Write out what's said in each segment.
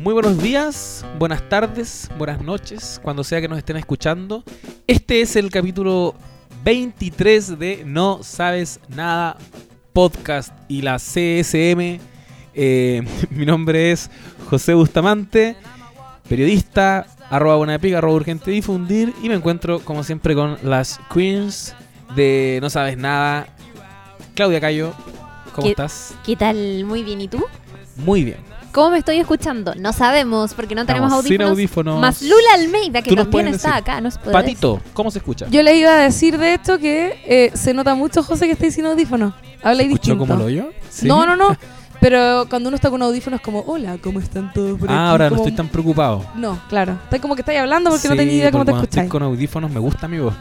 Muy buenos días, buenas tardes, buenas noches, cuando sea que nos estén escuchando. Este es el capítulo 23 de No Sabes Nada Podcast y la CSM. Eh, mi nombre es José Bustamante, periodista, arroba buena pica, arroba urgente difundir y me encuentro como siempre con las queens de No Sabes Nada. Claudia Cayo, ¿cómo ¿Qué- estás? ¿Qué tal? Muy bien. ¿Y tú? Muy bien. ¿Cómo me estoy escuchando? No sabemos porque no tenemos Estamos sin audífonos. audífonos. Más Lula Almeida, que también está decir. acá. Nos Patito, ¿cómo se escucha? Yo le iba a decir de esto que eh, se nota mucho, José, que estáis sin audífonos. Habla ¿Escuchó distinto. como lo yo? ¿Sí? No, no, no. Pero cuando uno está con audífonos como, hola, ¿cómo están todos por aquí? Ah, ahora no Como- estoy tan preocupado. No, claro. Está como que estáis hablando porque no Sí, tenéis idea cómo te cuando escucháis. estoy con audífonos me gusta mi voz.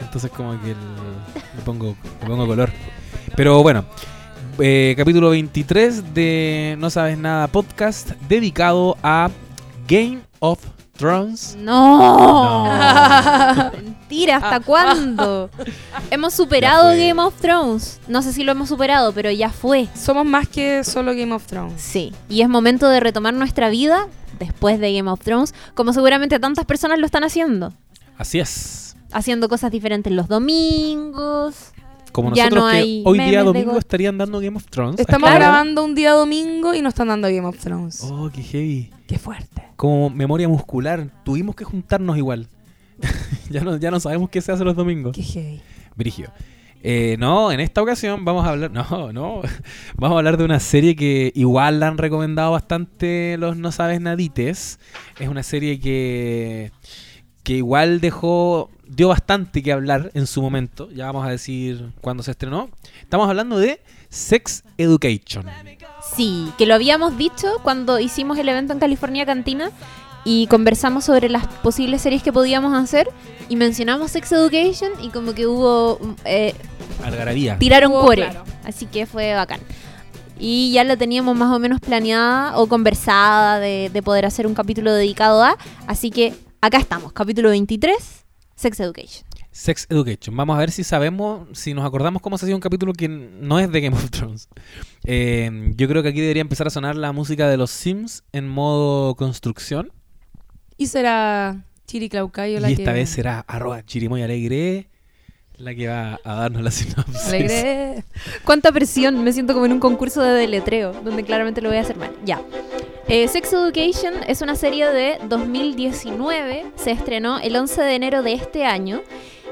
Entonces como que el- le, pongo, le pongo color. Pero bueno, eh, capítulo 23 de No Sabes Nada podcast dedicado a Game of Thrones. No. No. Mentira, ¿hasta cuándo? hemos superado. Game of Thrones. No sé si lo hemos superado, pero ya fue. Somos más que solo Game of Thrones. Sí. Y es momento de retomar nuestra vida después de Game of Thrones, como seguramente tantas personas lo están haciendo. Así es. Haciendo cosas diferentes los domingos. Como Ya nosotros no que hoy día domingo God. estarían dando Game of Thrones. Estamos Claro. grabando un día domingo y nos están dando Game of Thrones. Oh, qué heavy. Qué fuerte. Como memoria muscular, tuvimos que juntarnos igual. ya, no, ya no sabemos qué se hace los domingos. Qué heavy. Brigio. Eh, no, en esta ocasión vamos a hablar. No, no. Vamos a hablar de una serie que igual la han recomendado bastante los No Sabes Nadites. Es una serie que. que igual dejó. Dio bastante que hablar en su momento. Ya vamos a decir cuándo se estrenó. Estamos hablando de Sex Education. Sí, que lo habíamos dicho cuando hicimos el evento en California Cantina y conversamos sobre las posibles series que podíamos hacer y mencionamos Sex Education y como que hubo eh, Algarabía. tiraron Hubo, core, claro. así que fue bacán. Y ya la teníamos más o menos planeada o conversada de, de poder hacer un capítulo dedicado a, así que acá estamos, capítulo 23, Sex Education. Sex Education. Vamos a ver si sabemos, si nos acordamos cómo se hacía un capítulo que no es de Game of Thrones. Eh, yo creo que aquí debería empezar a sonar la música de los Sims en modo construcción. Y será Chiriclaucayo la y esta que... vez será arroba chirimoy alegre la que va a darnos la sinopsis. Alegre. Cuánta presión, me siento como en un concurso de deletreo, donde claramente lo voy a hacer mal. Ya. Eh, Sex Education es una serie de 2019, se estrenó el 11 de enero de este año,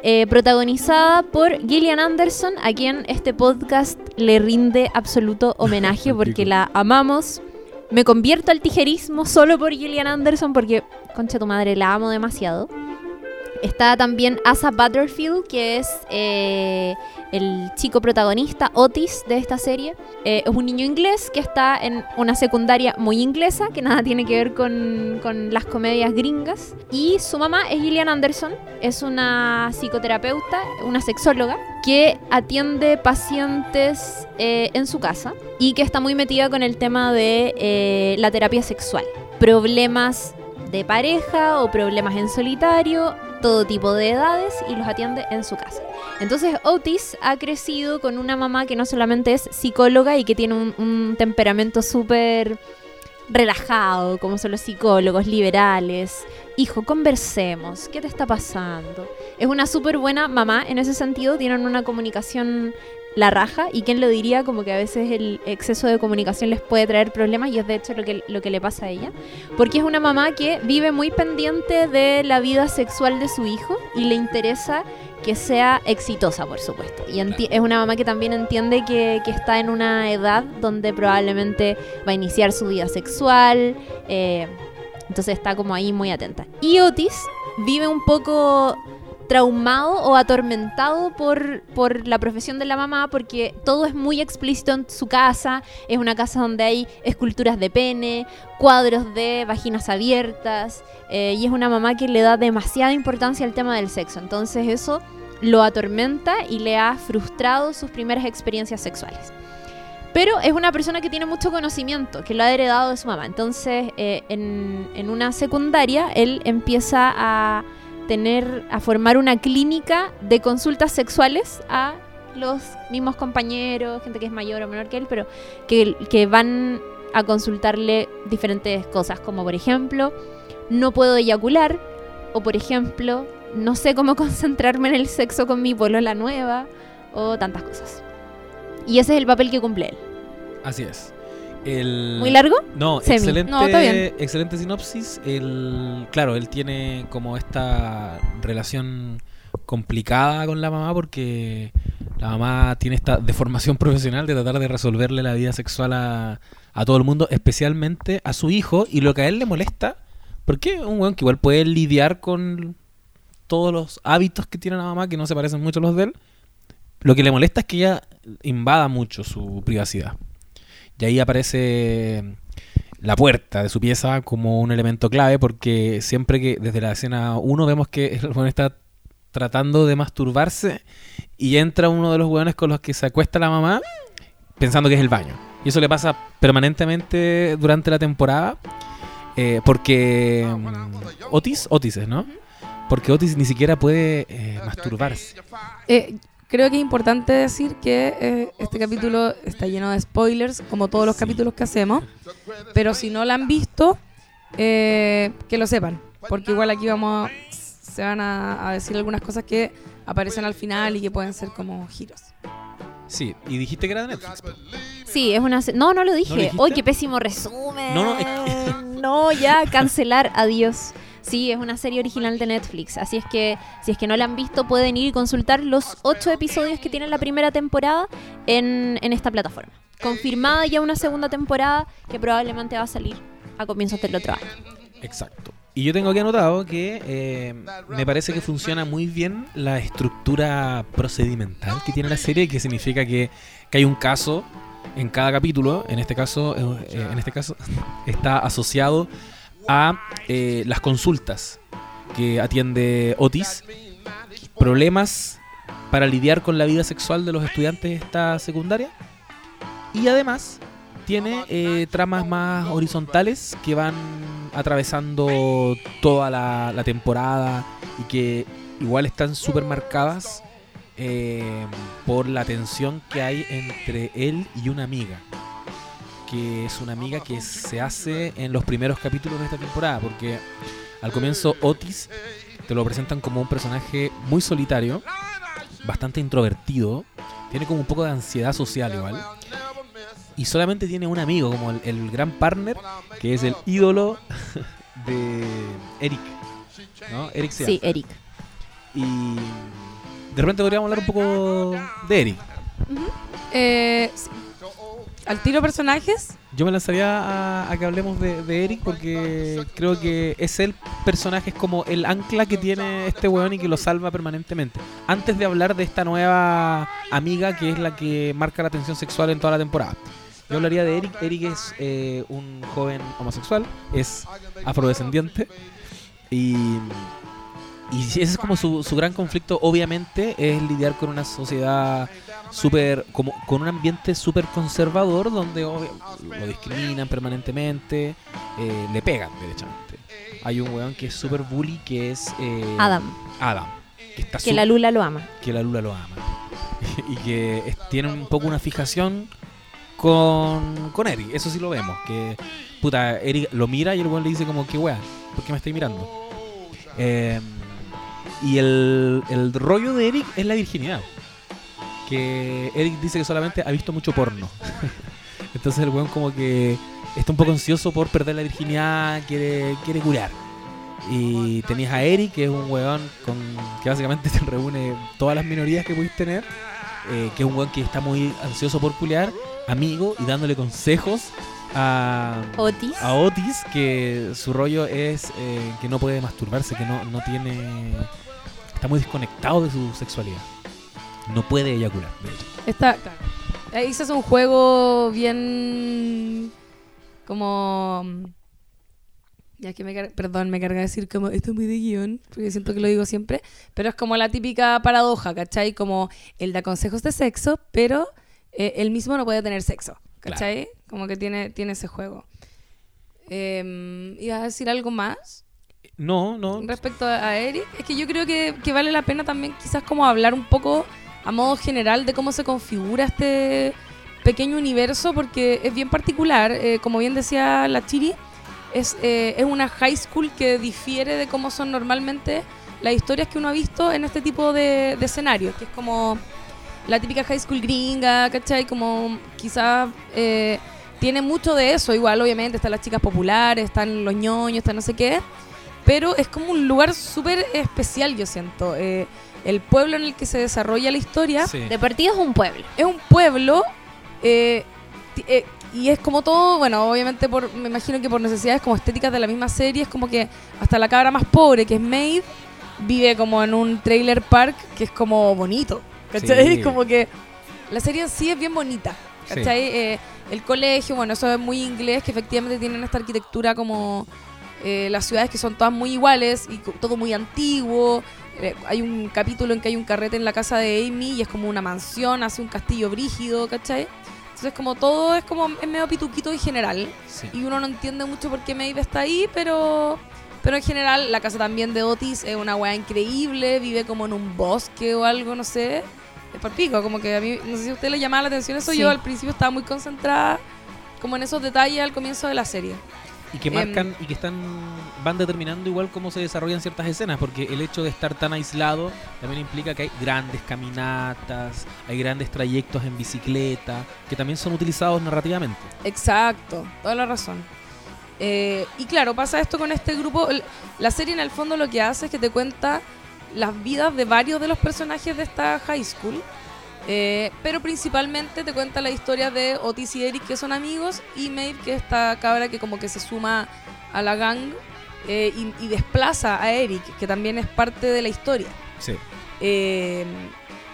eh, protagonizada por Gillian Anderson, a quien este podcast le rinde absoluto homenaje porque la amamos. Me convierto al tijerismo solo por Gillian Anderson porque, concha tu madre, la amo demasiado. Está también Asa Butterfield, que es eh, el chico protagonista, Otis, de esta serie. Eh, es un niño inglés que está en una secundaria muy inglesa, que nada tiene que ver con, con las comedias gringas. Y su mamá es Gillian Anderson, es una psicoterapeuta, una sexóloga, que atiende pacientes eh, en su casa y que está muy metida con el tema de eh, la terapia sexual. Problemas de pareja o problemas en solitario, todo tipo de edades y los atiende en su casa. Entonces Otis ha crecido con una mamá que no solamente es psicóloga y que tiene un, temperamento súper relajado, como son los psicólogos liberales. Hijo, conversemos, ¿qué te está pasando? Es una súper buena mamá en ese sentido, tienen una comunicación la raja y quién lo diría como que a veces el exceso de comunicación les puede traer problemas y es de hecho lo que, lo que le pasa a ella porque es una mamá que vive muy pendiente de la vida sexual de su hijo y le interesa que sea exitosa, por supuesto. Y es una mamá que también entiende que, que está en una edad donde probablemente va a iniciar su vida sexual, eh, entonces está como ahí muy atenta. Y Otis vive un poco traumado o atormentado por, por la profesión de la mamá porque todo es muy explícito en su casa, es una casa donde hay esculturas de pene, cuadros de vaginas abiertas eh, y es una mamá que le da demasiada importancia al tema del sexo, entonces eso lo atormenta y le ha frustrado sus primeras experiencias sexuales. Pero es una persona que tiene mucho conocimiento, que lo ha heredado de su mamá. Entonces, eh, en, en una secundaria, él empieza a tener, a formar una clínica de consultas sexuales a los mismos compañeros, gente que es mayor o menor que él, pero que, que van a consultarle diferentes cosas, como por ejemplo, no puedo eyacular, o por ejemplo, no sé cómo concentrarme en el sexo con mi polola nueva, o tantas cosas. Y ese es el papel que cumple él. Así es. El... ¿Muy largo? No, Semi. excelente, No, excelente sinopsis. El, claro, él tiene como esta relación complicada con la mamá porque la mamá tiene esta deformación profesional de tratar de resolverle la vida sexual a, a todo el mundo, especialmente a su hijo. Y lo que a él le molesta, porque un weón que igual puede lidiar con todos los hábitos que tiene la mamá, que no se parecen mucho a los de él. Lo que le molesta es que ella invada mucho su privacidad. Y ahí aparece la puerta de su pieza como un elemento clave porque siempre que desde la escena 1 vemos que el weón está tratando de masturbarse y entra uno de los weones con los que se acuesta la mamá pensando que es el baño. Y eso le pasa permanentemente durante la temporada eh, porque mm, Otis, Otis es, ¿no? Porque Otis ni siquiera puede eh, masturbarse. Eh, creo que es importante decir que eh, este capítulo está lleno de spoilers, como todos los Sí. capítulos que hacemos. Pero si no la han visto, eh, que lo sepan. Porque igual aquí vamos a- se van a, a decir algunas cosas que aparecen al final y que pueden ser como giros. Sí, y dijiste que era de Netflix. po. Sí, es una... No, no lo ¿No dije. lo? ¡Ay, qué pésimo resumen! No, no, es No, ya, cancelar, adiós. Sí, es una serie original de Netflix, así es que si es que no la han visto pueden ir y consultar los ocho episodios que tiene la primera temporada en, en esta plataforma. Confirmada ya una segunda temporada que probablemente va a salir a comienzos del otro año. Exacto. Y yo tengo aquí anotado que eh, me parece que funciona muy bien la estructura procedimental que tiene la serie, que significa que, que hay un caso en cada capítulo. En este caso, eh, en este caso está asociado a eh, las consultas que atiende Otis, problemas para lidiar con la vida sexual de los estudiantes de esta secundaria y además tiene eh, tramas más horizontales que van atravesando toda la, temporada y que igual están súper marcadas eh, por la tensión que hay entre él y una amiga. Que es una amiga que se hace en los primeros capítulos de esta temporada. Porque al comienzo Otis te lo presentan como un personaje muy solitario, bastante introvertido, tiene como un poco de ansiedad social igual. Y solamente tiene un amigo, como el, el gran partner, que es el ídolo de Eric. ¿No? Eric se Sí. Eric. Y de repente podríamos hablar un poco de Eric. Eh, sí. Al tiro personajes, Yo me lanzaría a, que hablemos de, de Eric porque creo que es el personaje, es como el ancla que tiene este weón y que lo salva permanentemente. Antes de hablar de esta nueva amiga que es la que marca la tensión sexual en toda la temporada. Yo hablaría de Eric. Eric es eh, un joven homosexual, es afrodescendiente y, y ese es como su, su gran conflicto. Obviamente es lidiar con una sociedad súper como con un ambiente súper conservador donde obvio- lo discriminan permanentemente eh, le pegan derechamente hay un weón que es súper bully que es eh, Adam, Adam que está que su- la Lula lo ama. que la Lula lo ama y que es- tiene un poco una fijación con, con Eric eso sí lo vemos que puta Eric lo mira y el weón le dice como que weón ¿por qué me estoy mirando? Eh, y el, el rollo de Eric es la virginidad que Eric dice que solamente ha visto mucho porno. Entonces el weón como que está un poco ansioso por perder la virginidad, quiere, quiere curar. Y tenías a Eric, que es un weón con, que básicamente te reúne todas las minorías que pudiste tener, eh, que es un weón que está muy ansioso por culiar, amigo, y dándole consejos a, Otis. a Otis, que su rollo es eh, que no puede masturbarse, que no, no tiene... Está muy desconectado de su sexualidad. No puede eyacular, de hecho. está. Claro. Ahí se hace un juego bien. como. Ya que me carga, perdón, me carga decir como esto es muy de guion, porque siento que lo digo siempre, pero es como la típica paradoja, ¿cachai? Como él da consejos de sexo, pero eh, él mismo no puede tener sexo, ¿cachai? Como que tiene, tiene ese juego. Eh, ¿Ibas a decir algo más No, no. respecto a Eric? Es que yo creo que, que vale la pena también quizás como hablar un poco a modo general de cómo se configura este pequeño universo porque es bien particular. eh, como bien decía la Chiri, es, eh, es una high school que difiere de cómo son normalmente las historias que uno ha visto en este tipo de, de escenarios, que es como la típica high school gringa, ¿cachai? Como quizás eh, tiene mucho de eso, igual obviamente están las chicas populares, están los ñoños, están no sé qué, pero es como un lugar súper especial, yo siento. Eh, el pueblo en el que se desarrolla la historia Sí. De partido es un pueblo. es un pueblo eh, eh, y es como todo, bueno, obviamente por, me imagino que por necesidades como estéticas de la misma serie, es como que hasta la cabra más pobre, que es Maeve, vive como en un trailer park que es como bonito, ¿cachai? Sí. Como que la serie en sí es bien bonita, Sí. ¿cachai? Eh, el colegio, bueno, eso es muy inglés, que efectivamente tienen esta arquitectura como eh, las ciudades que son todas muy iguales y todo muy antiguo. Eh, hay un capítulo en que hay un carrete en la casa de Amy y es como una mansión, hace un castillo brígido, ¿cachai? Entonces como todo es como es medio pituquito en general Sí. y uno no entiende mucho por qué Maeve está ahí, pero pero en general la casa también de Otis es una weá increíble, vive como en un bosque o algo, no sé. Es por pico, como que a mí, no sé si a usted le llamaba la atención eso, Sí. yo al principio estaba muy concentrada como en esos detalles al comienzo de la serie. Y que Em, marcan y que están van determinando igual cómo se desarrollan ciertas escenas, porque el hecho de estar tan aislado también implica que hay grandes caminatas, hay grandes trayectos en bicicleta, que también son utilizados narrativamente. Exacto, toda la razón. Eh, y claro, pasa esto con este grupo. La serie en el fondo lo que hace es que te cuenta las vidas de varios de los personajes de esta high school. Eh, pero principalmente te cuenta la historia de Otis y Eric, que son amigos, y Maeve, que es esta cabra que como que se suma a la gang eh, y, y desplaza a Eric, que también es parte de la historia. Sí. Eh,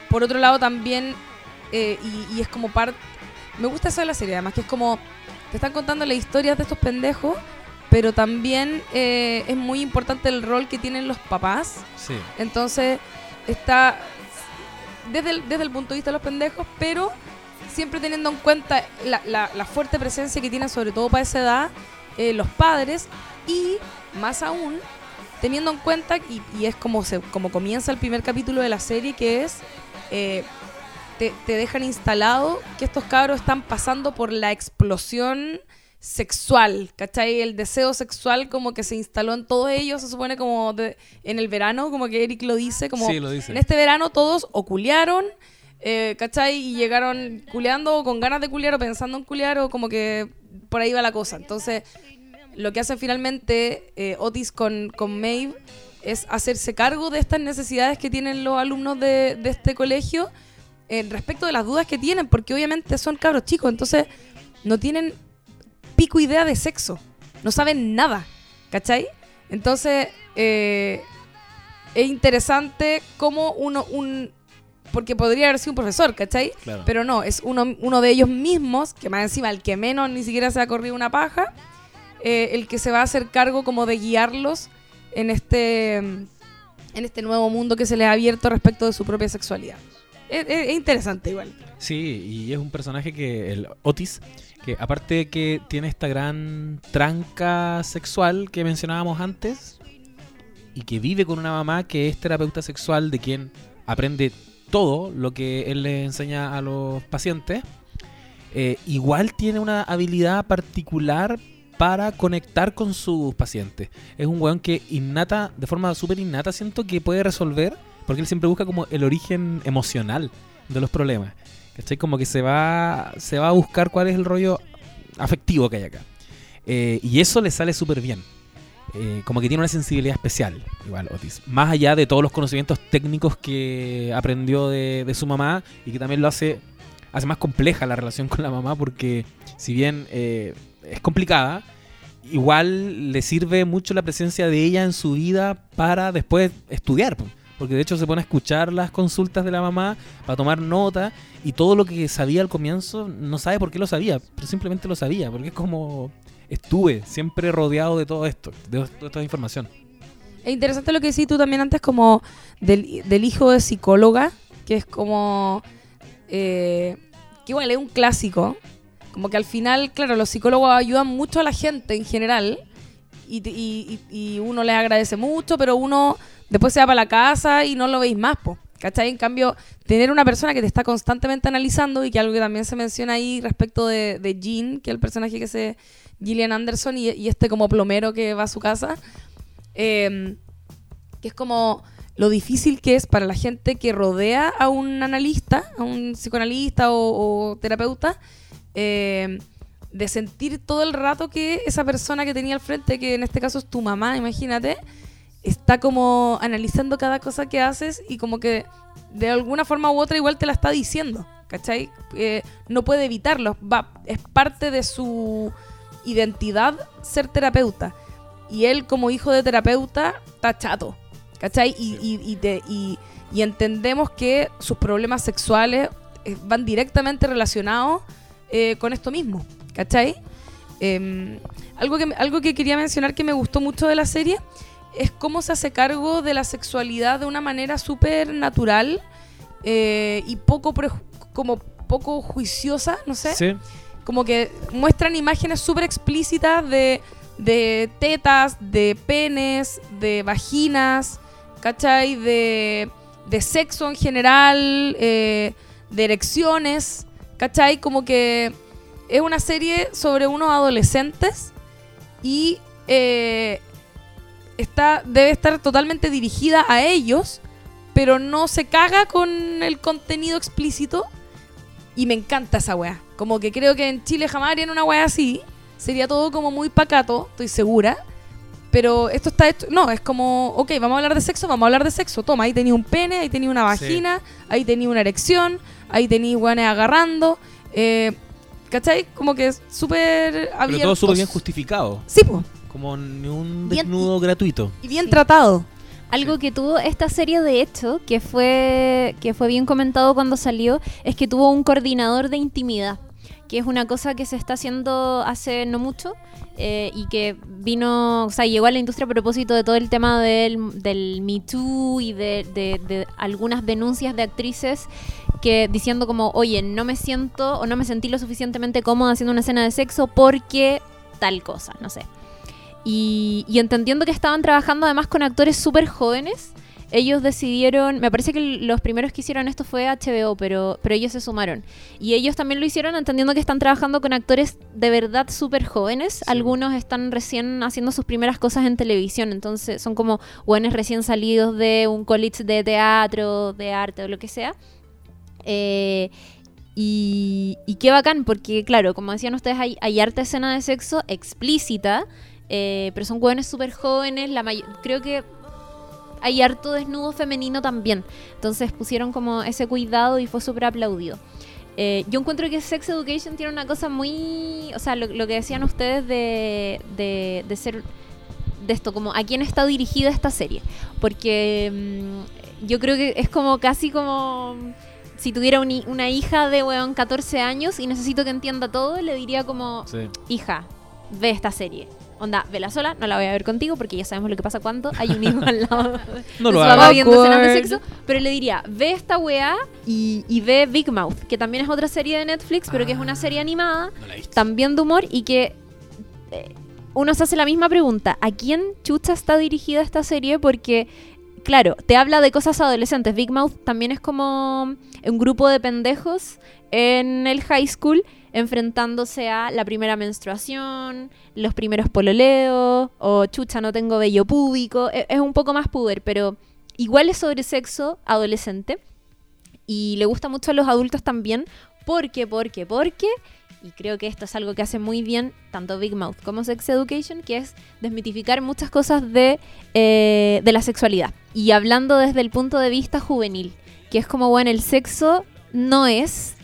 por otro lado también, y, y es como parte... Me gusta eso de la serie, además que es como... Te están contando las historias de estos pendejos, pero también es muy importante el rol que tienen los papás. Sí. Entonces está desde el, desde el punto de vista de los pendejos, pero siempre teniendo en cuenta la, la- fuerte presencia que tienen, sobre todo para esa edad, eh, los padres y más aún teniendo en cuenta, y, y es como, se, como comienza el primer capítulo de la serie, que es, eh, te, te dejan instalado que estos cabros están pasando por la explosión sexual, ¿cachai? El deseo sexual como que se instaló en todos ellos, se supone como de- en el verano, como que Eric lo dice, como Sí, lo dice. en este verano todos o culiaron, eh, ¿cachai? Y llegaron culeando o con ganas de culiar o pensando en culiar o como que por ahí va la cosa. Entonces, lo que hace finalmente eh, Otis con, con Maeve es hacerse cargo de estas necesidades que tienen los alumnos de, de este colegio eh, respecto de las dudas que tienen, porque obviamente son cabros chicos, entonces no tienen pico idea de sexo, no saben nada, ¿cachai? Entonces, eh, es interesante cómo uno, un, porque podría haber sido un profesor, ¿cachai? Claro. Pero no, es uno, uno de ellos mismos, que más encima el que menos ni siquiera se ha corrido una paja, eh, el que se va a hacer cargo como de guiarlos en este, en este nuevo mundo que se les ha abierto respecto de su propia sexualidad. Es, es- es interesante igual. Sí, y es un personaje que, el Otis, que aparte de que tiene esta gran tranca sexual que mencionábamos antes, y que vive con una mamá que es terapeuta sexual de quien aprende todo lo que él le enseña a los pacientes, eh, igual tiene una habilidad particular para conectar con sus pacientes. Es un weón que innata, de forma súper innata, siento que puede resolver, porque él siempre busca como el origen emocional de los problemas. ¿Cachai? Como que se va, se va a buscar cuál es el rollo afectivo que hay acá. Eh, y eso le sale súper bien. Eh, como que tiene una sensibilidad especial, igual Otis. Más allá de todos los conocimientos técnicos que aprendió de, de su mamá y que también lo hace, hace más compleja la relación con la mamá porque si bien eh, es complicada, igual le sirve mucho la presencia de ella en su vida para después estudiar. Po. Porque de hecho se pone a escuchar las consultas de la mamá para tomar nota y todo lo que sabía al comienzo no sabe por qué lo sabía, pero simplemente lo sabía, porque es como estuve siempre rodeado de todo esto, de toda esta información. Es interesante lo que decís tú también antes como del, del hijo de psicóloga, que es como... eh, que igual es un clásico. Como que al final, claro, los psicólogos ayudan mucho a la gente en general y uno les agradece mucho, pero uno después se va para la casa y no lo veis más, po, ¿Cachai? En cambio, tener una persona que te está constantemente analizando y que algo que también se menciona ahí respecto de, de Jean, que es el personaje que se Gillian Anderson y, este como plomero que va a su casa, eh, que es como lo difícil que es para la gente que rodea a un analista, a un psicoanalista o, terapeuta, eh, de sentir todo el rato que esa persona que tenía al frente, que en este caso es tu mamá, imagínate, está como analizando cada cosa que haces y como que de alguna forma u otra igual te la está diciendo, ¿cachai? Eh, no puede evitarlo, va, es parte de su identidad ser terapeuta. Y él como hijo de terapeuta está chato, ¿cachai? Y, y, y, te- y- y entendemos que sus problemas sexuales eh, van directamente relacionados eh, con esto mismo, ¿cachai? Em, algo, que, algo que quería mencionar que me gustó mucho de la serie es cómo se hace cargo de la sexualidad de una manera súper natural eh, y poco como poco juiciosa, no sé Sí. como que muestran imágenes súper explícitas de, de tetas, de penes, de vaginas, ¿cachai? De, de sexo en general, eh, de erecciones, ¿cachai? Como que es una serie sobre unos adolescentes y eh, está, debe estar totalmente dirigida a ellos, pero no se caga con el contenido explícito. Y me encanta esa weá. Como que creo que en Chile jamás harían una weá así. Sería todo como muy pacato, estoy segura. Pero esto está hecho. No, es como, ok, vamos a hablar de sexo, vamos a hablar de sexo. Toma, ahí tenía un pene, ahí tenía una Sí. vagina, ahí tenía una erección, ahí tenía weones agarrando. Eh, ¿Cachai? Como que es súper abierto. Pero todo súper bien justificado. Sí, pues. Como ni un Bien- desnudo gratuito. Y bien Sí. tratado. Algo que tuvo esta serie, de hecho, que fue, que fue bien comentado cuando salió, es que tuvo un coordinador de intimidad, que es una cosa que se está haciendo hace no mucho eh, y que vino, o sea, llegó a la industria a propósito de todo el tema del, del Me Too y de, de- de algunas denuncias de actrices que diciendo como, oye, no me siento o no me sentí lo suficientemente cómoda haciendo una escena de sexo porque tal cosa, no sé. Y, y entendiendo que estaban trabajando además con actores súper jóvenes, ellos decidieron, me parece que los primeros que hicieron esto fue HBO, pero, pero ellos se sumaron. Y ellos también lo hicieron entendiendo que están trabajando con actores de verdad súper jóvenes. Algunos están recién haciendo sus primeras cosas en televisión, entonces son como buenos recién salidos de un college de teatro, de arte o lo que sea. Eh, y, y qué bacán, porque claro, como decían ustedes, hay, hay harta escena de sexo explícita, eh, pero son jóvenes súper jóvenes, la creo que hay harto desnudo femenino también. Entonces pusieron como ese cuidado y fue súper aplaudido. Eh, yo encuentro que Sex Education tiene una cosa muy... O sea, lo, lo que decían ustedes de, de, de ser... De esto, como a quién está dirigida esta serie. Porque mm, yo creo que es como casi como... Si tuviera un una hija de, weón, 14 años y necesito que entienda todo, le diría como, Sí. hija, ve esta serie. Onda, vela sola, no la voy a ver contigo porque ya sabemos lo que pasa cuando hay un hijo al lado No de lo su papá viendo escenas de sexo. Pero le diría, ve esta weá y, y ve Big Mouth, que también es otra serie de Netflix, pero que es una serie animada, No también de humor y que eh, uno se hace la misma pregunta, ¿a quién chucha está dirigida esta serie? Porque, claro, te habla de cosas adolescentes. Big Mouth también es como un grupo de pendejos en el high school enfrentándose a la primera menstruación, los primeros pololeos, o chucha, no tengo vello púbico. E- Es un poco más puber, pero igual es sobre sexo adolescente. Y le gusta mucho a los adultos también. Porque, porque, porque. Y creo que esto es algo que hace muy bien tanto Big Mouth como Sex Education, que es desmitificar muchas cosas de, eh, de la sexualidad. Y hablando desde el punto de vista juvenil, que es como, bueno, el sexo no es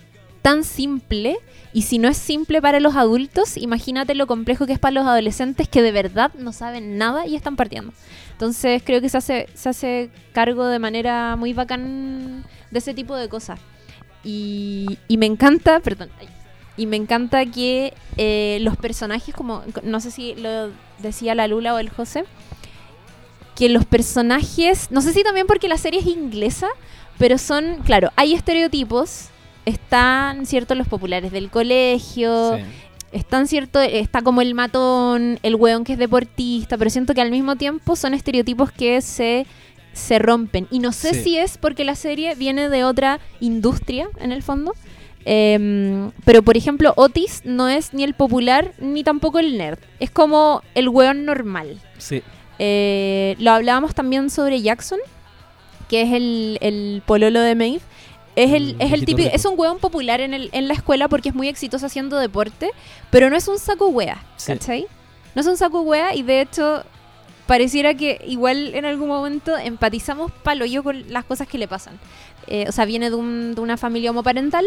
tan simple. Y si no es simple para los adultos, imagínate lo complejo que es para los adolescentes que de verdad no saben nada y están partiendo. Entonces creo que se hace, se hace cargo de manera muy bacán de ese tipo de cosas. Y, y me encanta, perdón, y me encanta que eh, los personajes, como no sé si lo decía la Lula o el José, que los personajes, no sé si también porque la serie es inglesa, pero son, claro, hay estereotipos, están, ¿cierto? Los populares del colegio, Sí. están cierto, está como el matón, el weón que es deportista, pero siento que al mismo tiempo son estereotipos que se, se rompen. Y no sé Sí. si es porque la serie viene de otra industria, en el fondo. Em, pero, por ejemplo, Otis no es ni el popular ni tampoco el nerd. Es como el weón normal. Sí. Eh, lo hablábamos también sobre Jackson, que es el, el pololo de Maeve. Es el, es el típico, es un weón popular en, el, en la escuela porque es muy exitoso haciendo deporte, pero no es un saco wea, Sí. ¿cachai? No es un saco wea y de hecho pareciera que igual en algún momento empatizamos palo yo con las cosas que le pasan. Eh, o sea, viene de, un- de una familia homoparental.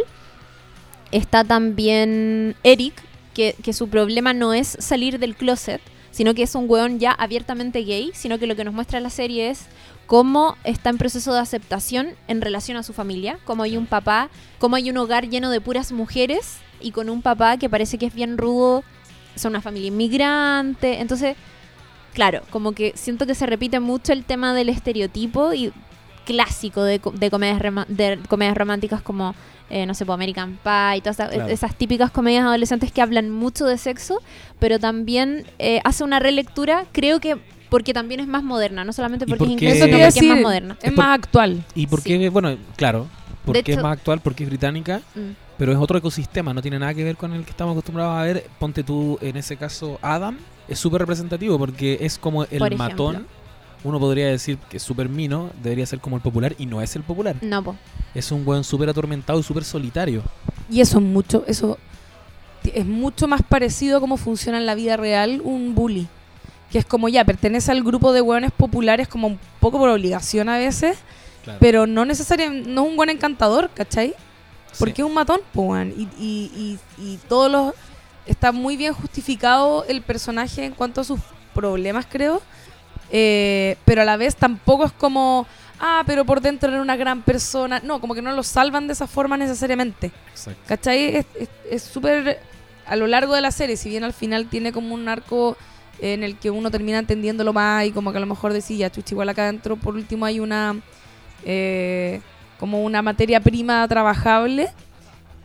Está también Eric, que, que su problema no es salir del closet, sino que es un weón ya abiertamente gay, sino que lo que nos muestra la serie es cómo está en proceso de aceptación en relación a su familia, cómo hay un papá, cómo hay un hogar lleno de puras mujeres y con un papá que parece que es bien rudo, son una familia inmigrante, entonces, claro, como que siento que se repite mucho el tema del estereotipo y clásico de, co- de comedias, rema- de comedias románticas como, eh, no sé, American Pie, y todas esas, Claro. esas típicas comedias adolescentes que hablan mucho de sexo, pero también eh, hace una relectura, creo que porque también es más moderna, no solamente porque es porque- inglesa, sino porque es más moderna. Es Es por- más actual. ¿Y por qué? Bueno, claro. Porque es más actual, porque es británica, Mm. pero es otro ecosistema, no tiene nada que ver con el que estamos acostumbrados a ver. Ponte tú, en ese caso, Adam, es súper representativo porque es como el Por matón. Uno podría decir que es súper mino, debería ser como el popular, y no es el popular. No, po. Es un buen súper atormentado y súper solitario. Y eso es mucho, eso es mucho más parecido a cómo funciona en la vida real un bully. Que es como ya, pertenece al grupo de hueones populares como un poco por obligación a veces, Claro. pero no necesariamente, no es un buen encantador, ¿cachai? Sí. Porque es un matón, pues, weón. y, y, y, y todos los... Está muy bien justificado el personaje en cuanto a sus problemas, creo. Eh, pero a la vez tampoco es como, ah, pero por dentro era una gran persona. No, como que no lo salvan de esa forma necesariamente. Exacto. ¿Cachai? Es- súper... a lo largo de la serie, si bien al final tiene como un arco en el que uno termina entendiéndolo más y como que a lo mejor decía, chuchi, igual acá adentro por último hay una... eh, como una materia prima trabajable.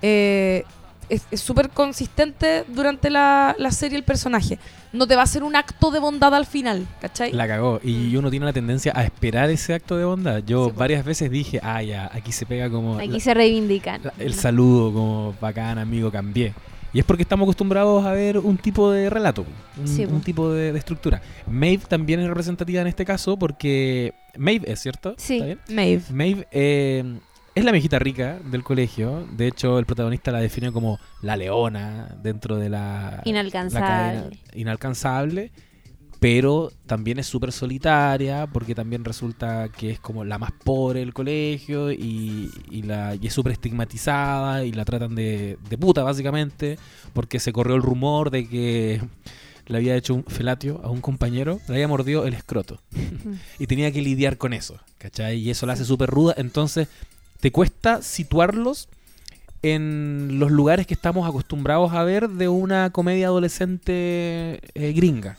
eh, es es súper consistente durante la, la serie el personaje. No te va a hacer un acto de bondad al final, ¿cachai? La cagó. Y Mm. uno tiene la tendencia a esperar ese acto de bondad. Yo Sí, varias veces dije, ah, ya, aquí se pega como Aquí la- se reivindican. la- el saludo, como bacán, amigo, cambié. Y es porque estamos acostumbrados a ver un tipo de relato, un, Sí, un tipo de, de estructura. Maeve también es representativa en este caso porque Maeve es cierto. Sí. ¿Está bien? Maeve. Maeve eh, es la viejita rica del colegio. De hecho, el protagonista la define como la leona dentro de la, la Inalcanzable. cadena inalcanzable. Pero también es súper solitaria porque también resulta que es como la más pobre del colegio y, y la, y es súper estigmatizada y la tratan de, de puta básicamente porque se corrió el rumor de que le había hecho un felatio a un compañero, le había mordido el escroto y tenía que lidiar con eso, ¿cachai? Y eso la hace súper ruda, entonces te cuesta situarlos en los lugares que estamos acostumbrados a ver de una comedia adolescente eh, gringa,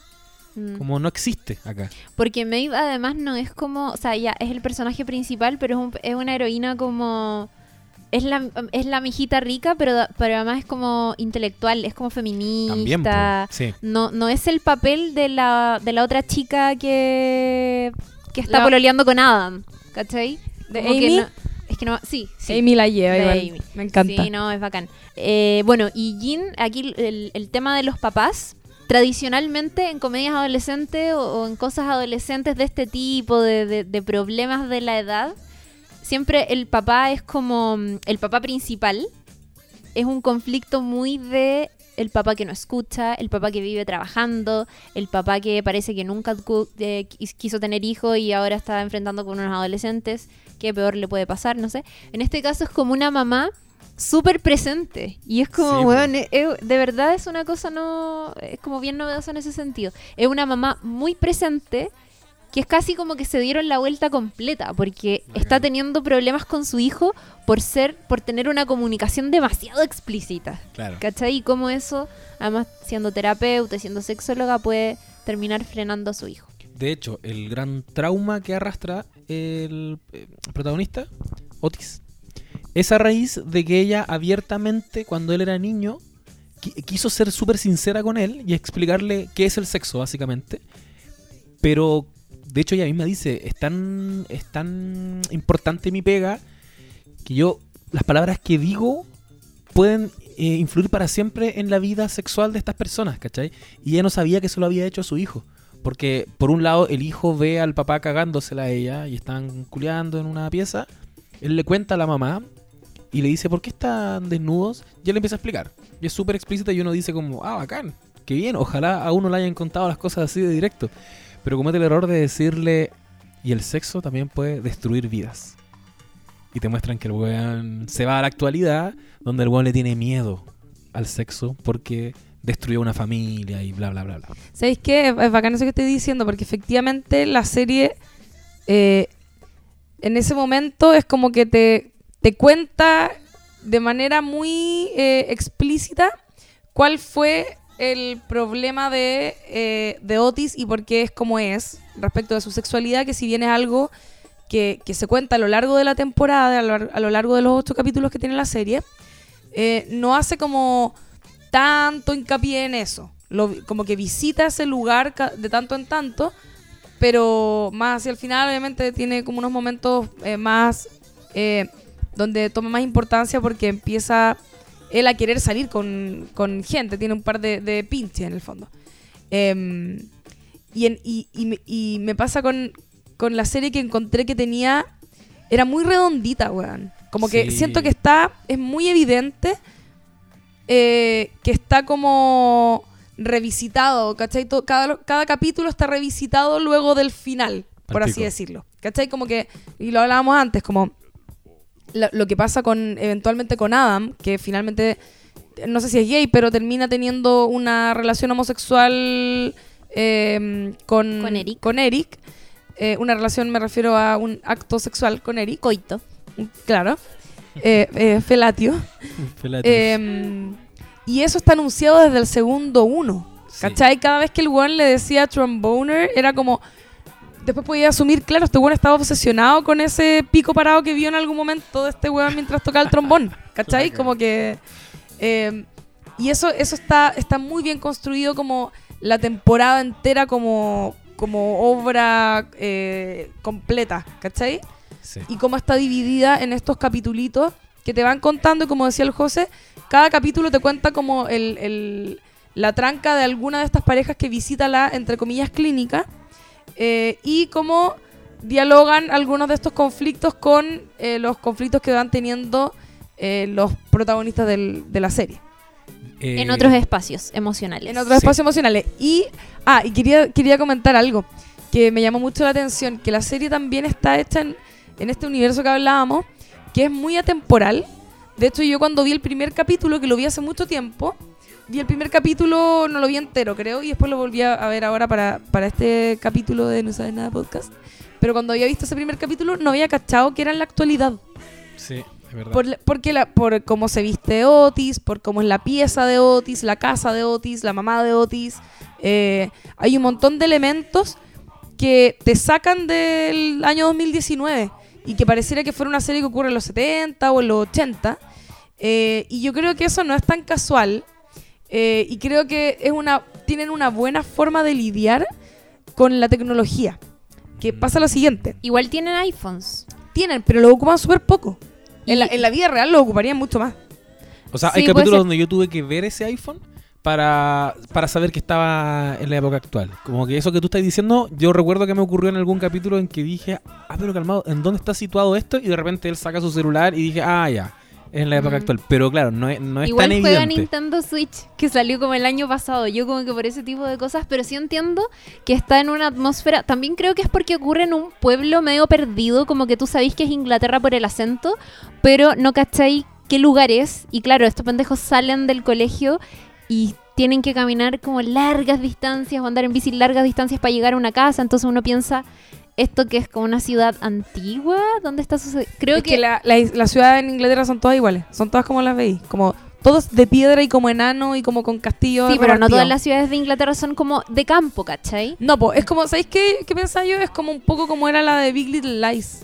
Mm. como no existe acá. Porque Maeve además no es como, o sea, ya es el personaje principal, pero es, un- es una heroína como es la es la mijita rica, pero pero además es como intelectual, es como feminista. También, po, sí. No no es el papel de la de la otra chica que que está La- pololeando con Adam, ¿cachai? ¿De Amy? no- es que no, sí, sí. Amy la lleva de igual. Amy. Me encanta. Sí, no, es bacán. Eh, bueno, y Jin, aquí el, el tema de los papás, tradicionalmente en comedias adolescentes o, o en cosas adolescentes de este tipo, de, de- de problemas de la edad, siempre el papá es como mm, el papá principal. Es un conflicto muy de el papá que no escucha, el papá que vive trabajando, el papá que parece que nunca eh, quis- quiso tener hijos y ahora está enfrentando con unos adolescentes. ¿Qué peor le puede pasar? No sé. En este caso es como una mamá súper presente. Y es como, Sí, weón, eh, eh, de verdad es una cosa no. Es como bien novedosa en ese sentido. Es una mamá muy presente que es casi como que se dieron la vuelta completa porque Bacán. está teniendo problemas con su hijo por ser por tener una comunicación demasiado explícita Claro. ¿cachai? y cómo eso además siendo terapeuta y siendo sexóloga puede terminar frenando a su hijo De hecho, el gran trauma que arrastra el eh, protagonista, Otis, es a raíz de que ella abiertamente, cuando él era niño, qui- quiso ser súper sincera con él y explicarle qué es el sexo, básicamente. Pero de hecho ella misma dice, es tan, es tan importante mi pega que yo, las palabras que digo pueden eh, influir para siempre en la vida sexual de estas personas, ¿cachai? Y ella no sabía que eso lo había hecho a su hijo. Porque por un lado el hijo ve al papá cagándosela a ella y están culeando en una pieza. Él le cuenta a la mamá y le dice, ¿por qué están desnudos? Y él le empieza a explicar. Y es súper explícita y uno dice como, ah, bacán, qué bien, ojalá a uno le hayan contado las cosas así de directo. Pero comete el error de decirle, y el sexo también puede destruir vidas. Y te muestran que el weón se va a la actualidad, donde el weón le tiene miedo al sexo porque destruyó una familia y bla, bla, bla, bla. ¿Sabéis qué? Es bacán eso que estoy diciendo, porque efectivamente la serie eh, en ese momento es como que te, te cuenta de manera muy eh, explícita cuál fue el problema de, eh, de Otis y por qué es como es respecto de su sexualidad, que si bien es algo que, que se cuenta a lo largo de la temporada, a lo, a lo largo de los ocho capítulos que tiene la serie, no hace como tanto hincapié en eso. Lo- como que visita ese lugar de tanto en tanto, pero más hacia el final obviamente tiene como unos momentos eh, más eh, donde toma más importancia porque empieza él a querer salir con, con gente, tiene un par de, de pinches en el fondo. Em, y, en- y- y me- y me pasa con, con la serie que encontré que tenía, era muy redondita, weón. Como que Sí. siento que está, es muy evidente eh, que está como revisitado, ¿cachai? Cada, cada capítulo está revisitado luego del final, por así decirlo. ¿Cachai? Como que, y lo hablábamos antes, como lo, lo que pasa con eventualmente con Adam, que finalmente, no sé si es gay, pero termina teniendo una relación homosexual eh, con, Con Eric. Con Eric. Eh, una relación, me refiero a un acto sexual con Eric, Coito. claro. Eh, eh, felatio. Eh, y eso está anunciado desde el segundo uno. Sí. ¿Cachai? Cada vez que el weón le decía tromboner, era como. Después podía asumir, claro, este weón estaba obsesionado con ese pico parado que vio en algún momento de este weón mientras tocaba el trombón. ¿Cachai? Como que. eh, y eso, eso está, está muy bien construido como la temporada entera como, como obra eh, completa. ¿Cachai? Sí. y cómo está dividida en estos capitulitos que te van contando y como decía el José, cada capítulo te cuenta como el, el- la tranca de alguna de estas parejas que visita la, entre comillas, clínica eh, y cómo dialogan algunos de estos conflictos con eh, los conflictos que van teniendo eh, los protagonistas del- de la serie. Eh, En otros espacios emocionales. En otros Sí. espacios emocionales. Y, ah, y quería, quería comentar algo que me llamó mucho la atención, que la serie también está hecha en, en este universo que hablábamos, que es muy atemporal. De hecho, yo cuando vi el primer capítulo, que lo vi hace mucho tiempo, vi el primer capítulo, no lo vi entero, creo, y después lo volví a ver ahora para, para este capítulo de No Sabes Nada Podcast. Pero cuando había visto ese primer capítulo, no había cachado que era en la actualidad. Sí, es verdad. Por, porque la, por cómo se viste Otis, por cómo es la pieza de Otis, la casa de Otis, la mamá de Otis. eh, hay un montón de elementos que te sacan del año 2019 y que pareciera que fuera una serie que ocurre en los 70 o en los 80. eh, y yo creo que eso no es tan casual eh, y creo que es una, tienen una buena forma de lidiar con la tecnología. Que pasa lo siguiente Igual tienen iPhones. tienen, pero lo ocupan súper poco. En la, en la vida real lo ocuparían mucho más. O sea, Sí, hay capítulos donde yo tuve que ver ese iPhone para, para saber que estaba en la época actual. Como que eso que tú estás diciendo, yo recuerdo que me ocurrió en algún capítulo en que dije, ah, pero calmado, ¿en dónde está situado esto? Y de repente él saca su celular y dije, ah, ya, es en la época Mm. actual. Pero claro, no es, no es Igual tan juega evidente. Nintendo Switch, que salió como el año pasado. Yo como que por ese tipo de cosas, pero sí entiendo que está en una atmósfera. También creo que es porque ocurre en un pueblo medio perdido, como que tú sabéis que es Inglaterra por el acento, pero no cacháis qué lugar es. Y claro, estos pendejos salen del colegio y tienen que caminar como largas distancias o andar en bici largas distancias para llegar a una casa. Entonces uno piensa, esto que es como una ciudad antigua, ¿dónde está sucediendo? Creo es que, que, la, la, las ciudades en Inglaterra son todas iguales. Son todas como las veis. Como todos de piedra y como enano y como con castillos. Sí, pero no todas las ciudades de Inglaterra son como de campo, ¿cachai? No, pues es como, ¿sabéis qué, qué pensaba yo? Es como un poco como era la de Big Little Lies.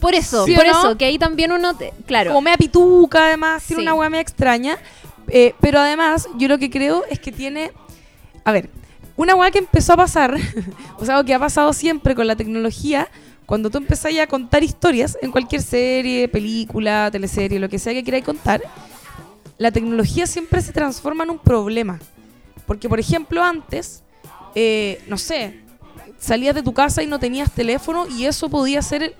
Por eso, ¿Sí o por no? eso, que ahí también uno, te- claro, Como media pituca, además. Tiene Sí. una hueá media extraña. Eh, pero además, yo lo que creo es que tiene. A ver, una weá que empezó a pasar, o sea, que ha pasado siempre con la tecnología, cuando tú empezás a contar historias en cualquier serie, película, teleserie, lo que sea que queráis contar, la tecnología siempre se transforma en un problema. Porque, por ejemplo, antes, eh, no sé, salías de tu casa y no tenías teléfono y eso podía ser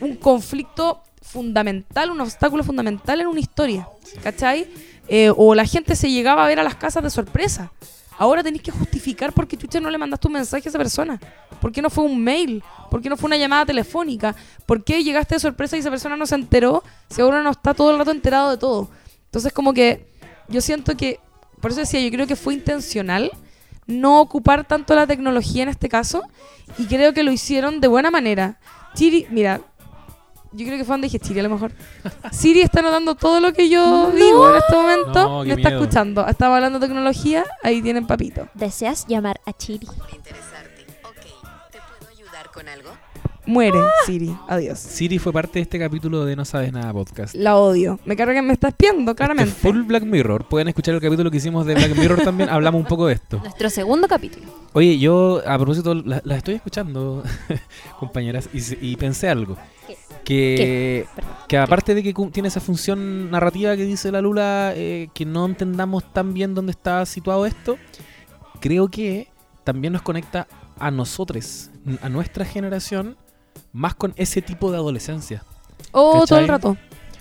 un conflicto fundamental, un obstáculo fundamental en una historia, ¿cachai? Eh, o la gente se llegaba a ver a las casas de sorpresa. Ahora tenéis que justificar por qué chucha no le mandaste un mensaje a esa persona. ¿Por qué no fue un mail? ¿Por qué no fue una llamada telefónica? ¿Por qué llegaste de sorpresa y esa persona no se enteró si ahora no está todo el rato enterado de todo? Entonces como que yo siento que, por eso decía, yo creo que fue intencional no ocupar tanto la tecnología en este caso y creo que lo hicieron de buena manera. Chiri, mira, yo creo que fue donde dije Chiri a lo mejor. Siri está notando todo lo que yo digo en este momento. No, qué me está miedo. escuchando. Estaba hablando de tecnología, ahí tienen papito. ¿Deseas llamar a Chiri? por interesarte. Ok, ¿te puedo ayudar con algo? Muere Siri. Adiós. Siri fue parte de este capítulo de No Sabes Nada podcast. La odio. Me carga que me está espiando, claramente. Este full Black Mirror. Pueden escuchar el capítulo que hicimos de Black Mirror también. Hablamos un poco de esto. Nuestro segundo capítulo. Oye, yo a propósito, las la estoy escuchando, compañeras, y, y pensé algo. ¿Qué? Que, que aparte de que tiene esa función narrativa que dice la Lula, eh, que no entendamos tan bien dónde está situado esto, creo que también nos conecta a nosotros, a nuestra generación, más con ese tipo de adolescencia. Oh, todo el rato.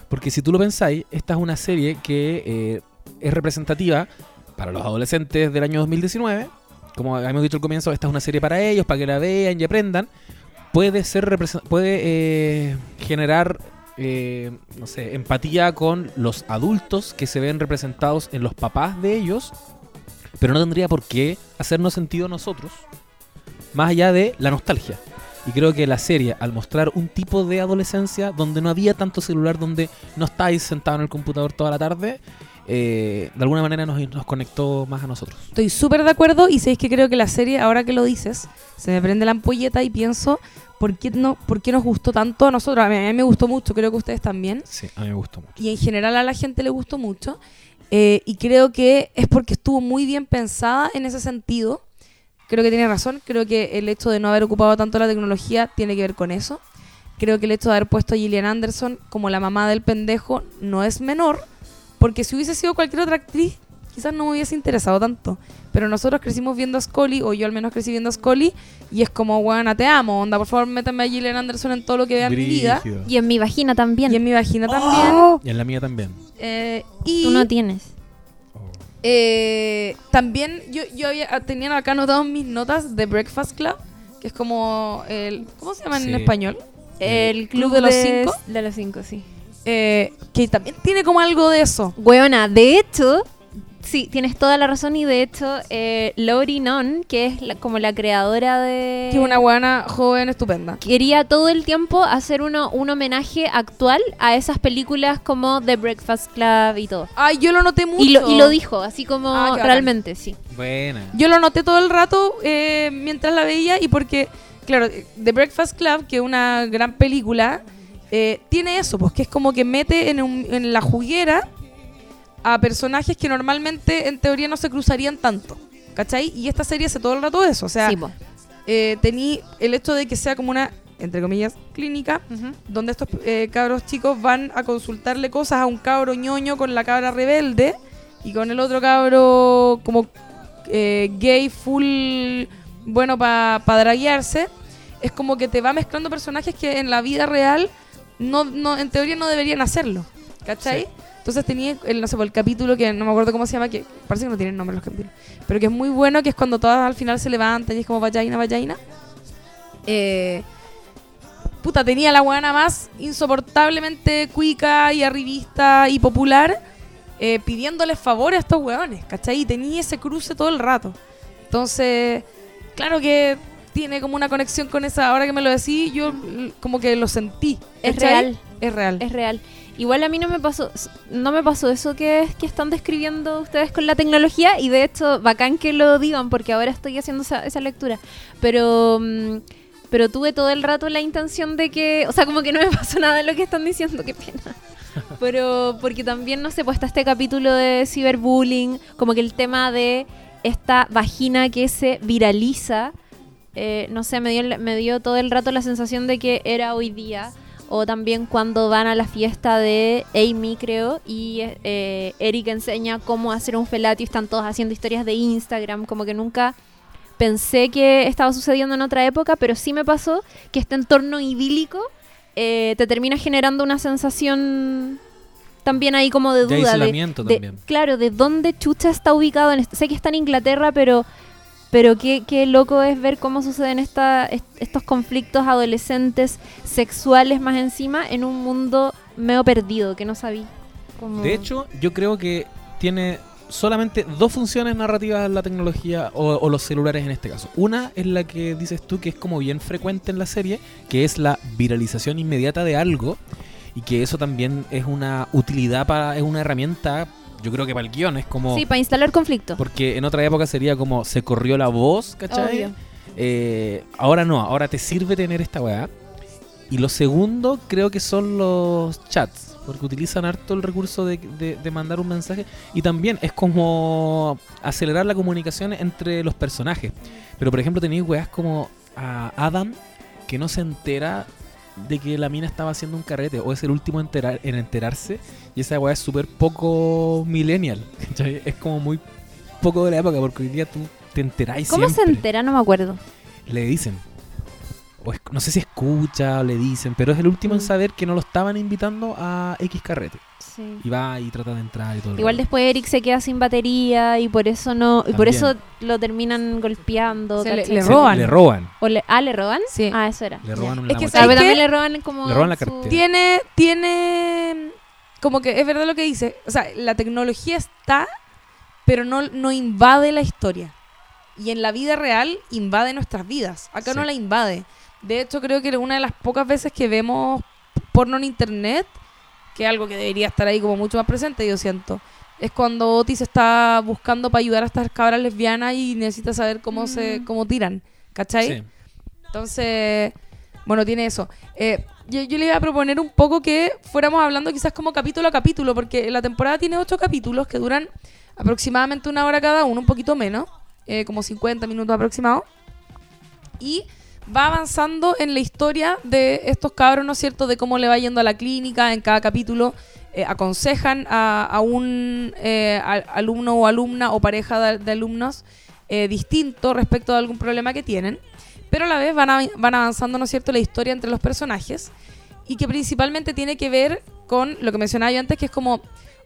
Porque si tú lo pensáis, esta es una serie que eh, es representativa para los adolescentes del año 2019. Como habíamos dicho al comienzo, esta es una serie para ellos, para que la vean y aprendan. Puede ser puede eh, generar eh, empatía con los adultos que se ven representados en los papás de ellos, pero no tendría por qué hacernos sentido a nosotros, más allá de la nostalgia. Y creo que la serie, al mostrar un tipo de adolescencia donde no había tanto celular, donde no estáis sentado en el computador toda la tarde, eh, de alguna manera nos, nos conectó más a nosotros. Estoy súper de acuerdo y sabéis que creo que la serie, ahora que lo dices, se me prende la ampolleta y pienso, ¿por qué, no, ¿por qué nos gustó tanto a nosotros? A mí, a mí me gustó mucho, creo que a ustedes también. Sí, a mí me gustó mucho. y en general a la gente le gustó mucho. eh, y creo que es porque estuvo muy bien pensada en ese sentido. Creo que tiene razón. Creo que el hecho de no haber ocupado tanto la tecnología tiene que ver con eso. Creo que el hecho de haber puesto a Gillian Anderson como la mamá del pendejo no es menor. Porque si hubiese sido cualquier otra actriz, quizás no me hubiese interesado tanto. Pero nosotros crecimos viendo a Scully, o yo al menos crecí viendo a Scully, y es como, bueno, te amo, onda, por favor, métame a Gillian Anderson en todo lo que vea en mi vida. Y en mi vagina también. Y en mi vagina también. Y en la mía también. Eh, y Tú no tienes. eh, también yo, yo había, ah, tenía acá anotado mis notas de Breakfast Club, que es como el... ¿Cómo se llama Sí. en español? El Club de los cinco. De los cinco, sí. Eh, que también tiene como algo de eso. Weona, de hecho, sí, tienes toda la razón y de hecho, eh, Lori Non, que es la- como la creadora de... Que es una buena joven estupenda. Quería todo el tiempo hacer uno, un homenaje actual a esas películas como The Breakfast Club y todo. Ay, yo lo noté mucho. Y lo, y lo dijo, así como Ah, qué bacán. realmente, sí. Buena. Yo lo noté todo el rato eh, mientras la veía y porque, claro, The Breakfast Club, que es una gran película, eh, tiene eso, pues que es como que mete en, un- en la juguera a personajes que normalmente en teoría no se cruzarían tanto. ¿Cachai? Y esta serie hace todo el rato eso. O sea, sí, eh, tení el hecho de que sea como una, entre comillas, clínica, donde estos eh, cabros chicos van a consultarle cosas a un cabro ñoño con la cabra rebelde y con el otro cabro como eh, gay full bueno para draguearse. Es como que te va mezclando personajes que en la vida real no, no en teoría no deberían hacerlo. ¿Cachai? Sí. Entonces tenía el, no sé, por el capítulo que no me acuerdo cómo se llama, que parece que no tienen nombre los capítulos, pero que es muy bueno, que es cuando todas al final se levantan y es como vallaina, vallaina. Eh, puta, tenía la buena más insoportablemente cuica y arribista y popular eh, pidiéndoles favores a estos hueones, ¿cachai? Y tenía ese cruce todo el rato. Entonces, claro que tiene como una conexión con esa, ahora que me lo decís, yo como que lo sentí. Es ¿cachai? real. Es real. Es real. Igual a mí no me pasó, no me pasó eso que, que están describiendo ustedes con la tecnología y de hecho bacán que lo digan porque ahora estoy haciendo esa, esa lectura. Pero mm, pero tuve todo el rato la intención de que, o sea, como que no me pasó nada de lo que están diciendo, qué pena. Pero porque también, no sé, pues está este capítulo de ciberbullying, como que el tema de esta vagina que se viraliza. Eh, no sé, me dio, me dio todo el rato la sensación de que era hoy día. O también cuando van a la fiesta de Amy, creo, y eh, Eric enseña cómo hacer un felatio y están todos haciendo historias de Instagram, como que nunca pensé que estaba sucediendo en otra época, pero sí me pasó que este entorno idílico eh, te termina generando una sensación también ahí como de duda. de- aislamiento de- también. Claro, de dónde Chucha está ubicado. En est- sé que está en Inglaterra, pero, pero qué, qué loco es ver cómo suceden esta, est- estos conflictos adolescentes sexuales más encima en un mundo medio perdido que no sabía. Como- De hecho, yo creo que tiene solamente dos funciones narrativas la tecnología o, o los celulares en este caso. Una es la que dices tú que es como bien frecuente en la serie, que es la viralización inmediata de algo y que eso también es una utilidad para es una herramienta, yo creo que para el guion es como sí, para instalar conflicto. porque en otra época sería como se corrió la voz, ¿cachai? Eh, ahora no, ahora te sirve tener esta weá. Y lo segundo creo que son los chats, porque utilizan harto el recurso de, de- de mandar un mensaje. Y también es como acelerar la comunicación entre los personajes. Pero por ejemplo tenéis weas como a Adam, que no se entera de que la mina estaba haciendo un carrete, o es el último en, enterar- en enterarse. Y esa weá es súper poco millennial. ¿cachai? Es como muy poco de la época, porque hoy día tú te enteráis ¿Cómo se entera? No me acuerdo. le dicen. O es- no sé si escucha o le dicen, pero es el último en Mm. saber que no lo estaban invitando a X carrete. Sí. Y va y trata de entrar y todo. Igual después Eric se queda sin batería y por eso no y por También. eso lo terminan golpeando. Se le- le Se- roban. Le roban. O le- ah, ¿le roban? Sí. Ah, eso era. Le roban una Es que mochila. Claro, ¿Sabes pero qué? también le roban como Le roban la su- cartera. Tiene, tiene, como que es verdad lo que dice. O sea, la tecnología está, pero no, no invade la historia. Y en la vida real invade nuestras vidas. Acá Sí. no la invade. De hecho, creo que una de las pocas veces que vemos porno en internet, que es algo que debería estar ahí como mucho más presente, yo siento, es cuando Otis está buscando para ayudar a estas cabras lesbianas y necesita saber cómo se Mm. cómo tiran. ¿Cachai? Sí. Entonces, bueno, tiene eso. Eh, yo, yo le iba a proponer un poco que fuéramos hablando quizás como capítulo a capítulo, porque la temporada tiene ocho capítulos que duran aproximadamente una hora cada uno, un poquito menos, eh, como 50 minutos aproximados. Y va avanzando en la historia de estos cabros, ¿no es cierto?, de cómo le va yendo a la clínica en cada capítulo. eh, aconsejan a, un eh, al- alumno o alumna o pareja de, alumnos eh, distinto respecto de algún problema que tienen pero a la vez van, van avanzando, ¿no es cierto?, la historia entre los personajes y que principalmente tiene que ver con lo que mencionaba yo antes, que es como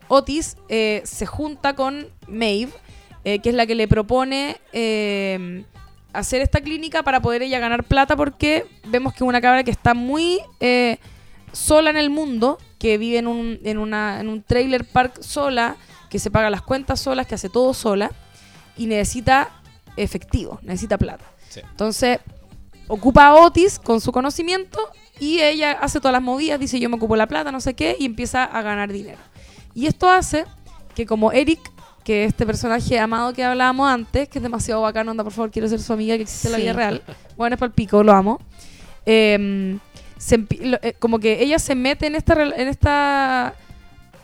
Otis eh, se junta con Maeve, que es la que le propone hacer esta clínica para poder ella ganar plata porque vemos que es una cabra que está muy eh, sola en el mundo, que vive en un, en, una, en un trailer park sola, que se paga las cuentas solas, que hace todo sola y necesita efectivo, necesita plata. Sí. Entonces, ocupa a Otis con su conocimiento y ella hace todas las movidas, dice yo me ocupo la plata, no sé qué, y empieza a ganar dinero. Y esto hace que como Eric, que es este personaje amado que hablábamos antes, que es demasiado bacano, anda por favor, quiero ser su amiga que existe en la vida real, bueno, es para el pico, lo amo. Em, se eh, como que ella se mete en esta, en esta...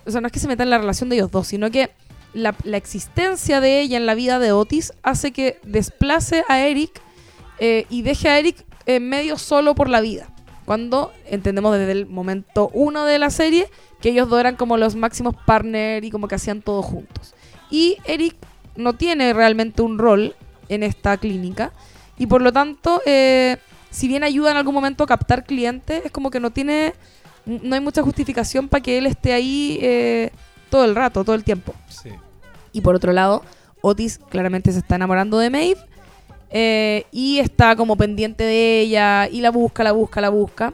O sea, no es que se meta en la relación de ellos dos, sino que la, la existencia de ella en la vida de Otis hace que desplace a Eric eh, y deje a Eric eh, medio solo por la vida. Cuando entendemos desde el momento uno de la serie que ellos dos eran como los máximos partners y como que hacían todo juntos. Y Eric no tiene realmente un rol en esta clínica y por lo tanto, eh, si bien ayuda en algún momento a captar clientes, es como que no tiene, no hay mucha justificación para que él esté ahí eh, todo el rato, todo el tiempo. Sí. Y por otro lado, Otis claramente se está enamorando de Maeve eh, y está como pendiente de ella y la busca, la busca, la busca.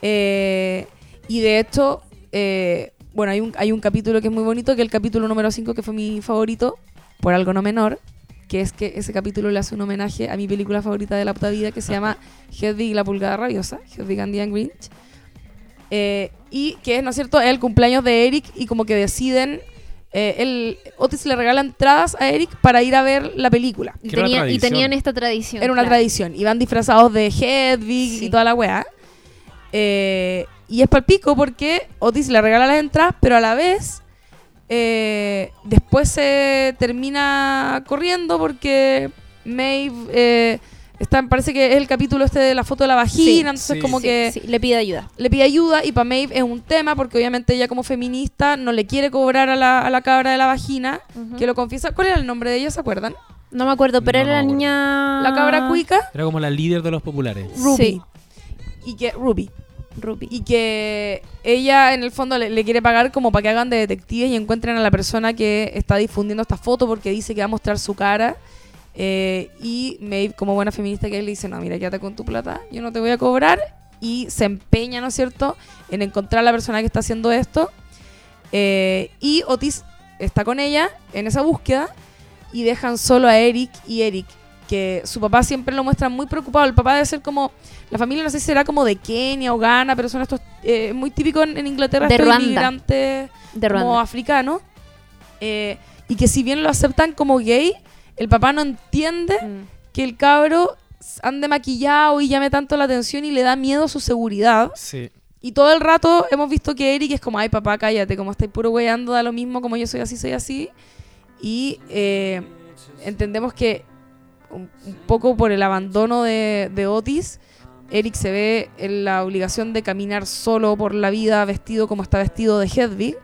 Eh, y de hecho, eh, bueno, hay un, hay un capítulo que es muy bonito, que es el capítulo número 5, que fue mi favorito, por algo no menor, que es que ese capítulo le hace un homenaje a mi película favorita de la puta vida, que se llama Hedwig y la pulgada rabiosa, Hedwig and the Angry Inch. Eh, y que es, ¿no es cierto?, es el cumpleaños de Eric y como que deciden eh, el, Otis le regala entradas a Eric para ir a ver la película. Y, tenía- tenían esta tradición. Era una claro. tradición. Iban disfrazados de Hedwig Sí. y toda la weá. Eh, y es palpico porque Otis le regala las entradas, pero a la vez eh, después se termina corriendo porque Maeve eh, está, parece que es el capítulo este de la foto de la vagina, Sí, entonces sí. como Sí, que sí, le pide ayuda. le pide ayuda y para Maeve es un tema porque obviamente ella como feminista no le quiere cobrar a la, a la cabra de la vagina, que lo confiesa. ¿Cuál era el nombre de ella? ¿Se acuerdan? No me acuerdo, pero No era la acuerdo. niña... La cabra cuica, Era como la líder de los populares. Ruby. Sí. Y que Ruby. Y que ella en el fondo le, le quiere pagar como para que hagan de detectives y encuentren a la persona que está difundiendo esta foto porque dice que va a mostrar su cara. Eh, y Maeve, como buena feminista que es, le dice, no, mira, quédate con tu plata, yo no te voy a cobrar. Y se empeña, ¿no es cierto?, en encontrar a la persona que está haciendo esto. Eh, y Otis está con ella en esa búsqueda y dejan solo a Eric y Eric, que su papá siempre lo muestra muy preocupado. El papá debe ser como, la familia no sé si será como de Kenia o Ghana, pero son estos, eh, muy típico en, en Inglaterra, De estos Ruanda. inmigrantes De como africanos. eh, y que si bien lo aceptan como gay, el papá no entiende Mm. que el cabro ande maquillado y llame tanto la atención y le da miedo su seguridad. Sí. Y todo el rato hemos visto que Eric es como, ay papá, cállate, como estáis puro weyando, da lo mismo, como yo soy así, soy así. Y eh, entendemos que un, un poco por el abandono de, de Otis, Eric se ve en la obligación de caminar solo por la vida vestido como está vestido de Hedwig.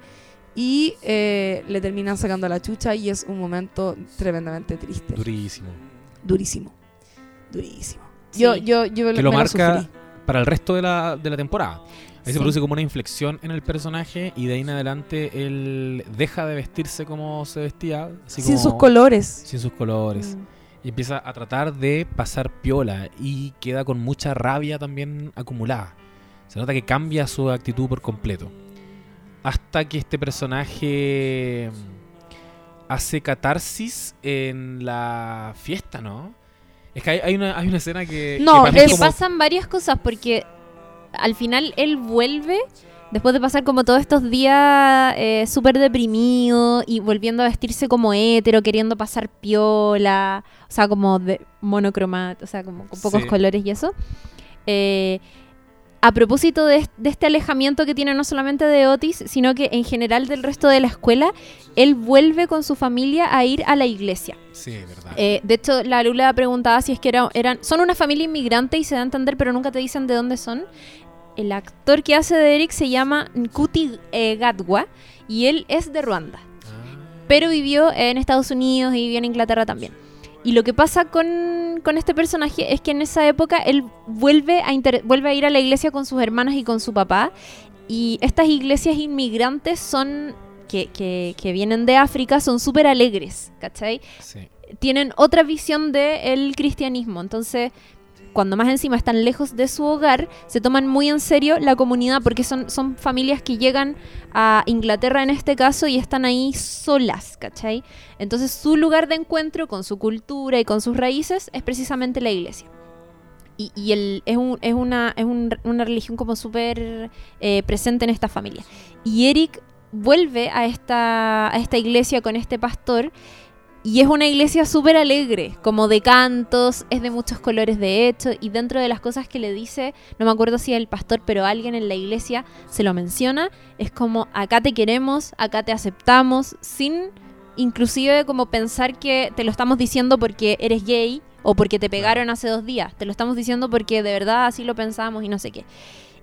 Y eh, le terminan sacando la chucha y es un momento tremendamente triste. Durísimo. Durísimo. Durísimo. Sí. Yo, yo, yo Que lo marca para el resto de la, de la temporada. Ahí Sí. se produce como una inflexión en el personaje y de ahí en adelante él deja de vestirse como se vestía. así Sin como- sus colores. Sin sus colores. Mm. Y empieza a tratar de pasar piola y queda con mucha rabia también acumulada. Se nota que cambia su actitud por completo. Hasta que este personaje mm, hace catarsis en la fiesta, ¿no? Es que hay, hay una, hay una escena que... No, que como- pasan varias cosas porque al final él vuelve después de pasar como todos estos días eh, súper deprimido y volviendo a vestirse como hétero, queriendo pasar piola, o sea, como de monocromat, o sea, como con pocos Sí. colores y eso. Eh, a propósito de, est- de este alejamiento que tiene no solamente de Otis, sino que en general del resto de la escuela, él vuelve con su familia a ir a la iglesia. Sí, verdad. Eh, de hecho, la Lula preguntaba si es que era- eran. Son una familia inmigrante y se da a entender, pero nunca te dicen de dónde son. El actor que hace de Eric se llama Nkuti eh, Gatwa y él es de Ruanda, Ah. pero vivió en Estados Unidos y vivió en Inglaterra también. Y lo que pasa con, con este personaje es que en esa época él vuelve a, vuelve a ir a la iglesia con sus hermanas y con su papá. Y estas iglesias inmigrantes son. Que, que- que vienen de África son súper alegres, ¿cachai? Sí. tienen otra visión del cristianismo. Entonces, cuando más encima están lejos de su hogar, se toman muy en serio la comunidad porque son, son familias que llegan a Inglaterra en este caso y están ahí solas, ¿cachai? Entonces su lugar de encuentro con su cultura y con sus raíces es precisamente la iglesia. Y, y el, es, un- es una, es un- una religión como súper eh, presente en esta familia. Y Eric vuelve a esta, a esta iglesia con este pastor y es una iglesia súper alegre, como de cantos, es de muchos colores de hecho, y dentro de las cosas que le dice, no me acuerdo si el pastor, pero alguien en la iglesia se lo menciona, es como acá te queremos, acá te aceptamos, sin inclusive como pensar que te lo estamos diciendo porque eres gay o porque te pegaron hace dos días, te lo estamos diciendo porque de verdad así lo pensamos y no sé qué.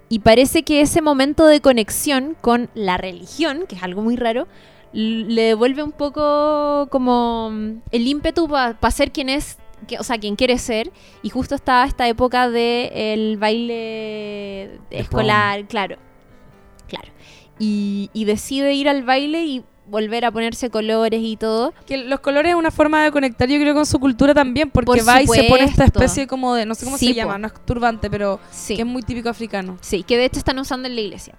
Y parece que ese momento de conexión con la religión, que es algo muy raro, le devuelve un poco como el ímpetu para ser quien es, que- o sea, quien quiere ser. Y justo está esta época del el baile escolar, claro. Claro. Y, y decide ir al baile y volver a ponerse colores y todo. Que los colores es una forma de conectar, yo creo, con su cultura también, porque Por va y se pone esta especie como de, no sé cómo Sí, se llama, no es turbante, pero Sí. que es muy típico africano. Sí, que de hecho están usando en la iglesia.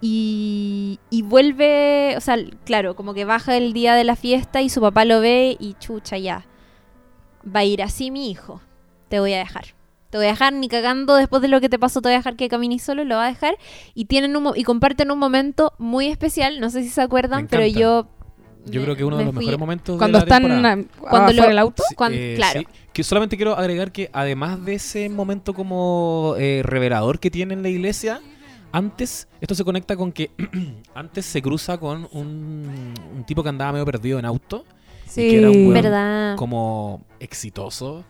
Y, y vuelve, o sea, claro, como que baja el día de la fiesta y su papá lo ve y chucha ya. Va a ir así mi hijo. Te voy a dejar. Te voy a dejar ni cagando después de lo que te pasó, te voy a dejar que camines solo, lo va a dejar. Y tienen un, mo- y comparten un momento muy especial, no sé si se acuerdan, pero yo... Yo me- creo que uno de los mejores momentos Cuando de la están temporada. Cuando lo- del auto. Sí, Cuan- eh, claro. sí. Que solamente quiero agregar que además de ese momento como eh, revelador que tiene en la iglesia, antes, esto se conecta con que antes se cruza con un, un tipo que andaba medio perdido en auto, Sí. que era un ¿Verdad? como exitoso,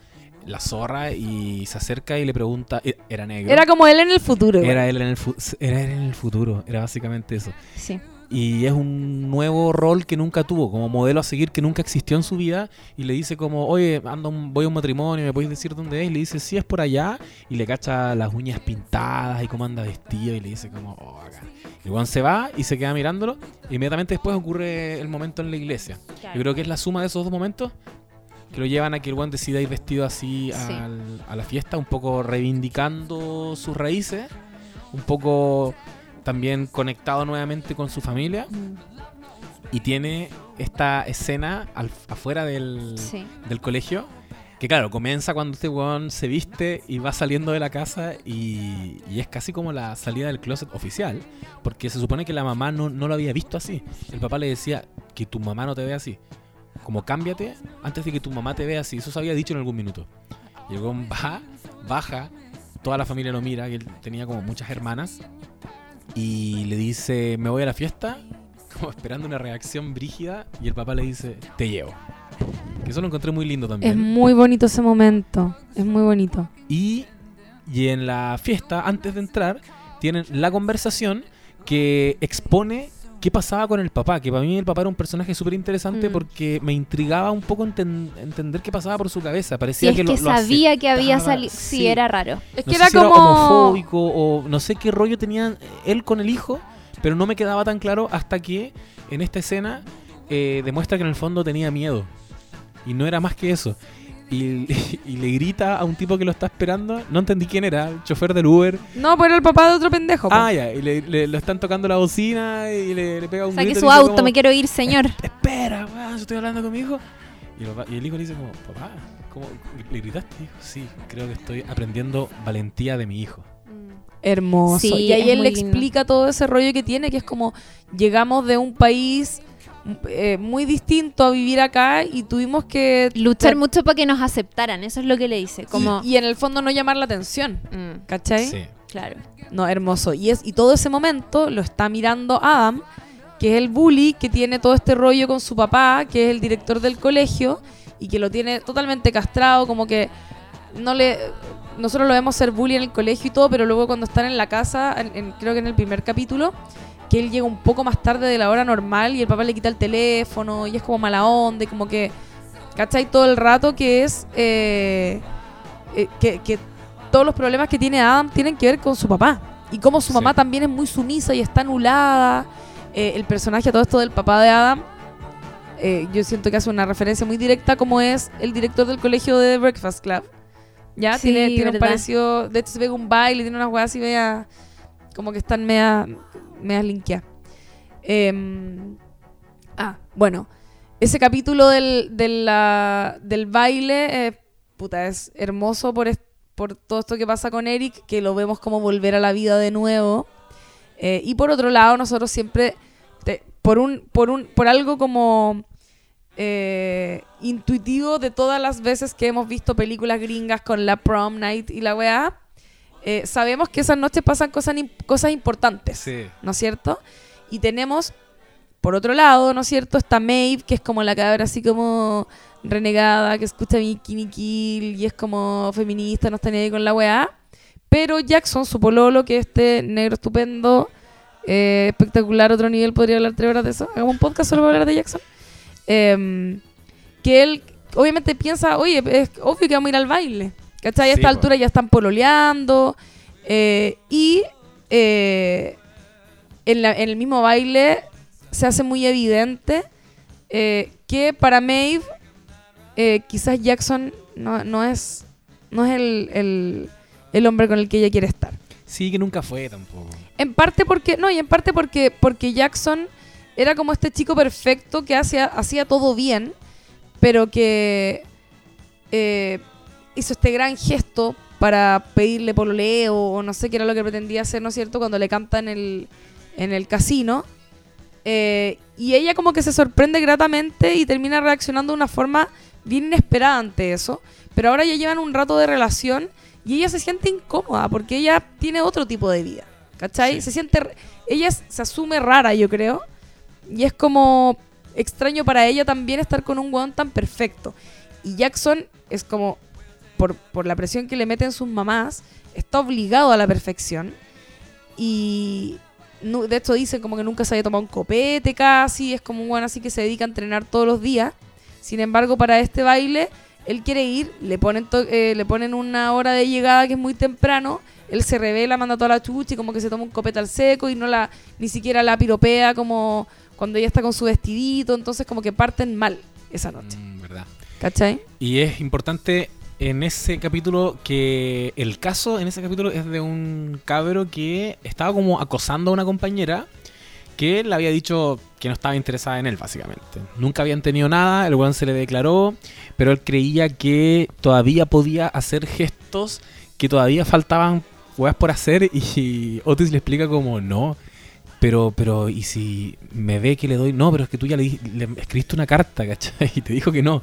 la zorra, y se acerca y le pregunta, e- era negro. Era como él en el futuro. Era él en el fu- era él en el futuro, era básicamente eso. Sí. Y es un nuevo rol que nunca tuvo, como modelo a seguir que nunca existió en su vida. Y le dice como, oye, ando, un- voy a un matrimonio, ¿me podéis decir dónde es? Y le dice, sí, es por allá. Y le cacha las uñas pintadas y cómo anda vestido. Y le dice como, oh, acá. Y el weón se va y se queda mirándolo. E inmediatamente después ocurre el momento en la iglesia. Yo creo que es la suma de esos dos momentos que lo llevan a que el weón decida ir vestido así Sí. al- a la fiesta, un poco reivindicando sus raíces, un poco también conectado nuevamente con su familia Mm, y tiene esta escena al- afuera del, Sí. del colegio que claro, comienza cuando este weón se viste y va saliendo de la casa y, y es casi como la salida del closet oficial, porque se supone que la mamá no, no lo había visto así. El papá le decía que tu mamá no te ve así. Como cámbiate antes de que tu mamá te vea así. Eso se había dicho en algún minuto. Y el weón va, baja, toda la familia lo mira, que él tenía como muchas hermanas, y le dice, me voy a la fiesta, como esperando una reacción brígida, y el papá le dice, te llevo. Que eso lo encontré muy lindo también. Es muy bonito ese momento. Es muy bonito. Y, y en la fiesta, antes de entrar, tienen la conversación que expone qué pasaba con el papá. Que para mí el papá era un personaje súper interesante Mm. porque me intrigaba un poco enten- entender qué pasaba por su cabeza. Sí, Parecía es que que, lo, lo sabía que había salido. Sí, Sí. era raro. Es No que sé era si como. homofóbico o no sé qué rollo tenía él con el hijo, pero no me quedaba tan claro hasta que en esta escena eh, demuestra que en el fondo tenía miedo. Y no era más que eso. Y, y le grita a un tipo que lo está esperando, no entendí quién era, el chofer del Uber. No, pues era el papá de otro pendejo. po. Ah, ya, y le, le- lo están tocando la bocina y le, le pega un Saque grito su auto, como, me quiero ir, señor. Espera, weón, yo estoy hablando con mi hijo. Y, el papá- y el hijo le dice como, papá, ¿cómo le gritaste? Dijo, sí, creo que estoy aprendiendo valentía de mi hijo. Hermoso. Sí, y ahí él le lindo. explica todo ese rollo que tiene, que es como llegamos de un país eh, muy distinto a vivir acá y tuvimos que Luchar Ter- mucho para que nos aceptaran, eso es lo que le dice. Como. y, y en el fondo no llamar la atención, Mm, ¿cachai? Sí. claro. No, hermoso. Y es y todo ese momento lo está mirando Adam, que es el bully que tiene todo este rollo con su papá, que es el director del colegio y que lo tiene totalmente castrado, como que no le nosotros lo vemos ser bully en el colegio y todo, pero luego cuando están en la casa, en- en- creo que en el primer capítulo, que él llega un poco más tarde de la hora normal y el papá le quita el teléfono y es como mala onda y como que, ¿cachai? Todo el rato que es eh, eh, que, que todos los problemas que tiene Adam tienen que ver con su papá. Y como su Sí. mamá también es muy sumisa y está anulada. Eh, el personaje a todo esto del papá de Adam, eh, yo siento que hace una referencia muy directa como es el director del colegio de The Breakfast Club. Ya, Sí, tiene, tiene un parecido, de hecho se ve un baile, tiene unas weas así media, como que están media, media linkeadas. Em, ah, bueno, ese capítulo del, del, baile, puta, es hermoso por, por todo esto que pasa con Eric, que lo vemos como volver a la vida de nuevo. Eh, y por otro lado, nosotros siempre, por, un, por, un, por algo como eh, intuitivo de todas las veces que hemos visto películas gringas con la prom night y la weá, eh, sabemos que esas noches pasan cosas, cosas importantes. Sí. ¿no es cierto? Y tenemos, por otro lado, ¿no es cierto? Está Maeve, que es como la cabra así como renegada, que escucha Bikini Kill y es como feminista, no está ni ahí con la weá. Pero Jackson, su pololo, que este negro estupendo, eh, espectacular, otro nivel, podría hablar tres horas de eso. Hagamos un podcast solo para hablar de Jackson. Em, que él obviamente piensa, oye, es obvio que vamos a ir al baile. ¿Cachai? A Sí, esta po. altura ya están pololeando. eh, y eh, en, la- en el mismo baile se hace muy evidente eh, que para Maeve quizás Jackson no, no es, no es el, el- el hombre con el que ella quiere estar. Sí, que nunca fue tampoco. En parte porque, no, y en parte porque, porque Jackson era como este chico perfecto que hacía, hacía todo bien, pero que eh, hizo este gran gesto para pedirle pololeo o no sé qué era lo que pretendía hacer, ¿no es cierto? Cuando le canta en el, en el casino. Eh, y ella como que se sorprende gratamente y termina reaccionando de una forma bien inesperada ante eso. Pero ahora ya llevan un rato de relación y ella se siente incómoda porque ella tiene otro tipo de vida. ¿Cachai? Sí. Se siente. Ella se asume rara, yo creo. Y es como extraño para ella también estar con un weón tan perfecto. Y Jackson es como, por, por la presión que le meten sus mamás, está obligado a la perfección. Y de hecho dicen como que nunca se había tomado un copete casi. Es como un weón así que se dedica a entrenar todos los días. Sin embargo, para este baile, él quiere ir, le ponen, eh, le ponen una hora de llegada que es muy temprano. Él se revela, manda toda la chucha y como que se toma un copete al seco y no la ni siquiera la piropea como cuando ella está con su vestidito. Entonces como que parten mal esa noche. Mm, verdad. ¿Cachai? Y es importante en ese capítulo que el caso en ese capítulo es de un cabro que estaba como acosando a una compañera que le había dicho que no estaba interesada en él, básicamente. Nunca habían tenido nada, el weón se le declaró, pero él creía que todavía podía hacer gestos que todavía faltaban weas por hacer y Otis le explica como no. Pero, pero, ¿y si me ve que le doy? No, pero es que tú ya le, le escribiste una carta, ¿cachai? Y te dijo que no.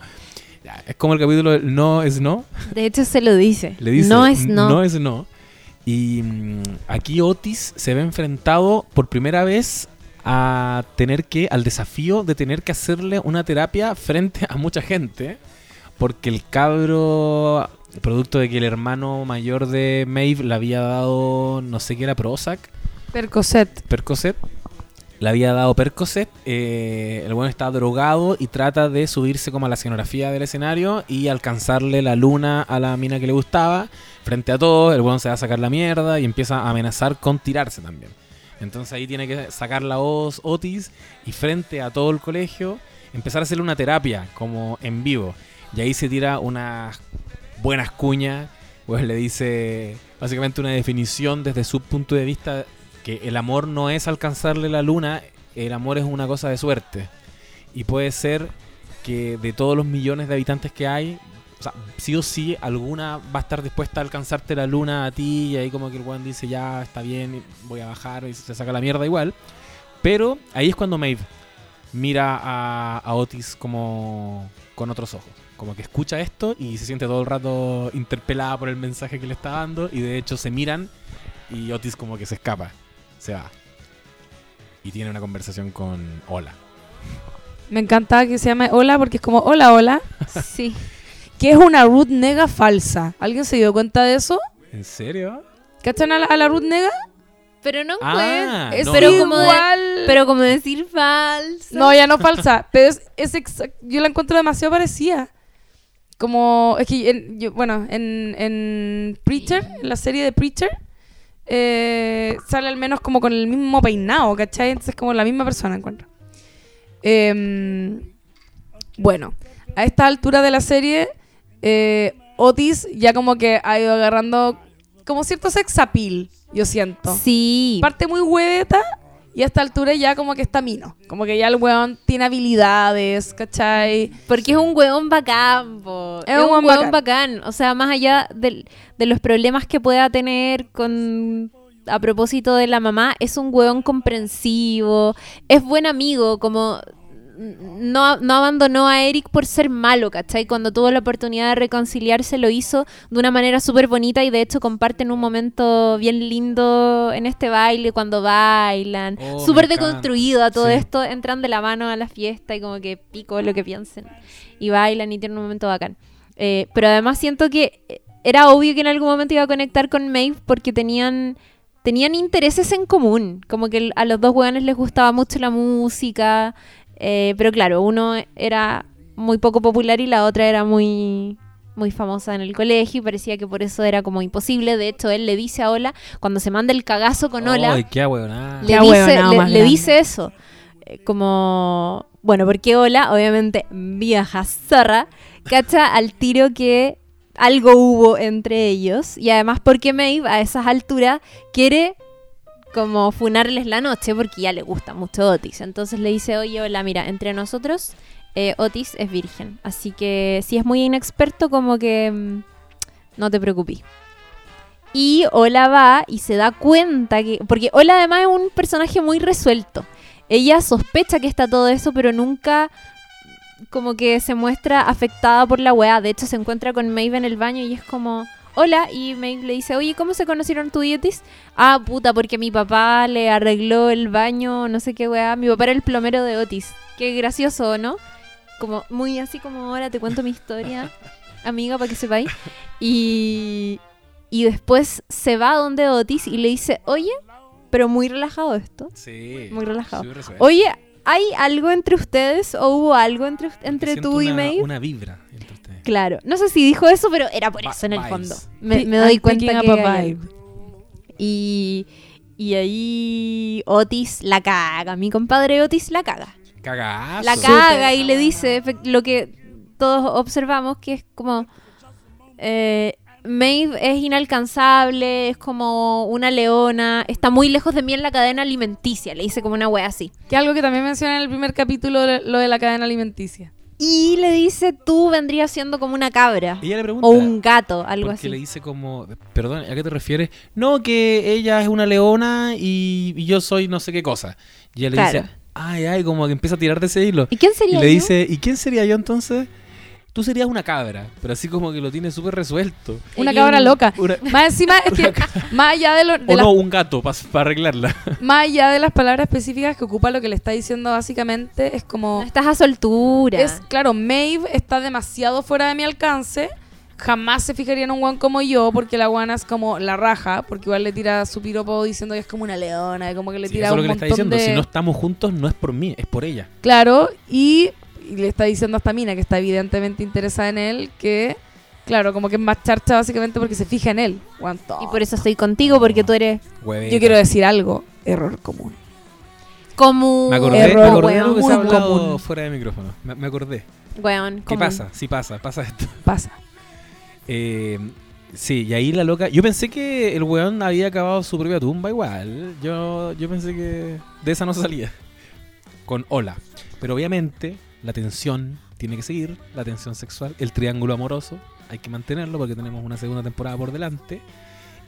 Es como el capítulo del no es no. De hecho, se lo dice. Le dice, no es no. No es no. Y mm, aquí Otis se ve enfrentado por primera vez a tener que, al desafío de tener que hacerle una terapia frente a mucha gente. Porque el cabro, producto de que el hermano mayor de Maeve le había dado, no sé qué era, Prozac, Percocet. Percocet. Le había dado Percocet. eh, el bueno está drogado y trata de subirse como a la escenografía del escenario y alcanzarle la luna a la mina que le gustaba. Frente a todos, el bueno se va a sacar la mierda y empieza a amenazar con tirarse también. Entonces ahí tiene que sacar la voz Otis y frente a todo el colegio empezar a hacerle una terapia como en vivo. Y ahí se tira unas buenas cuñas. Pues le dice básicamente una definición desde su punto de vista que el amor no es alcanzarle la luna, el amor es una cosa de suerte. Y puede ser que de todos los millones de habitantes que hay, o sea, sí o sí, alguna va a estar dispuesta a alcanzarte la luna a ti. Y ahí como que el weón dice, ya, está bien, voy a bajar y se saca la mierda igual. Pero ahí es cuando Maeve mira a, a Otis como con otros ojos. Como que escucha esto y se siente todo el rato interpelada por el mensaje que le está dando. Y de hecho se miran y Otis como que se escapa, se va. Y tiene una conversación con Hola. Me encanta que se llame Hola porque es como Hola, hola. Sí. Que es una Ruth Nega falsa. ¿Alguien se dio cuenta de eso? ¿En serio? ¿Cachan a la, a la Ruth Nega? Pero no Ah, no. pero como de- igual. pero como decir falso. No, ya no falsa. pero es, es exact- yo la encuentro demasiado parecida. Como, es que, en- yo- bueno, en, en Preacher, en la serie de Preacher, eh, sale al menos como con el mismo peinado, ¿cachai? Entonces como la misma persona encuentro. Em, bueno, a esta altura de la serie, eh, Otis ya como que ha ido agarrando como cierto sex appeal, yo siento Sí. parte muy hueveta y a esta altura ya como que está mino. Como que ya el weón tiene habilidades, ¿cachai? Porque es un hueón bacán, po. Es Es, un hueón hueón bacán. O sea, más allá del- de los problemas que pueda tener con a propósito de la mamá, es un hueón comprensivo, es buen amigo, como no, no abandonó a Eric por ser malo, ¿cachai? Cuando tuvo la oportunidad de reconciliarse lo hizo de una manera súper bonita y de hecho comparten un momento bien lindo en este baile cuando bailan. Oh, súper deconstruido a todo Sí. esto, entran de la mano a la fiesta y como que pico lo que piensen y bailan y tienen un momento bacán. Eh, pero además siento que era obvio que en algún momento iba a conectar con Maeve porque tenían tenían intereses en común, como que a los dos hueones les gustaba mucho la música, eh, pero claro, uno era muy poco popular y la otra era muy muy famosa en el colegio y parecía que por eso era como imposible. De hecho, él le dice a Ola, cuando se manda el cagazo con Ola, Ay, qué le Qué dice, le, más le dice eso. Eh, Como, bueno, porque Ola, obviamente, vieja zorra, cacha al tiro que algo hubo entre ellos. Y además porque Maeve a esas alturas quiere como funarles la noche porque ya le gusta mucho Otis. Entonces le dice, oye, Ola, mira, entre nosotros eh, Otis es virgen. Así que si es muy inexperto, como que mm, no te preocupes. Y Ola va y se da cuenta que. Porque Ola además es un personaje muy resuelto. Ella sospecha que está todo eso, pero nunca como que se muestra afectada por la weá. De hecho, se encuentra con Maeve en el baño y es como. Hola, y Maeve le dice, oye, ¿cómo se conocieron tú y Otis? Ah, puta, porque mi papá le arregló el baño, no sé qué weá. Mi papá era el plomero de Otis. Qué gracioso, ¿no? Como muy así como ahora te cuento mi historia, amiga, para que sepáis. Y, y después se va donde Otis y le dice, oye, pero muy relajado esto. Sí. Muy relajado. Oye, ¿hay algo entre ustedes o hubo algo entre, entre tú y Maeve? Una vibra entre. Claro. No sé si dijo eso, pero era por eso en el fondo. Me, doy I'm cuenta que up a hay vibe. Y, y ahí Otis la caga. Mi compadre Otis la caga. Cagazo. La caga y le dice lo que todos observamos, que es como... Eh, Maeve es inalcanzable, es como una leona, está muy lejos de mí en la cadena alimenticia, le dice como una wea así. Que algo que también menciona en el primer capítulo, lo de la cadena alimenticia. Y le dice, tú vendrías siendo como una cabra. Ella le pregunta. O un gato, algo así. le dice como, perdón, ¿a qué te refieres? No, que ella es una leona y, y yo soy no sé qué cosa. Y ella le Claro. dice, ay, ay, como que empieza a tirar de ese hilo. ¿Y quién Y sería le yo? dice, ¿y quién sería yo entonces? Tú serías una cabra, pero así como que lo tiene súper resuelto. Una cabra loca. Una- Más encima es que, más allá de, lo- de o las no, un gato para arreglarla. más allá de las palabras específicas que ocupa lo que le está diciendo básicamente es como No estás a soltura. es claro Maeve está demasiado fuera de mi alcance jamás se fijaría en un guan como yo porque la guana es como la raja porque igual le tira su piropo diciendo que es como una leona como que le Sí, tira eso es lo un que le está montón diciendo. de Si no estamos juntos, no es por mí, es por ella. claro y, y le está diciendo a esta mina que está evidentemente interesada en él que claro como que es más charcha básicamente porque se fija en él Y por eso estoy contigo, porque tú eres yo quiero decir algo error común como... Me acordé, Error, me acordé de weón, lo que se muy ha hablado común. fuera de micrófono. Me, me acordé. Weón, ¿Qué común. pasa? Sí pasa, pasa esto. pasa Eh, sí, y ahí la loca. Yo pensé que el weón había acabado su propia tumba igual. Yo, yo pensé que de esa no se salía. Con hola. Pero obviamente la tensión tiene que seguir, la tensión sexual, el triángulo amoroso. Hay que mantenerlo porque tenemos una segunda temporada por delante.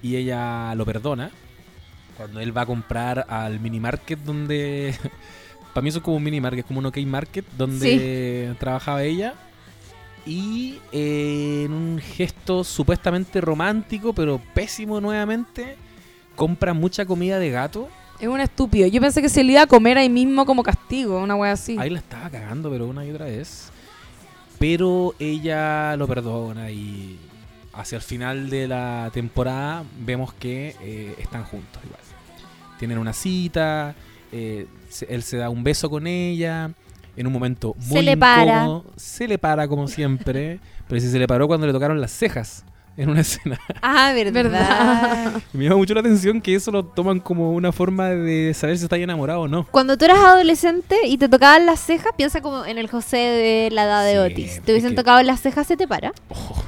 Y ella lo perdona cuando él va a comprar al mini market donde. Para mí eso es como un mini market, como un OK market donde trabajaba ella. Y eh, en un gesto supuestamente romántico, pero pésimo nuevamente, compra mucha comida de gato. Es un estúpido yo pensé que se le iba a comer ahí mismo como castigo una wea así Ahí la estaba cagando, pero una y otra vez. Pero ella lo perdona y hacia el final de la temporada vemos que eh, están juntos igual. Tienen una cita, eh, se- él se da un beso con ella. En un momento muy Se le para. incómodo, Se le para como siempre. pero si se le paró cuando le tocaron las cejas en una escena. Ah, verdad. verdad me llama mucho la atención que eso lo toman como una forma de saber si está enamorado o no. Cuando tú eras adolescente y te tocaban las cejas, piensa como en el José de la edad de Sí, Otis. Te hubiesen que- tocado las cejas, se te para. Oh,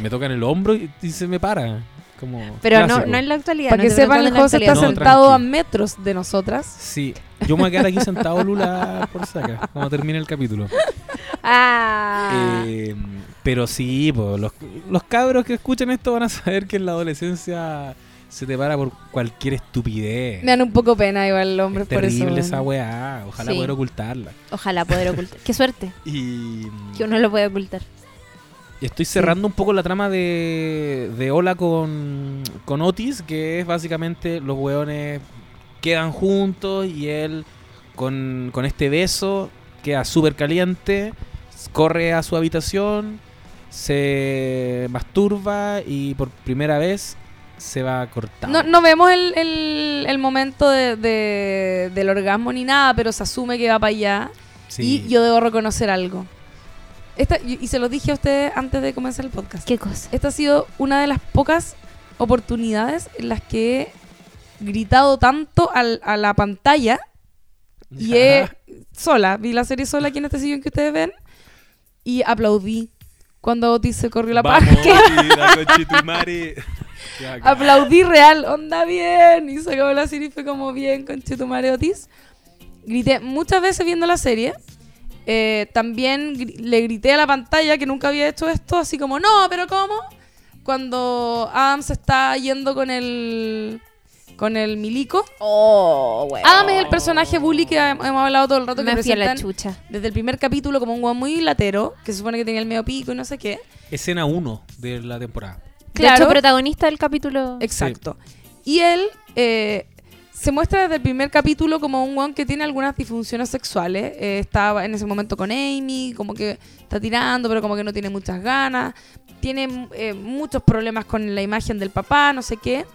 me tocan el hombro y, y se me para. Como Pero no, no en la actualidad. Para no que sepan, el José está. No, sentado a metros de nosotras. Sí, yo me voy a quedar aquí sentado, Lula, por saca, cuando termine el capítulo. Ah. Eh, pero sí, po, los, los cabros que escuchan esto van a saber que en la adolescencia se te para por cualquier estupidez. Me dan un poco pena igual el hombre es por eso. terrible esa weá, ojalá Sí. poder ocultarla. Ojalá poder ocultar. Qué suerte Y, que uno lo puede ocultar. y estoy cerrando un poco la trama de, de Ola con, con Otis, que es básicamente los weones quedan juntos y él con, con este beso queda súper caliente, corre a su habitación, se masturba y por primera vez se va a cortar. No, no vemos el, el- el momento de- de- del orgasmo ni nada, pero se asume que va para allá. Sí. Y yo debo reconocer algo. Esta, y, y se lo dije a ustedes antes de comenzar el podcast. ¿Qué cosa? Esta ha sido una de las pocas oportunidades en las que he gritado tanto al- a la pantalla y he sola, vi la serie sola aquí en este sillón que ustedes ven y aplaudí cuando Otis se corrió la Vamos. Ya, Aplaudí real, onda bien. Y se acabó la serie y fue como bien con Chetumare Otis. Grité muchas veces viendo la serie. Eh, también le grité a la pantalla que nunca había hecho esto, así como, no, pero ¿cómo? Cuando Adam se está yendo con el con el milico. Oh, weón. Adam es el personaje bully que hem- hemos hablado todo el rato que Me fui a la chucha. desde el primer capítulo como un guan muy latero, que se supone que tenía el medio pico y no sé qué. Escena 1 de la temporada. De hecho, protagonista del capítulo. Exacto. Y él eh, se muestra desde el primer capítulo como un weón que tiene algunas disfunciones sexuales. Eh, estaba en ese momento con Amy, como que está tirando, pero como que no tiene muchas ganas. Tiene eh, muchos problemas con la imagen del papá, no sé qué.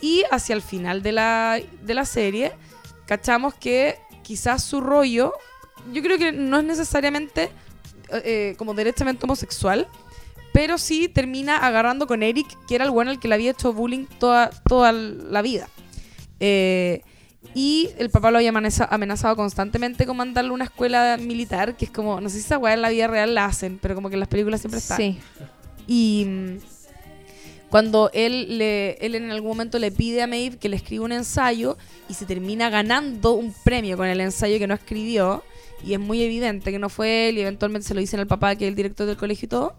Y hacia el final de la, de la serie, cachamos que quizás su rollo, yo creo que no es necesariamente eh, como derechamente homosexual, pero sí termina agarrando con Eric, que era el bueno al que le había hecho bullying toda, toda la vida. Eh, y el papá lo había amenaza- amenazado constantemente con mandarle a una escuela militar, que es como, no sé si esa weá en la vida real la hacen, pero como que en las películas siempre está. Sí. Y cuando él, le, él en algún momento le pide a Maeve que le escriba un ensayo y se termina ganando un premio con el ensayo que no escribió, y es muy evidente que no fue él, y eventualmente se lo dicen al papá, que es el director del colegio y todo,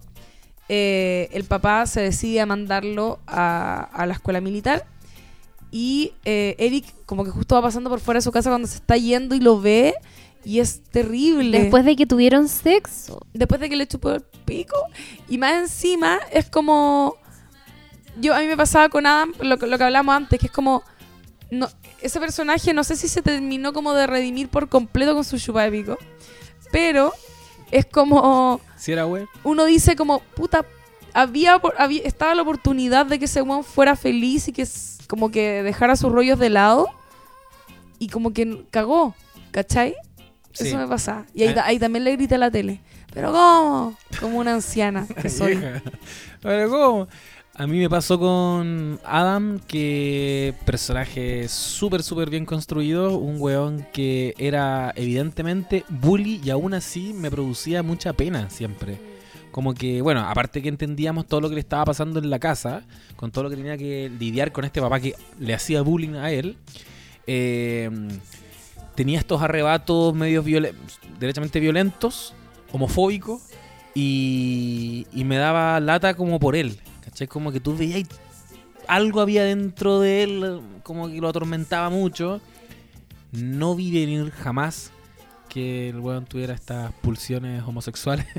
eh, el papá se decide a mandarlo a, a la escuela militar. Y eh, Eric como que justo va pasando por fuera de su casa cuando se está yendo y lo ve y es terrible Después de que tuvieron sexo. después de que le chupó el pico. Y más encima es como. Yo a mí me pasaba con Adam lo, que- lo que hablamos antes, que es como. No, ese personaje no sé si se terminó como de redimir por completo con su chupa de pico. Pero es como. Si era weón. Uno dice como, puta, había, había estaba la oportunidad de que ese weón fuera feliz y que como que dejara sus rollos de lado. Y como que cagó, ¿cachai? Sí. Eso me pasa. Y ahí, Ah. ahí también le grité a la tele. ¿Pero cómo? Como una anciana que soy. Pero ¿cómo? A mí me pasó con Adam, que personaje súper, súper bien construido. Un weón que era evidentemente bully y aún así me producía mucha pena siempre. Como que, bueno, aparte que entendíamos todo lo que le estaba pasando en la casa, con todo lo que tenía que lidiar con este papá que le hacía bullying a él, eh, tenía estos arrebatos medios violen- derechamente violentos, homofóbicos, y, y me daba lata como por él. ¿Cachai? Como que tú veías algo había dentro de él, como que lo atormentaba mucho. No vi venir jamás que el weón tuviera estas pulsiones homosexuales.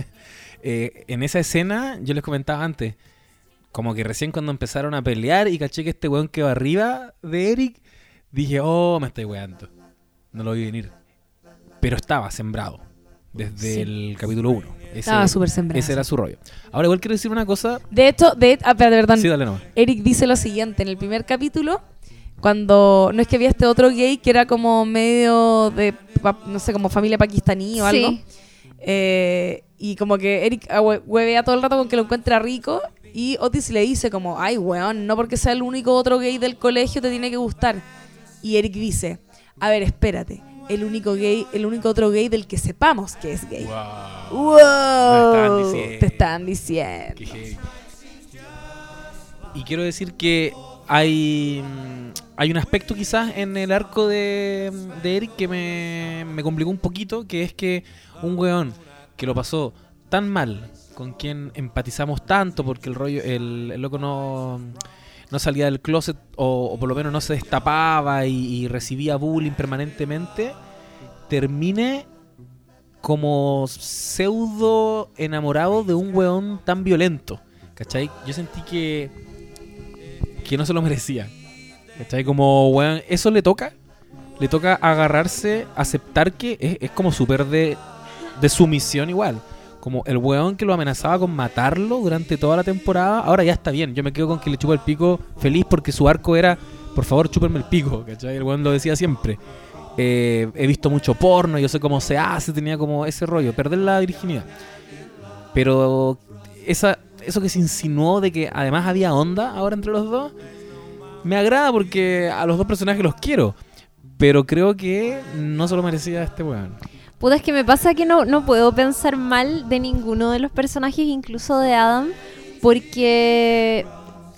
Eh, en esa escena, yo les comentaba antes, como que recién cuando empezaron a pelear y caché que este weón que va arriba de Eric, dije, oh, me estoy weando. No lo vi venir. Pero estaba sembrado desde Sí. el capítulo 1. Estaba súper sembrado. Ese era su rollo. Ahora igual quiero decir una cosa. De hecho, de, ah, perdón. Sí, dale nomás. Eric dice lo siguiente en el primer capítulo. Cuando no es que había este otro gay que era como medio de, no sé, como familia pakistaní o algo. Sí. Eh, y como que Eric ah, hue- huevea todo el rato con que lo encuentra rico. Y Otis le dice como, ay, weón, no porque sea el único otro gay del colegio te tiene que gustar. Y Eric dice, a ver, espérate. El único gay, el único otro gay del que sepamos que es gay. ¡Wow! Te están diciendo. Qué. Y quiero decir que hay, mm, hay un aspecto quizás en el arco de, de Eric que me, me complicó un poquito, que es que un weón que lo pasó tan mal, con quien empatizamos tanto, porque el rollo, el, el loco no, no salía del closet, o, por lo menos no se destapaba y, y recibía bullying permanentemente, termine como pseudo enamorado de un weón tan violento. ¿Cachai? Yo sentí que. que no se lo merecía. ¿Cachai? Como weón. Eso le toca. Le toca agarrarse, aceptar que es, es como súper de, de sumisión igual. Como el weón que lo amenazaba con matarlo durante toda la temporada. Ahora ya está bien. Yo me quedo con que le chupa el pico feliz porque su arco era. Por favor, chúpenme el pico. ¿Cachai? El weón lo decía siempre. Eh, he visto mucho porno, yo sé cómo se hace, tenía como ese rollo, perder la virginidad. Pero esa, eso que se insinuó de que además había onda ahora entre los dos, me agrada porque a los dos personajes los quiero. Pero creo que no se lo merecía este weón. Puta, es que me pasa que no, no puedo pensar mal de ninguno de los personajes, incluso de Adam, porque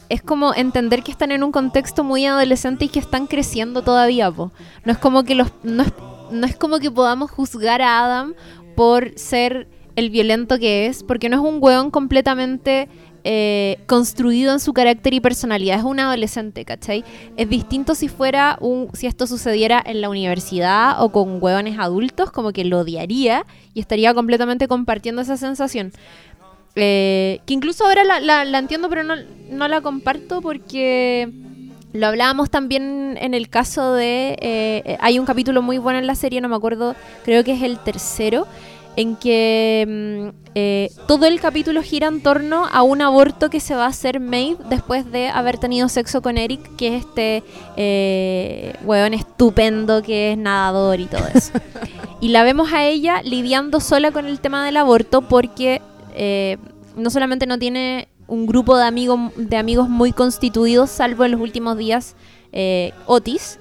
es como entender que están en un contexto muy adolescente y que están creciendo todavía. No es como que los no es, no es como que podamos juzgar a Adam por ser el violento que es, porque no es un weón completamente eh, construido en su carácter y personalidad, es un adolescente, ¿cachai? Es distinto si fuera un, si esto sucediera en la universidad o con hueones adultos, como que lo odiaría y estaría completamente compartiendo esa sensación. eh, que incluso ahora la, la- la entiendo, pero no, la comparto porque lo hablábamos también en el caso de... eh, hay un capítulo muy bueno en la serie, no me acuerdo, creo que es el tercero, en que mm, eh, todo el capítulo gira en torno a un aborto que se va a hacer Maeve después de haber tenido sexo con Eric, que es este eh, weón estupendo que es nadador y todo eso. y la vemos a ella lidiando sola con el tema del aborto porque eh, no solamente no tiene un grupo de, amigos de amigos muy constituidos, salvo en los últimos días eh, Otis,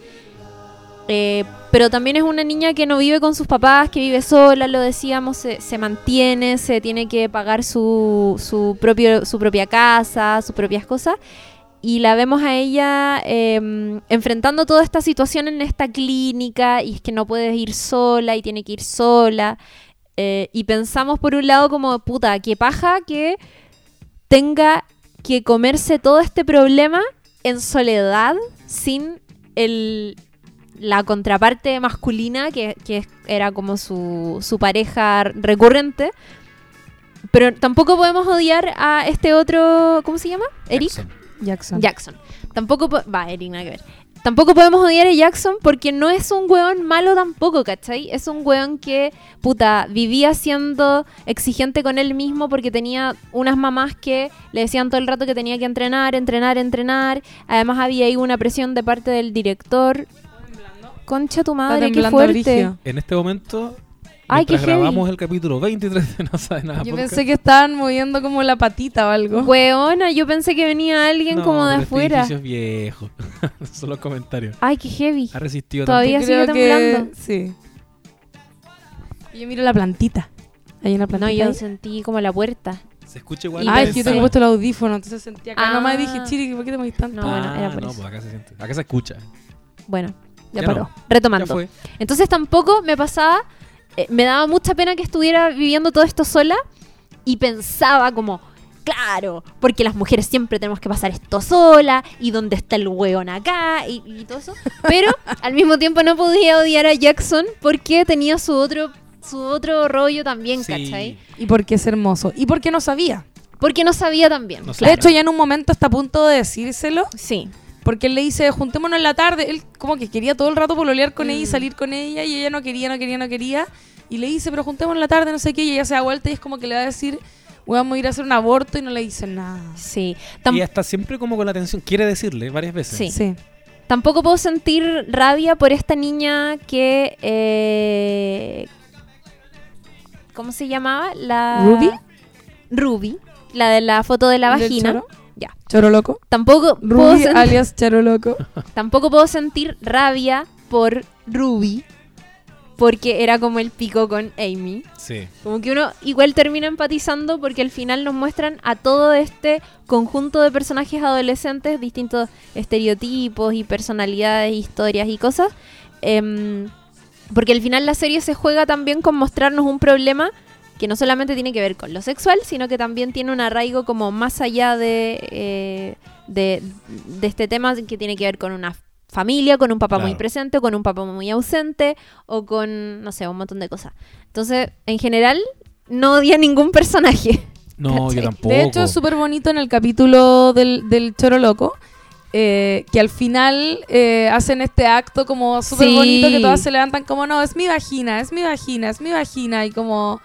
eh, pero también es una niña que no vive con sus papás, que vive sola, lo decíamos, se, mantiene, se tiene que pagar su, su, propio, su propia casa, sus propias cosas. Y la vemos a ella eh, enfrentando toda esta situación en esta clínica y es que no puede ir sola y tiene que ir sola. Eh, y pensamos por un lado como, puta, qué paja que tenga que comerse todo este problema en soledad sin el, la contraparte masculina que, que es- era como su, su pareja recurrente. Pero tampoco podemos odiar a este otro, ¿cómo se llama? Eric. Jackson. Jackson. Jackson. Tampoco po- va, Eric, nada que ver. Tampoco podemos odiar a Jackson porque no es un weón malo tampoco, ¿cachai? Es un weón que, puta, vivía siendo exigente con él mismo porque tenía unas mamás que le decían todo el rato que tenía que entrenar, entrenar, entrenar. Además había ahí una presión de parte del director. Concha tu madre, qué fuerte. En este momento, Ay, qué mientras heavy. grabamos el capítulo 23 de No Sabe Nada Yo Podcast, pensé que estaban moviendo como la patita o algo. Weona, yo pensé que venía alguien no, como de pero este afuera. edificio es viejo. Son los comentarios. Ay, qué heavy. Ha resistido Todavía tanto. sigue que- temblando. Sí. Y yo miro la plantita. Hay una No, plantita. yo ahí. sentí como la puerta. Se escucha igual. Ay, es que yo tengo puesto el audífono, entonces sentía acá Ah. nomás dije, Chiri, ¿por qué te movís tanto? No, bueno, Ah, era por no, eso. pues acá se siente. Acá se escucha. Bueno, Ya, Ya paró. no. retomando. Ya. Entonces tampoco me pasaba, eh, me daba mucha pena que estuviera viviendo todo esto sola y pensaba como, claro, porque las mujeres siempre tenemos que pasar esto sola y dónde está el hueón acá y, y todo eso. Pero al mismo tiempo no podía odiar a Jackson porque tenía su otro, su otro rollo también, Sí. ¿cachai? Y porque es hermoso. Y porque no sabía. Porque no sabía también. No De hecho, ya en un momento está a punto de decírselo. Sí. Porque él le dice, juntémonos en la tarde. Él como que quería todo el rato pololear con ella y Mm. salir con ella. Y ella no quería, no quería, no quería. Y le dice, pero juntémonos en la tarde, no sé qué. Y ella se da vuelta y es como que le va a decir, vamos a ir a hacer un aborto. Y no le dice nada. Sí. Tam- Y está siempre como con la atención. Quiere decirle varias veces. Sí. Sí. Tampoco puedo sentir rabia por esta niña que. eh, ¿Cómo se llamaba? La. ¿Ruby? Ruby. La de la foto de la ¿Del vagina. choro? Ya. Choro loco. Tampoco puedo, Ruby sen- alias Choro loco. tampoco puedo sentir rabia por Ruby. Porque era como el pico con Amy. Sí. Como que uno igual termina empatizando porque al final nos muestran a todo este conjunto de personajes adolescentes, distintos estereotipos y personalidades, historias y cosas. Em, porque al final la serie se juega también con mostrarnos un problema que no solamente tiene que ver con lo sexual, sino que también tiene un arraigo como más allá de, eh, de, de este tema que tiene que ver con una familia, con un papá muy presente, o con un papá muy ausente, o con, no sé, un montón de cosas. Entonces, en general, no odia a ningún personaje. No, ¿Cachai? yo tampoco. De hecho, es súper bonito en el capítulo del, del Choro Loco. eh, que al final eh, hacen este acto como súper Sí. bonito que todas se levantan como no, es mi vagina, es mi vagina, es mi vagina y como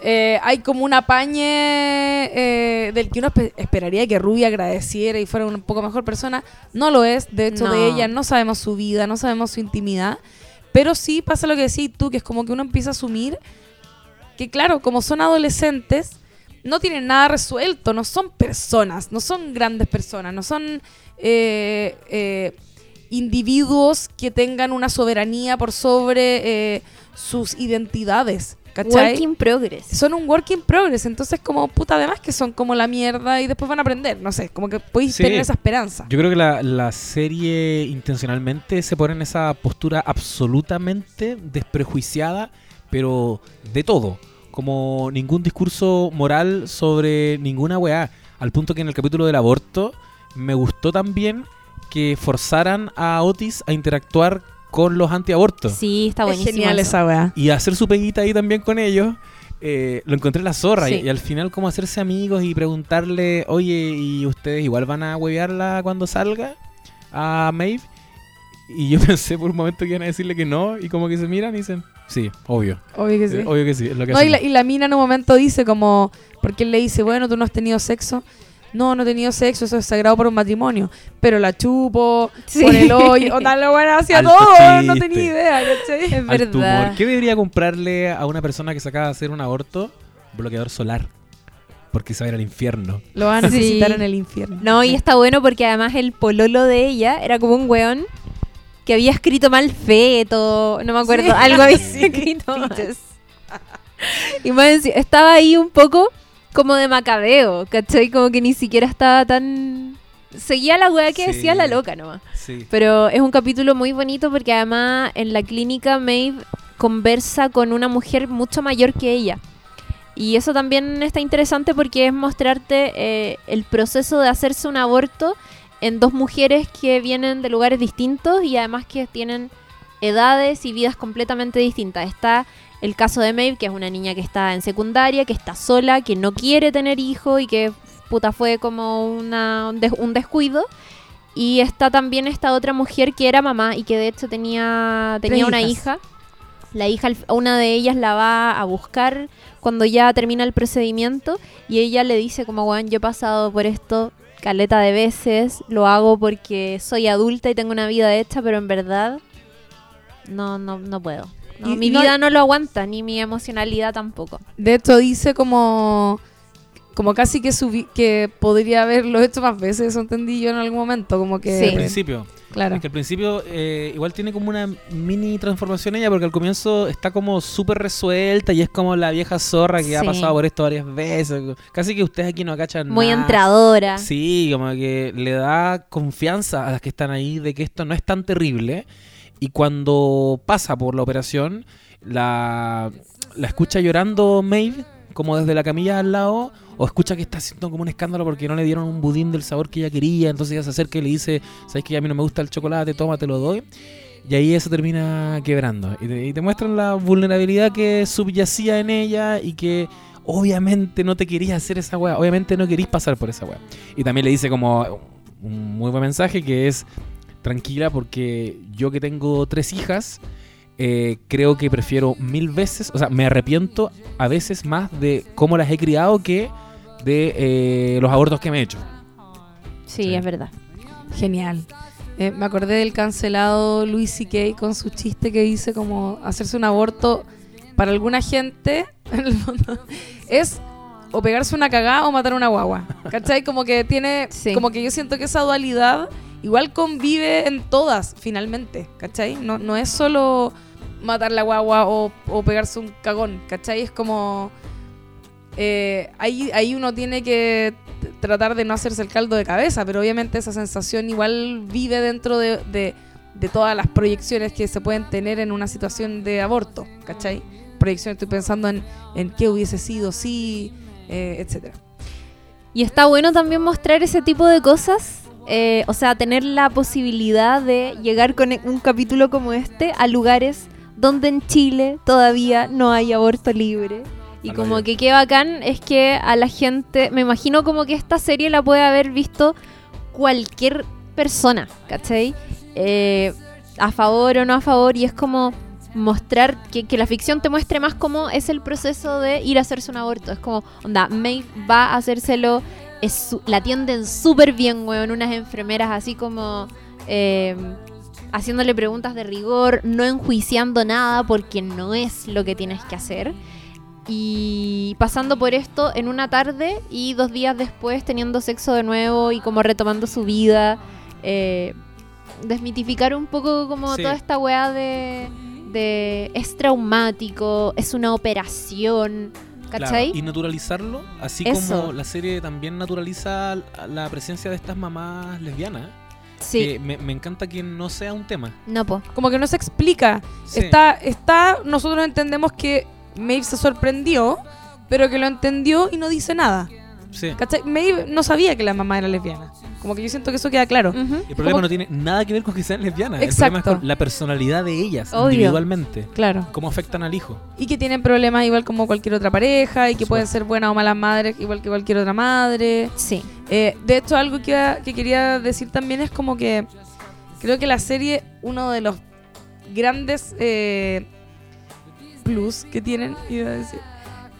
eh, hay como un apañe eh, del que uno espe- esperaría que Ruby agradeciera y fuera un poco mejor persona. No lo es, de hecho No. de ella no sabemos su vida, no sabemos su intimidad, pero sí pasa lo que decís tú, que es como que uno empieza a asumir que claro, como son adolescentes, no tienen nada resuelto, no son personas, no son grandes personas, no son eh, eh, individuos que tengan una soberanía por sobre eh, sus identidades, ¿cachai? Work in progress. Son un work in progress, entonces como puta además que son como la mierda y después van a aprender, no sé, como que podéis Sí. tener esa esperanza. Yo creo que la, la serie intencionalmente se pone en esa postura absolutamente desprejuiciada, pero de todo. Como ningún discurso moral sobre ninguna weá. Al punto que en el capítulo del aborto me gustó también que forzaran a Otis a interactuar con los antiabortos. Sí, está es buenísimo. genial eso. esa weá. Y a hacer su peguita ahí también con ellos. eh, lo encontré la zorra y, Sí. y al final como hacerse amigos y preguntarle, oye, ¿y ustedes igual van a huevearla cuando salga a Maeve? Y yo pensé por un momento que iban a decirle que no y como que se miran y dicen, sí, obvio, Obvio que sí. Eh, obvio que sí, es lo que No, y, la, hacemos". y la mina en un momento dice como, porque él le dice, bueno, tú no has tenido sexo. No, no he tenido sexo, eso es sagrado para un matrimonio. Pero la chupo, Sí. por el hoyo, onda, lo bueno hacia Alto todo, no tenía idea, ¿cachai? Es verdad. humor. ¿Qué debería comprarle a una persona que se acaba de hacer un aborto? Bloqueador solar. Porque se va a ir al infierno. Lo van a Sí. necesitar en el infierno. No, y está bueno porque además el pololo de ella era como un weón que había escrito mal feto, no me acuerdo, Sí. algo había Sí. escrito mal. Y más estaba ahí un poco como de macabeo, ¿cachai? Como que ni siquiera estaba tan... Seguía la weá que Sí. decía la loca nomás. Sí. Pero es un capítulo muy bonito porque además en la clínica Maeve conversa con una mujer mucho mayor que ella. Y eso también está interesante porque es mostrarte eh, el proceso de hacerse un aborto en dos mujeres que vienen de lugares distintos y además que tienen edades y vidas completamente distintas. Está el caso de Maeve, que es una niña que está en secundaria, que está sola, que no quiere tener hijo y que puta fue como una, un, des- un descuido. Y está también esta otra mujer que era mamá y que de hecho tenía, tenía una hijas. hija. La hija, una de ellas la va a buscar cuando ya termina el procedimiento y ella le dice como, bueno, yo he pasado por esto caleta de veces, lo hago porque soy adulta y tengo una vida hecha, pero en verdad no, no, no puedo. No, Y- mi no- vida no lo aguanta, ni mi emocionalidad tampoco. De hecho, dice como como casi que subi- que podría haberlo hecho más veces, eso entendí yo en algún momento, como que... Sí. Al principio. Claro. Es que al principio eh, igual tiene como una mini transformación ella, porque al comienzo está como súper resuelta y es como la vieja zorra que ha pasado por esto varias veces. Casi que ustedes aquí no cachan Muy nada. entradora. Sí, como que le da confianza a las que están ahí de que esto no es tan terrible. Y cuando pasa por la operación, la, la escucha llorando Maeve, como desde la camilla al lado, o escucha que está haciendo como un escándalo porque no le dieron un budín del sabor que ella quería. Entonces ella se acerca y le dice: ¿Sabes que a mí no me gusta el chocolate? Toma, te lo doy. Y ahí eso termina quebrando. Y te, muestran la vulnerabilidad que subyacía en ella y que obviamente no te querías hacer esa weá. Obviamente no querís pasar por esa weá. Y también le dice como un muy buen mensaje que es tranquila porque yo que tengo tres hijas, eh, creo que prefiero mil veces, o sea, me arrepiento a veces más de cómo las he criado que de eh, los abortos que me he hecho. Sí, Sí. es verdad. Genial. Eh, me acordé del cancelado Louis C.K. con su chiste que dice como hacerse un aborto para alguna gente, en el fondo, es o pegarse una cagada o matar una guagua. ¿Cachai? Como que tiene, Sí. como que yo siento que esa dualidad igual convive en todas, finalmente. ¿Cachai? No, no es solo matar la guagua o, o pegarse un cagón. ¿Cachai? Es como... eh, ahí, ahí uno tiene que tratar de no hacerse el caldo de cabeza, pero obviamente esa sensación igual vive dentro de, de- de todas las proyecciones que se pueden tener en una situación de aborto, ¿cachai? Proyecciones, estoy pensando en, en qué hubiese sido, sí, eh, etcétera. Y está bueno también mostrar ese tipo de cosas. Eh, o sea, tener la posibilidad de llegar con un capítulo como este a lugares donde en Chile todavía no hay aborto libre. Y A como que qué bacán es que a la gente, me imagino como que esta serie la puede haber visto cualquier persona, ¿cachai? Eh, a favor o no a favor, y es como mostrar que, que la ficción te muestre más cómo es el proceso de ir a hacerse un aborto. Es como, onda, Maeve va a hacérselo, es la atienden súper bien, weón, unas enfermeras así como eh, haciéndole preguntas de rigor, no enjuiciando nada porque no es lo que tienes que hacer. Y pasando por esto en una tarde y dos días después teniendo sexo de nuevo y como retomando su vida. eh, desmitificar un poco como Sí. toda esta weá de, de es traumático, es una operación, ¿cachai? Claro, y naturalizarlo, así Eso. como la serie también naturaliza la presencia de estas mamás lesbianas. sí, Que me, me encanta que no sea un tema. no po. Como que no se explica. Sí. Está, está, nosotros entendemos que Maeve se sorprendió, pero que lo entendió y no dice nada. Sí. ¿Cachai? Maeve no sabía que la mamá era lesbiana. Como que yo siento que eso queda claro. El problema Como- no tiene nada que ver con que sean lesbianas. El Exacto. problema es con la personalidad de ellas, Obvio. individualmente. Claro. Cómo afectan al hijo. Y que tienen problemas igual como cualquier otra pareja y que pueden ser buenas o malas madres igual que cualquier otra madre. Sí. Eh, de hecho, algo que, que quería decir también es como que creo que la serie, uno de los grandes eh, plus que tienen, iba a decir,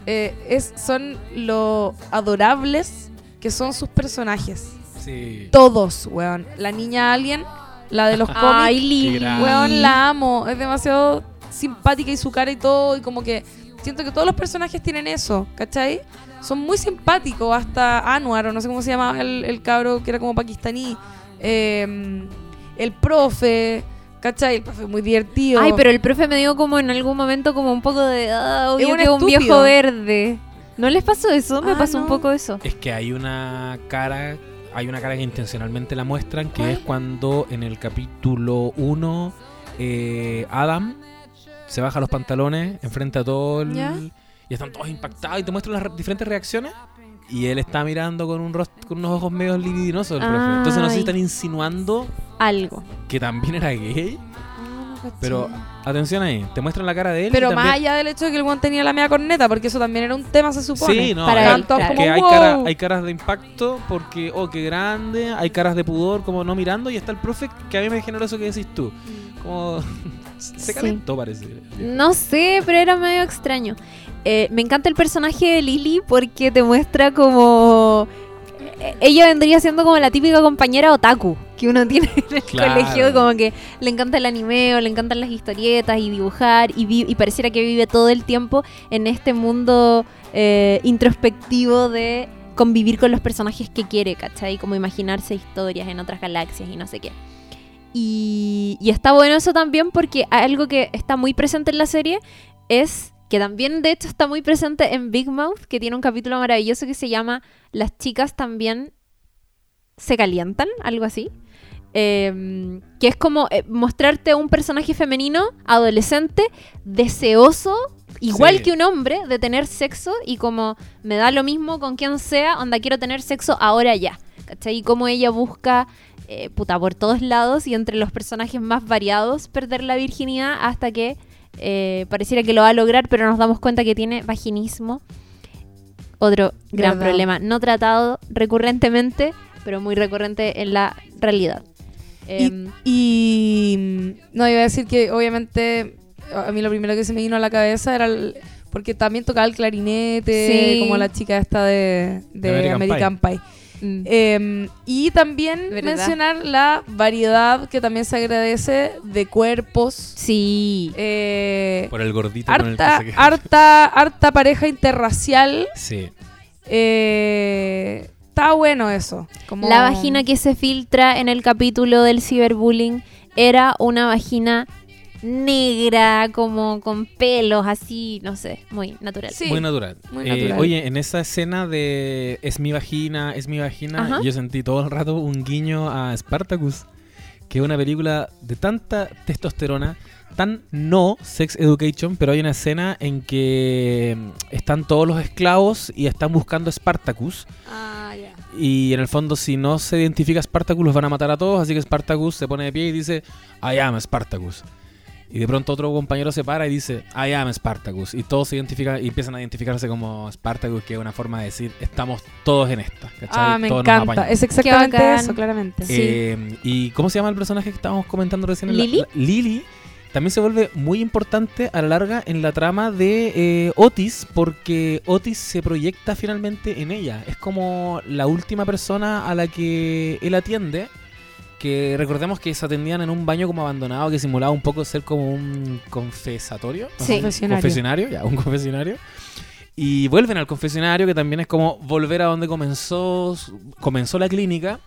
eh, es, son lo adorables que son sus personajes. Sí. Todos, weón. La niña alien, la de los cómics, Ay, Lili. weón, la amo. Es demasiado simpática y su cara y todo. Y como que siento que todos los personajes tienen eso, ¿cachai? Son muy simpáticos, hasta Anwar, o no sé cómo se llama el, el cabro que era como pakistaní. Eh, el profe, ¿cachai? El profe es muy divertido. Ay, pero el profe me dio como en algún momento como un poco de... Ah, obvio Es un que un estúpido. viejo verde. ¿No les pasó eso? Me Ah, pasó un poco eso. Es que hay una cara, hay una cara que intencionalmente la muestran, que ¿Cuál? es cuando en el capítulo 1 Adam se baja los pantalones enfrente a todo el... ¿Ya? Y están todos impactados y te muestran las re- diferentes reacciones. Y él está mirando con un rostro, con unos ojos medio libidinosos el profe. Entonces no sé si están insinuando Algo. que también era gay. Pero atención ahí, te muestran la cara de él. y Pero también- más allá del hecho de que el guan tenía la media corneta, porque eso también era un tema, se supone. Sí, no, Para él, claro. como, que hay, wow. cara- hay caras de impacto porque, oh, qué grande, hay caras de pudor como no mirando y está el profe que a mí me generó eso que decís tú. Como se Sí. calentó parece. No sé, pero era medio extraño. Eh, me encanta el personaje de Lily porque te muestra como... eh, Ella vendría siendo como la típica compañera otaku que uno tiene en el Claro. colegio, como que le encanta el anime o le encantan las historietas y dibujar y, vi- y pareciera que vive todo el tiempo en este mundo eh, introspectivo de convivir con los personajes que quiere, ¿cachai? Como imaginarse historias en otras galaxias y no sé qué. Y, y está bueno eso también porque algo que está muy presente en la serie es que también de hecho está muy presente en Big Mouth, que tiene un capítulo maravilloso que se llama Las chicas también se calientan, algo así. Eh, que es como eh, mostrarte un personaje femenino, adolescente, deseoso, igual Sí. que un hombre, de tener sexo y como me da lo mismo con quien sea, onda quiero tener sexo ahora ya. ¿Cachai? Y cómo ella busca, eh, puta, por todos lados y entre los personajes más variados, perder la virginidad hasta que eh, pareciera que lo va a lograr, pero nos damos cuenta que tiene vaginismo. Otro gran Verdad. problema, no tratado recurrentemente, pero muy recurrente en la realidad. Em, Y mm, no, iba a decir que obviamente a mí lo primero que se me vino a la cabeza era el- porque también tocaba el clarinete, Sí. como la chica esta de, de American, Pie. Mm, Eh, y también ¿Verdad? mencionar la variedad que también se agradece de cuerpos. sí. eh, Por el gordito con el que harta, se queda. harta, harta pareja interracial. Sí. eh, está bueno eso. Como- La vagina que se filtra en el capítulo del ciberbullying era una vagina negra, como con pelos así, no sé, muy natural. Sí. Muy natural. muy Eh, natural. oye, en esa escena de es mi vagina, es mi vagina, Ajá. yo sentí todo el rato un guiño a Spartacus, que es una película de tanta testosterona, tan no sex education, pero hay una escena en que mm, están todos los esclavos y están buscando a Spartacus. Ah, ya. Y en el fondo, si no se identifica a Spartacus, los van a matar a todos. Así que Spartacus se pone de pie y dice, I am Spartacus. Y de pronto otro compañero se para y dice, I am Spartacus. Y todos se identifican y empiezan a identificarse como Spartacus, que es una forma de decir, estamos todos en esta. ¿cachai? Ah, me Todos encanta. apañamos". Es exactamente eso, claramente. Eh, ¿Y cómo se llama el personaje que estábamos comentando recién? en la- ¿Lily? la- Lily también se vuelve muy importante a la larga en la trama de eh, Otis, porque Otis se proyecta finalmente en ella. Es como la última persona a la que él atiende. Que recordemos que se atendían en un baño como abandonado que simulaba un poco ser como un confesatorio. No Sí. Confesionario. confesionario, ya, un confesionario. Y vuelven al confesionario, que también es como volver a donde comenzó, comenzó la clínica.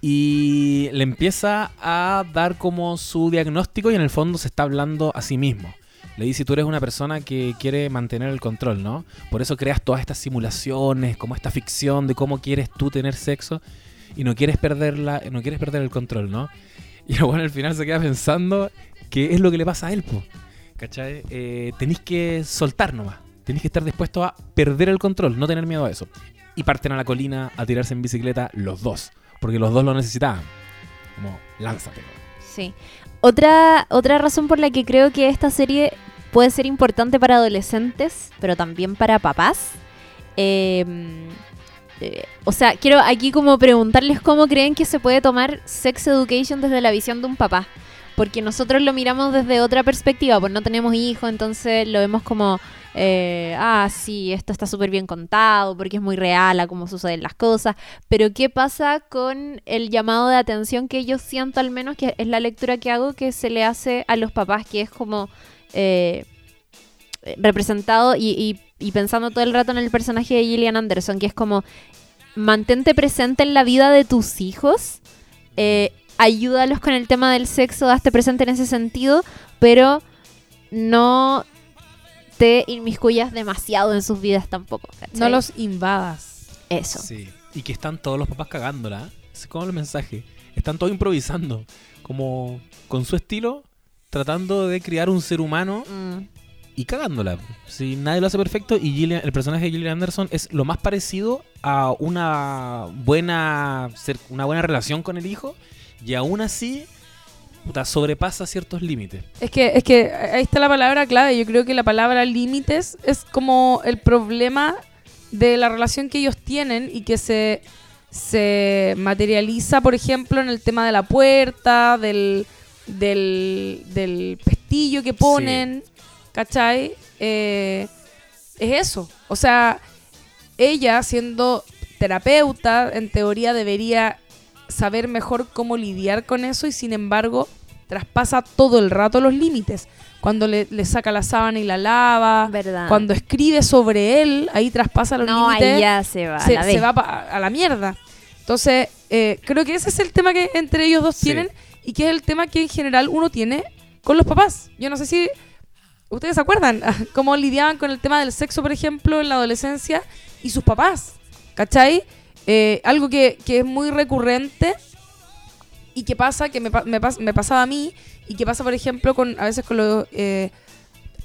Y le empieza a dar como su diagnóstico y en el fondo se está hablando a sí mismo. Le dice, tú eres una persona que quiere mantener el control, ¿no? Por eso creas todas estas simulaciones, como esta ficción de cómo quieres tú tener sexo y no quieres perderla, no quieres perder el control, ¿no? Y luego al final se queda pensando qué es lo que le pasa a él, po. ¿Cachai? Eh, tenéis que soltar nomás. Tenéis que estar dispuesto a perder el control, no tener miedo a eso. y parten a la colina a tirarse en bicicleta los dos, porque los dos lo necesitaban. Como, lánzate. Sí. Otra, otra razón por la que creo que esta serie puede ser importante para adolescentes, pero también para papás. eh, o sea, quiero aquí como preguntarles cómo creen que se puede tomar Sex Education desde la visión de un papá. Porque nosotros lo miramos desde otra perspectiva, pues no tenemos hijos, entonces lo vemos como, eh, ah, sí, esto está súper bien contado, porque es muy real a cómo suceden las cosas. Pero ¿qué pasa con el llamado de atención que yo siento al menos, que es la lectura que hago, que se le hace a los papás, que es como eh, representado y, y- y pensando todo el rato en el personaje de Gillian Anderson, que es como, mantente presente en la vida de tus hijos, eh, ayúdalos con el tema del sexo, daste presente en ese sentido, pero no te inmiscuyas demasiado en sus vidas tampoco. ¿cachai? No los invadas. Eso. Sí. Y que están todos los papás cagándola. Es como el mensaje. Están todos improvisando. Como con su estilo, tratando de crear un ser humano Mm, y cagándola. Si nadie lo hace perfecto y Gillian- el personaje de Gillian Anderson es lo más parecido a una buena una buena relación con el hijo y aún así puta, sobrepasa ciertos límites. Es que, es que ahí está la palabra clave. Yo creo que la palabra límites es como el problema de la relación que ellos tienen y que se, se materializa, por ejemplo, en el tema de la puerta, del, del, del pestillo que ponen, ¿cachai? Eh, es eso. O sea, ella siendo terapeuta, en teoría debería saber mejor cómo lidiar con eso y sin embargo traspasa todo el rato los límites. Cuando le, le saca la sábana y la lava, verdad. cuando escribe sobre él, ahí traspasa los no, límites ahí ya se va. a se, la se vez. va pa- a la mierda. Entonces, eh, creo que ese es el tema que entre ellos dos Sí. tienen y que es el tema que en general uno tiene con los papás. Yo no sé si ustedes se acuerdan cómo lidiaban con el tema del sexo, por ejemplo, en la adolescencia y sus papás. ¿Cachai? Eh, algo que, que es muy recurrente y que pasa, que me, me, me pasaba a mí y que pasa, por ejemplo, con a veces con los eh,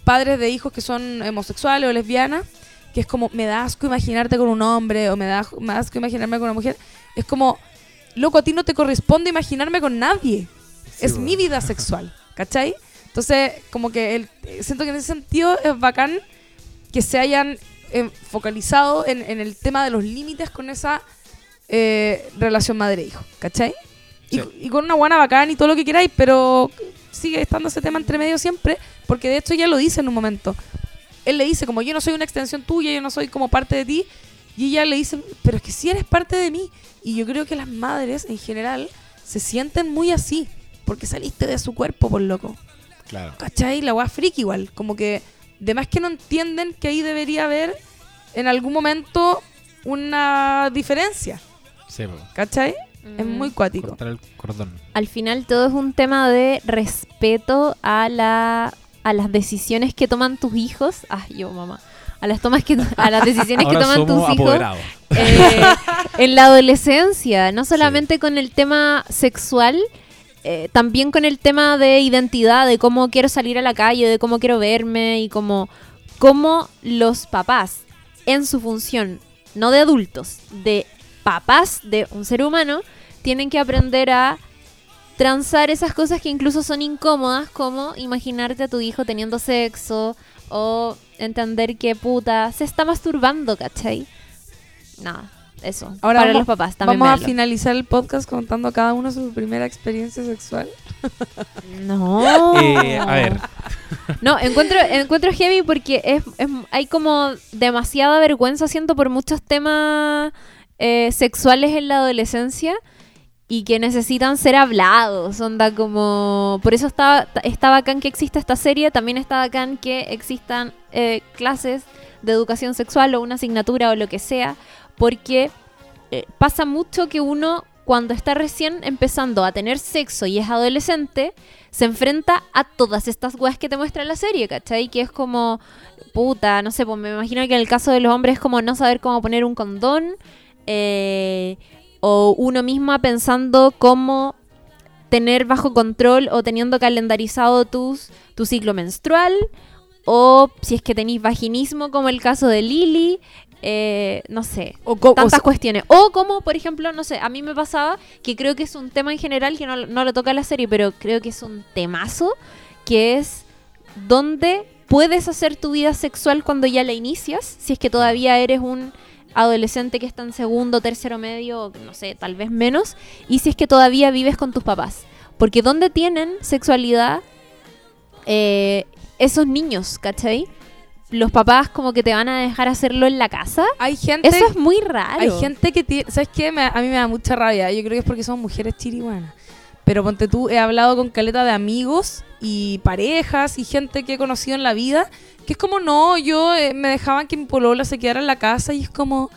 padres de hijos que son homosexuales o lesbianas, que es como, me da asco imaginarte con un hombre o me da, me da asco imaginarme con una mujer. Es como, loco, a ti no te corresponde imaginarme con nadie. es mi vida sexual, ¿cachai? Entonces, como que el, eh, siento que en ese sentido es bacán que se hayan eh, focalizado en, en el tema de los límites con esa eh, relación madre-hijo, ¿cachai? Y, Sí. y con una buena bacán y todo lo que queráis, pero sigue estando ese tema entre medio siempre, porque de hecho ella lo dice en un momento. Él le dice como yo no soy una extensión tuya, yo no soy como parte de ti, y ella le dice, pero es que sí eres parte de mí. Y yo creo que las madres en general se sienten muy así, porque saliste de su cuerpo, por loco. Claro. ¿Cachai? La weá friki igual. Como que, de más que no entienden que ahí debería haber en algún momento una diferencia. Sí, po. ¿Cachai? Es Mm. muy cuático. cortar el cordón. Al final todo es un tema de respeto a la a las decisiones que toman tus hijos. Ay, yo mamá. A las tomas que a las decisiones que Ahora toman somos tus hijos eh, en la adolescencia, no solamente con el tema sexual, eh, también con el tema de identidad, de cómo quiero salir a la calle, de cómo quiero verme y cómo, cómo los papás en su función, no de adultos, de papás de un ser humano, tienen que aprender a transar esas cosas que incluso son incómodas, como imaginarte a tu hijo teniendo sexo o entender que puta se está masturbando, ¿cachai? Nada, eso. Ahora para vamos- los papás también. Vamos a finalizar el podcast contando cada uno su primera experiencia sexual. No. Eh, a ver, No, encuentro, encuentro heavy porque es, es- hay como demasiada vergüenza, siento, por muchos temas eh, sexuales en la adolescencia y que necesitan ser hablados. Onda como. Por eso está, está bacán que exista esta serie, también está bacán que existan eh, clases de educación sexual o una asignatura o lo que sea, porque eh, pasa mucho que uno, cuando está recién empezando a tener sexo y es adolescente, se enfrenta a todas estas weas que te muestra la serie, ¿cachai? Que es como, puta, no sé, pues me imagino que en el caso de los hombres es como no saber cómo poner un condón, eh, o uno misma pensando cómo tener bajo control o teniendo calendarizado tus, tu ciclo menstrual, o si es que tenéis vaginismo, como el caso de Lily, eh, no sé, O tantas sea- cuestiones. O como, por ejemplo, no sé, a mí me pasaba que creo que es un tema en general que no, no lo toca la serie, pero creo que es un temazo, que es dónde puedes hacer tu vida sexual cuando ya la inicias, si es que todavía eres un adolescente que está en segundo, tercero medio, no sé, tal vez menos, y si es que todavía vives con tus papás. Porque ¿dónde tienen sexualidad eh, esos niños, ¿cachai? Los papás como que te van a dejar hacerlo en la casa. Hay gente, Eso es muy raro. hay gente que tiene, ¿sabes qué? Me- a mí me da mucha rabia. Yo creo que es porque son mujeres chiriguanas. Pero ponte tú, he hablado con caleta de amigos y parejas y gente que he conocido en la vida, que es como, no, yo eh, me dejaban que mi polola se quedara en la casa y es como,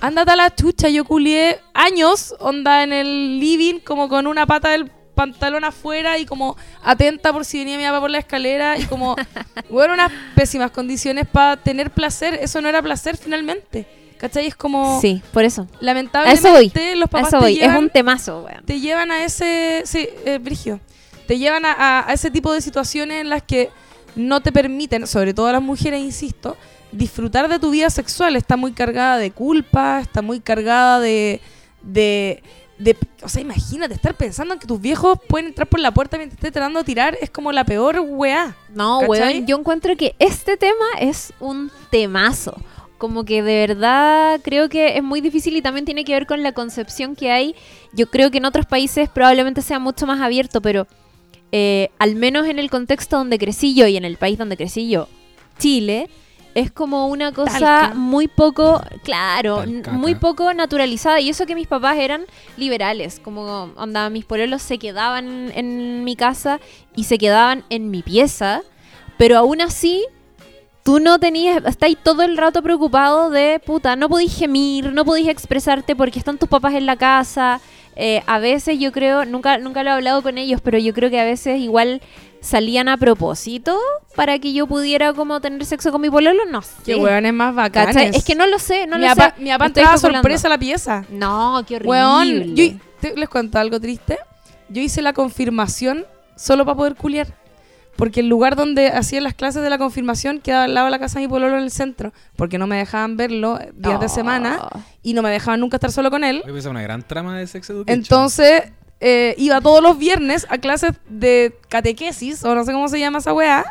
ándate a la chucha, yo culié años, onda en el living, como con una pata del pantalón afuera y como atenta por si venía mi papá por la escalera y como, bueno, unas pésimas condiciones para tener placer, eso no era placer finalmente. ¿Cachai? Es como, Sí, por eso. lamentablemente los A papás eso te voy. llevan Es un temazo, weón. te llevan a ese. Sí, eh, Brigio. Te llevan a, a- a ese tipo de situaciones en las que no te permiten, sobre todo a las mujeres, insisto, disfrutar de tu vida sexual. Está muy cargada de culpa, está muy cargada de. de, de- o sea, imagínate, estar pensando en que tus viejos pueden entrar por la puerta mientras te estés tratando de tirar es como la peor weá. No, ¿Cachai? weón, yo encuentro que este tema es un temazo. Como que de verdad creo que es muy difícil y también tiene que ver con la concepción que hay. Yo creo que en otros países probablemente sea mucho más abierto, pero eh, al menos en el contexto donde crecí yo y en el país donde crecí yo, Chile, es como una cosa Talca. muy poco, claro, Talcaca. muy poco naturalizada. Y eso que mis papás eran liberales, como onda, mis pololos se quedaban en mi casa y se quedaban en mi pieza, pero aún así tú no tenías, estáis todo el rato preocupado de, puta, no podís gemir, no podís expresarte porque están tus papás en la casa. Eh, a veces yo creo, nunca, nunca lo he hablado con ellos, pero yo creo que a veces igual salían a propósito para que yo pudiera como tener sexo con mi pololo, no sé. Qué weones más bacanes. ¿Cachai? Es que no lo sé, no mi lo sé. mi papá entraba sorpresa a la pieza. No, qué horrible. Weón, yo, te- les cuento algo triste. Yo hice la confirmación solo para poder culiar. Porque el lugar donde hacían las clases de la confirmación quedaba al lado de la casa de mi pololo en el centro. Porque no me dejaban verlo días de Oh. semana y no me dejaban nunca estar solo con él. Oye, pues es una gran trama de Sex Education. Entonces eh, iba todos los viernes a clases de catequesis, o no sé cómo se llama esa weá,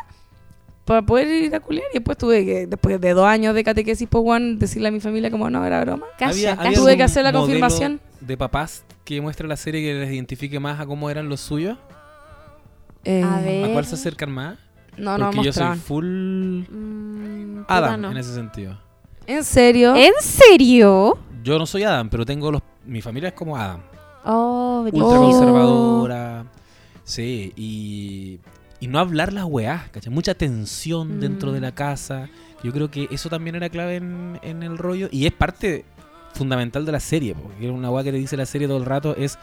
para poder ir a culiar. Y después tuve que, después de dos años de catequesis, pues, weón, decirle a mi familia como no, era broma. Había- Tuve que hacer la confirmación. De papás que muestra la serie que les identifique más a cómo eran los suyos. Eh, A ver. ¿A cuál se acercan más? No, no Porque yo soy full Mm, puta, Adam no. en ese sentido. ¿En serio? ¿En serio? Yo no soy Adam, pero tengo los. Mi familia es como Adam. Oh, Ultra brígido. conservadora. Sí, y. Y no hablar las weás, ¿cachai? Mucha tensión dentro Mm. de la casa. Yo creo que eso también era clave en, en el rollo. Y es parte fundamental de la serie, porque una weá que te dice la serie todo el rato es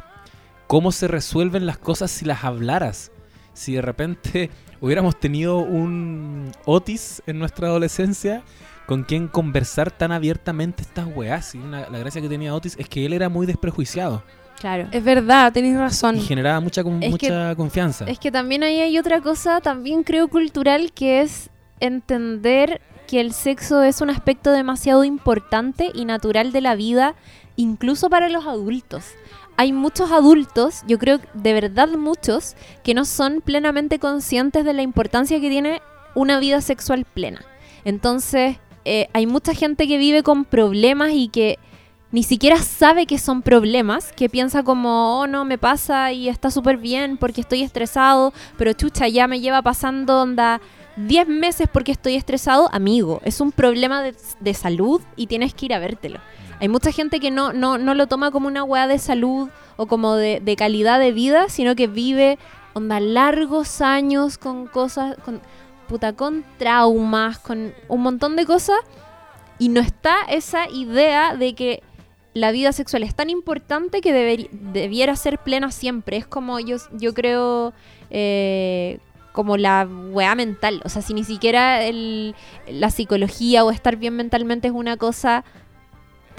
cómo se resuelven las cosas si las hablaras. Si de repente hubiéramos tenido un Otis en nuestra adolescencia con quien conversar tan abiertamente estas weás. Y una- la gracia que tenía Otis es que él era muy desprejuiciado Claro. Es verdad, tenéis razón. y generaba mucha, con- mucha confianza. Es que también ahí hay otra cosa, también creo cultural, que es entender que el sexo es un aspecto demasiado importante y natural de la vida, incluso para los adultos. Hay muchos adultos, yo creo de verdad muchos, que no son plenamente conscientes de la importancia que tiene una vida sexual plena. Entonces, eh, hay mucha gente que vive con problemas y que ni siquiera sabe que son problemas, que piensa como, oh no, me pasa y está súper bien porque estoy estresado, pero chucha, ya me lleva pasando onda 10 meses porque estoy estresado, amigo, es un problema de, de salud y tienes que ir a vértelo. Hay mucha gente que no, no, no lo toma como una weá de salud o como de, calidad de vida, sino que vive onda largos años con cosas, con, puta, con traumas, con un montón de cosas y no está esa idea de que la vida sexual es tan importante que deberí- debiera ser plena siempre. Es como yo, yo creo eh, como la weá mental. O sea, si ni siquiera el- la psicología o estar bien mentalmente es una cosa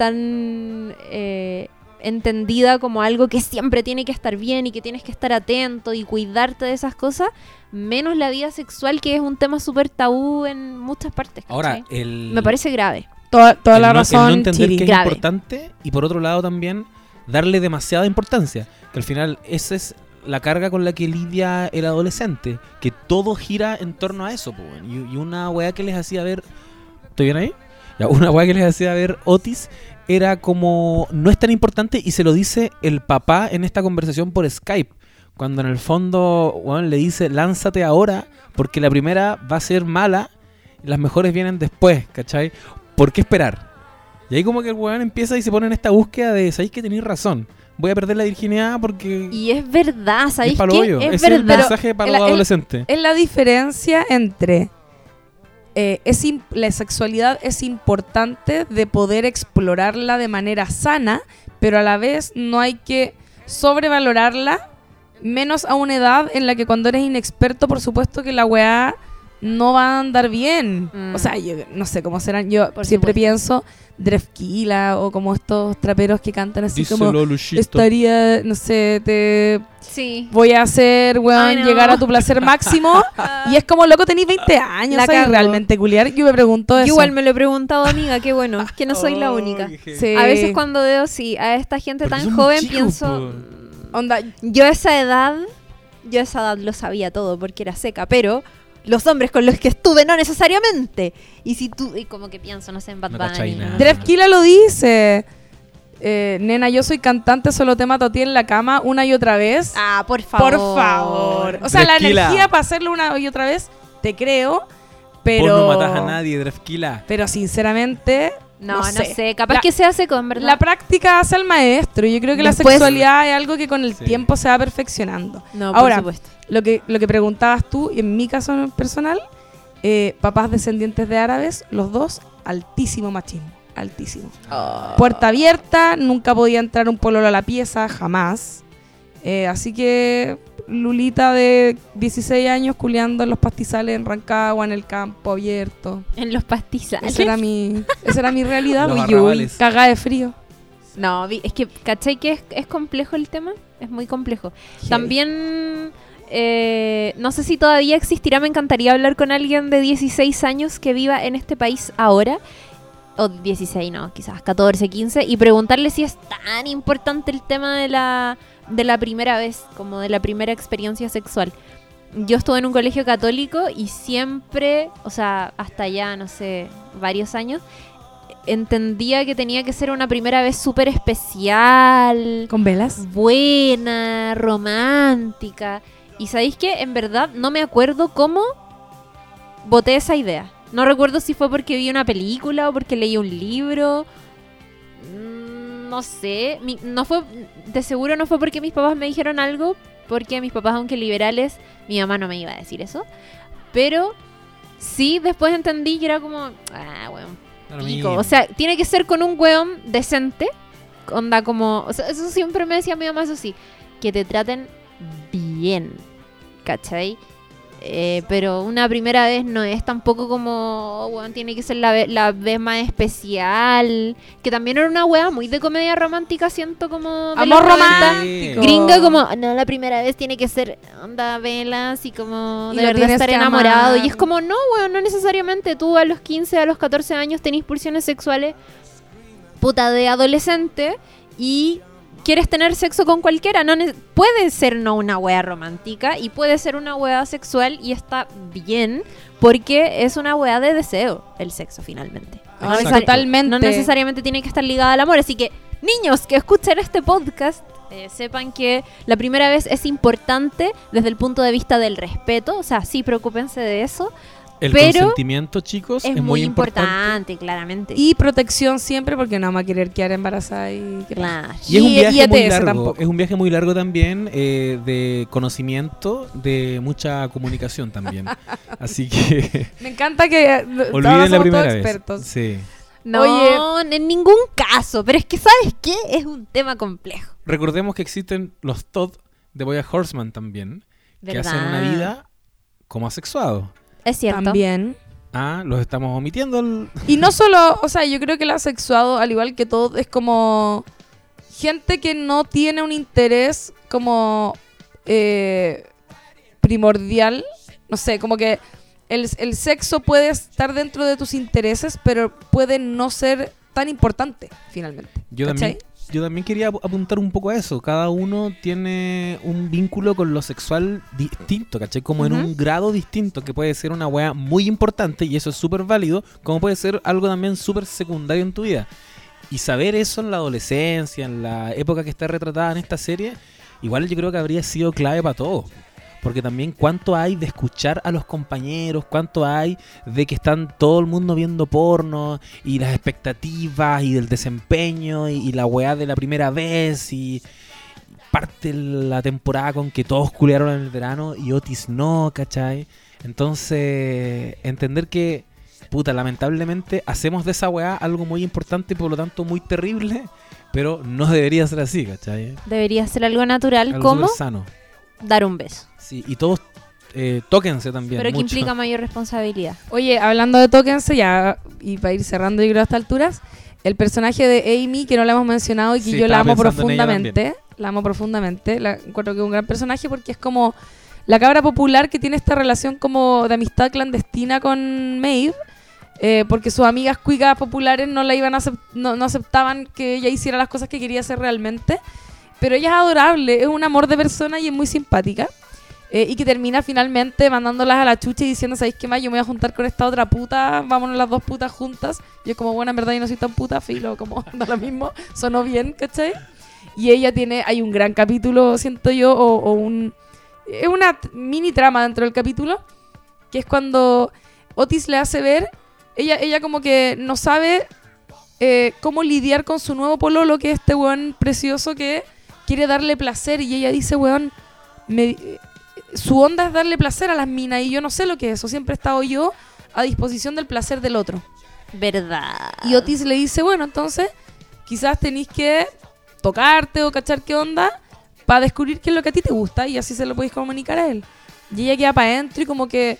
tan eh, entendida como algo que siempre tiene que estar bien y que tienes que estar atento y cuidarte de esas cosas, menos la vida sexual que es un tema súper tabú en muchas partes. Ahora, ¿cachai? el, Me parece grave. toda, toda el la no- el razón, no entender Chiri. que es Grave. importante y por otro lado también darle demasiada importancia. Que al final esa es la carga con la que lidia el adolescente. Que todo gira en torno a eso. po, y, y una weá que les hacía ver... ¿Estoy bien ahí? Ya, una weá que les hacía ver Otis era como... No es tan importante y se lo dice el papá en esta conversación por Skype. Cuando en el fondo le dice lánzate ahora porque la primera va a ser mala y las mejores vienen después, ¿cachai? ¿Por qué esperar? Y ahí como que el weón empieza y se pone en esta búsqueda de, ¿sabéis que tenéis razón? Voy a perder la virginidad porque Y es verdad, es ¿sabéis qué? hoyo. Es es el mensaje para los adolescentes. Es la diferencia entre eh, es la sexualidad es importante de poder explorarla de manera sana, pero a la vez no hay que sobrevalorarla, menos a una edad en la que cuando eres inexperto, por supuesto que la weá no va a andar bien. Mm. O sea, yo no sé cómo serán. Yo Por siempre supuesto. pienso Drefkila o como estos traperos que cantan así como Luchito. estaría, no sé, te Sí. voy a hacer, weón, Ay, no. llegar a tu placer máximo. y es como, loco, tenéis 20 años, La ¿sabes? cago. realmente culiar. Yo me pregunto eso. Yo igual me lo he preguntado, amiga, qué bueno, que no soy la única. Sí. A veces cuando veo, sí, a esta gente Porque tan joven pienso, po. Onda, yo a esa edad, yo a esa edad lo sabía todo porque era seca, pero los hombres con los que estuve no necesariamente. Y si tú, y como que pienso, no sé, en Bad No lo dice. Eh, nena, yo soy cantante, solo te mato a ti en la cama una y otra vez. Ah, por favor. Por favor. O sea, la energía para hacerlo una y otra vez, te creo. Pero. Vos no matás a nadie, Drefkila. Pero sinceramente. No, No no, sé. Capaz La- que se hace con verdad. La práctica hace al maestro. Yo creo que la sexualidad es algo que con el Sí. tiempo se va perfeccionando. no, Ahora, por supuesto. Lo que, lo que preguntabas tú, y en mi caso personal, eh, papás descendientes de árabes, los dos, altísimo machismo. Altísimo. Oh. Puerta abierta, nunca podía entrar un pololo a la pieza, jamás. Eh, así que Lulita de 16 años culeando en los pastizales en Rancagua, en el campo abierto. En los pastizales. Esa era mi, esa era mi realidad. Uy, cagada de frío. No, vi- es que, ¿cachai que es, es complejo el tema? Es muy complejo. También, eh, no sé si todavía existirá, me encantaría hablar con alguien de 16 años que viva en este país ahora. O 16, no, quizás 14, 15. Y preguntarle si es tan importante el tema de la, de la primera vez, como de la primera experiencia sexual. Yo estuve en un colegio católico y siempre, o sea, hasta ya, no sé, varios años, entendía que tenía que ser una primera vez súper especial, ¿Con velas? buena, romántica. Y sabéis que en verdad no me acuerdo cómo voté esa idea. No recuerdo si fue porque vi una película o porque leí un libro. No sé. Mi- no fue, de seguro no fue porque mis papás me dijeron algo. Porque mis papás, aunque liberales, mi mamá no me iba a decir eso. Pero sí, después entendí que era como, ah, pico. mismo. O sea, tiene que ser con un weón decente. Onda como. O sea, eso siempre me decía mi mamá, eso sí. Que te traten bien. ¿Cachai? Eh, pero una primera vez no es tampoco como, oh, weón, tiene que ser la, la vez más especial. Que también era una wea muy de comedia romántica, siento como. Amor los 90. romántico. Gringa como, no, la primera vez tiene que ser onda velas y como Y de verdad estar enamorado. amar. Y es como, no, weón, no necesariamente. Tú a los 15, a los 14 años tenés pulsiones sexuales puta de adolescente y quieres tener sexo con cualquiera. No puede ser no una wea romántica y puede ser una wea sexual y está bien porque es una wea de deseo el sexo finalmente. No, totalmente. no necesariamente tiene que estar ligada al amor. Así que, niños que escuchen este podcast, eh, sepan que la primera vez es importante desde el punto de vista del respeto. O sea, sí, preocúpense de eso. El pero consentimiento, chicos, Es, es, muy importante. importante, claramente. Y protección siempre porque no vamos a querer quedar embarazada y... claro. Y es un viaje y muy largo. tampoco. Es un viaje muy largo también eh, de conocimiento, de mucha comunicación también. Así que Me encanta que eh, olviden la somos todos primera vez. expertos. Sí. No, Oye. en ningún caso. Pero es que, ¿sabes qué? Es un tema complejo. Recordemos que existen los Todd de Boya Horseman también, que hacen una vida como asexuado. Es cierto. También. Ah, los estamos omitiendo. el- Y no solo, o sea, yo creo que el asexuado, al igual que todo, es como gente que no tiene un interés como eh, primordial. No sé, como que el, el sexo puede estar dentro de tus intereses, pero puede no ser tan importante, finalmente. Yo ¿cachai? también, yo también quería ap- apuntar un poco a eso. Cada uno tiene un vínculo con lo sexual distinto, ¿cachai? Como en un grado distinto, que puede ser una weá muy importante y eso es súper válido, como puede ser algo también súper secundario en tu vida. Y saber eso en la adolescencia, en la época que está retratada en esta serie, igual yo creo que habría sido clave para todo. Porque también cuánto hay de escuchar a los compañeros, cuánto hay de que están todo el mundo viendo porno y las expectativas y del desempeño y, y la weá de la primera vez y parte la temporada con que todos culearon en el verano y Otis no, ¿cachai? Entonces, entender que, puta, lamentablemente hacemos de esa weá algo muy importante y por lo tanto muy terrible, pero no debería ser así, ¿cachai? Debería ser algo natural Algo como sano. dar un beso. Sí, y todos eh, tóquense también. pero que mucho. implica mayor responsabilidad. Oye, hablando de tokens, ya, y para ir cerrando, yo creo a estas alturas, el personaje de Amy, que no la hemos mencionado y que Sí, yo la amo profundamente, la amo profundamente, la encuentro que es un gran personaje porque es como la cabra popular que tiene esta relación como de amistad clandestina con Maeve, eh, porque sus amigas cuicas populares no la iban a acep- no, no aceptaban que ella hiciera las cosas que quería hacer realmente, pero ella es adorable, es un amor de persona y es muy simpática. Eh, y que termina finalmente mandándolas a la chucha y diciendo, ¿sabéis qué más? Yo me voy a juntar con esta otra puta, vámonos las dos putas juntas. Y es como, bueno, en verdad yo no soy tan puta, filo, como da lo mismo, sonó bien, ¿cachai? Y ella tiene, hay un gran capítulo, siento yo, o, un... Es una mini trama dentro del capítulo, que es cuando Otis le hace ver, ella, ella como que no sabe eh, cómo lidiar con su nuevo pololo, que es este weón precioso que quiere darle placer. Y ella dice, weón, su onda es darle placer a las minas y yo no sé lo que es eso. Siempre he estado yo a disposición del placer del otro. Verdad. Y Otis le dice, bueno, entonces quizás tenéis que tocarte o cachar qué onda para descubrir qué es lo que a ti te gusta y así se lo podéis comunicar a él. Y ella queda para adentro y como que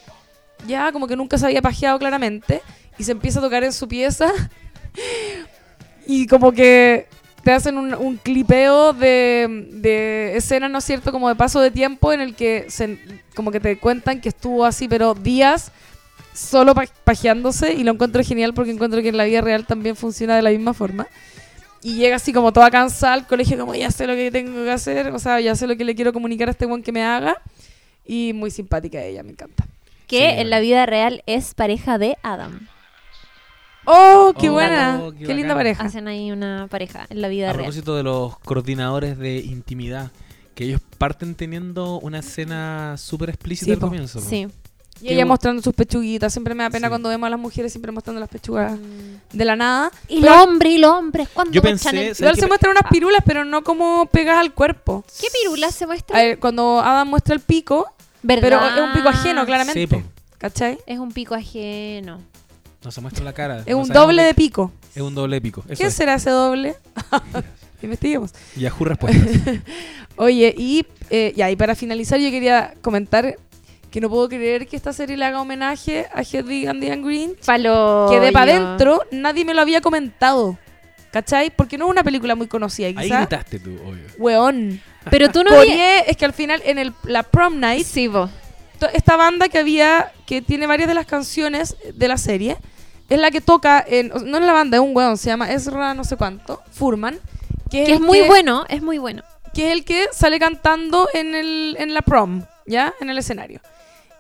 ya como que nunca se había pajeado claramente y se empieza a tocar en su pieza y como que te hacen un, un clipeo de, de escenas, ¿no es cierto? Como de paso de tiempo en el que se, como que te cuentan que estuvo así, pero días solo pa- pajeándose y lo encuentro genial porque encuentro que en la vida real también funciona de la misma forma. Y llega así como toda cansada al colegio, como ya sé lo que tengo que hacer, o sea, ya sé lo que le quiero comunicar a este buen que me haga. Y muy simpática ella, me encanta. que Sí, en la vida real es pareja de Adam. ¡Oh, qué Oh, buena! qué ¡Qué, linda pareja! Hacen ahí una pareja en la vida A real. propósito de los coordinadores de intimidad, que ellos parten teniendo una escena súper explícita Sí, al po. comienzo. po. Sí. Y Qué ella mostrando sus pechuguitas. Siempre me da pena Sí. cuando vemos a las mujeres siempre mostrando las pechugas de la nada. Y Pero- los hombres, y los hombres, cuando Yo pensé, el... ¿sabes Igual qué se muestran unas pirulas, pero no como pegas al cuerpo. ¿Qué pirulas se muestra? A ver, cuando Adam muestra el pico, ¿Verdad? pero es un pico ajeno, claramente. Sí. ¿Cachai? Es un pico ajeno. No se muestra la cara. Es no un doble de pico. Es un doble épico. Eso ¿Qué es. será ese doble? Investiguemos. Yahoo Respuestas. Oye, y, eh, ya, y para finalizar yo quería comentar que no puedo creer que esta serie le haga homenaje a Hedwig and the Inch. Palo. Que de para adentro nadie me lo había comentado. ¿Cachai? Porque no es una película muy conocida. Ahí Quizá, gritaste tú, obvio. weón. Pero tú no vi- es que al final en el, la prom night Sí, vos. esta banda que había, que tiene varias de las canciones de la serie, es la que toca, en, no es la banda, es un weón, se llama Ezra no sé cuánto, Furman, que es, Que es el muy bueno, es muy bueno. que es el que sale cantando en, el, en la prom, ¿ya? En el escenario.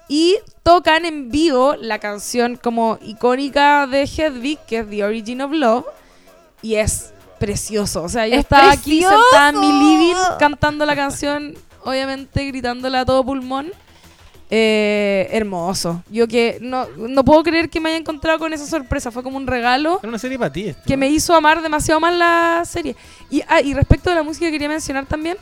Y tocan en vivo la canción como icónica de Hedwig, que es The Origin of Love, y es precioso. O sea, yo ¡Es estaba aquí sentada en mi living cantando la canción, obviamente gritándola a todo pulmón. Eh, hermoso. Yo que no, no puedo creer que me haya encontrado con esa sorpresa. Fue como un regalo Era una serie para ti. esto. que me hizo amar demasiado más la serie. Y, ah, y respecto de la música quería mencionar también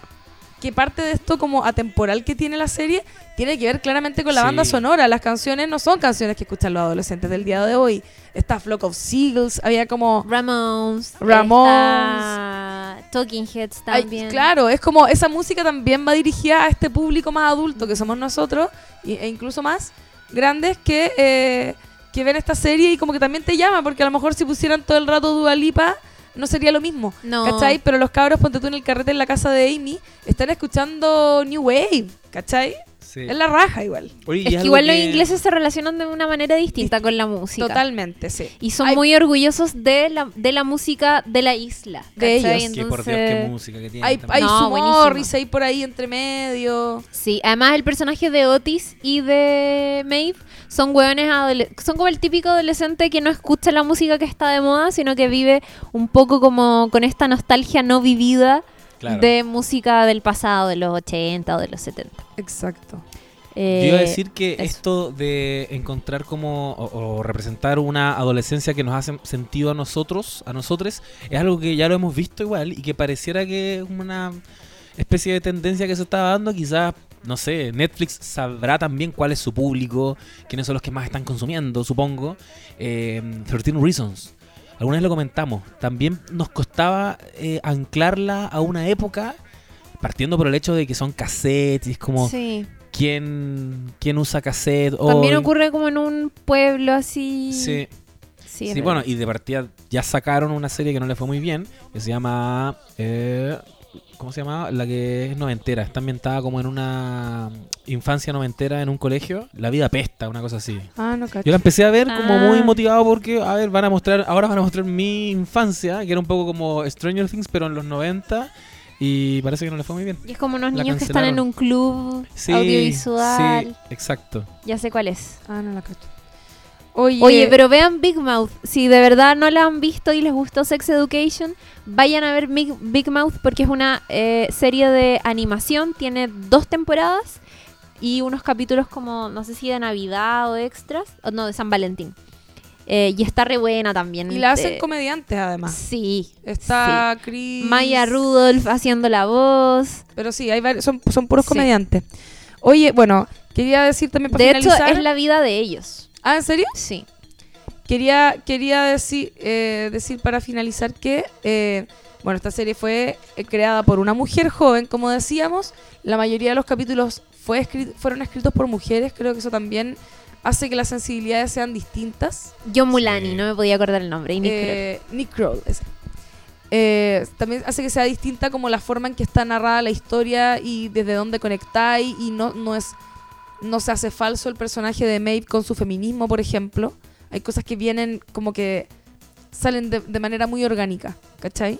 que parte de esto como atemporal que tiene la serie tiene que ver claramente con la Sí. banda sonora. Las canciones no son canciones que escuchan los adolescentes del día de hoy. Está Flock of Seagulls, había como... Ramones. Ramones. Talking Heads Ay, también. claro, es como esa música también va dirigida a este público más adulto que somos nosotros e incluso más grandes que, eh, que ven esta serie y como que también te llama porque a lo mejor si pusieran todo el rato Dua Lipa no sería lo mismo. No. ¿Cachai? Pero los cabros, ponte tú en el carrete en la casa de Amy, están escuchando New Wave, ¿cachai? Sí. Es la raja igual. Oye, Es que igual los ingleses se relacionan de una manera distinta con la música. Totalmente, sí. Y son muy orgullosos de la, de la música de la isla. De ¿cachai? ellos. Que por Dios, qué música que tiene. Hay, hay No, su buenísimo. Morris ahí por ahí entre medio. Sí, además el personaje de Otis y de Maeve son hueones son como el típico adolescente que no escucha la música que está de moda, sino que vive un poco como con esta nostalgia no vivida Claro. de música del pasado, de los 80 o de los 70. Exacto. Eh, Yo iba a decir que eso. esto de encontrar como o, o representar una adolescencia que nos hace sentido a nosotros, a nosotros, es algo que ya lo hemos visto igual y que pareciera que es una especie de tendencia que se está dando. Quizás, no sé, Netflix sabrá también cuál es su público, quiénes son los que más están consumiendo, supongo. Eh, 13 Reasons. Alguna vez lo comentamos. También nos costaba eh, anclarla a una época, partiendo por el hecho de que son cassettes y es como Sí. quién, quién usa cassette También ocurre como en un pueblo así. Sí, Sí, sí, bueno, y de partida ya sacaron una serie que no le fue muy bien, que se llama... eh, ¿Cómo se llama? La que es noventera. Está ambientada como en una infancia noventera en un colegio. La vida pesta, una cosa así. Ah, no cacho. Yo la empecé a ver como Ah. muy motivado porque, a ver, van a mostrar, ahora van a mostrar mi infancia, que era un poco como Stranger Things, pero en los 90. Y parece que no le fue muy bien. Y es como unos La niños que están en un club Sí, audiovisual. Sí, exacto. Ya sé cuál es. Ah, no la cacho. Oye, Oye, pero vean Big Mouth. Si de verdad no la han visto y les gustó Sex Education, vayan a ver Big, Big Mouth porque es una eh, serie de animación. Tiene dos temporadas y unos capítulos como, no sé si de Navidad o extras. O no, de San Valentín. Eh, y está re buena también. y la hacen Eh, comediantes además. Sí. Está Chris. Maya Rudolph haciendo la voz. Pero sí, hay varios, son, son puros Sí. comediantes. Oye, bueno, quería decir también para De hecho, es la vida de ellos. Ah, ¿en serio? Sí. Quería, quería decir, eh, decir para finalizar que, eh, bueno, esta serie fue eh, creada por una mujer joven, como decíamos. La mayoría de los capítulos fue escri- fueron escritos por mujeres. Creo que eso también hace que las sensibilidades sean distintas. John Mulani, Sí. no me podía acordar el nombre. y Nick Kroll. Eh, Nick Kroll, ese. Eh, también hace que sea distinta como la forma en que está narrada la historia y desde dónde conectáis y no, no es no se hace falso el personaje de Maeve con su feminismo, por ejemplo. Hay cosas que vienen como que salen de, de manera muy orgánica, ¿cachai?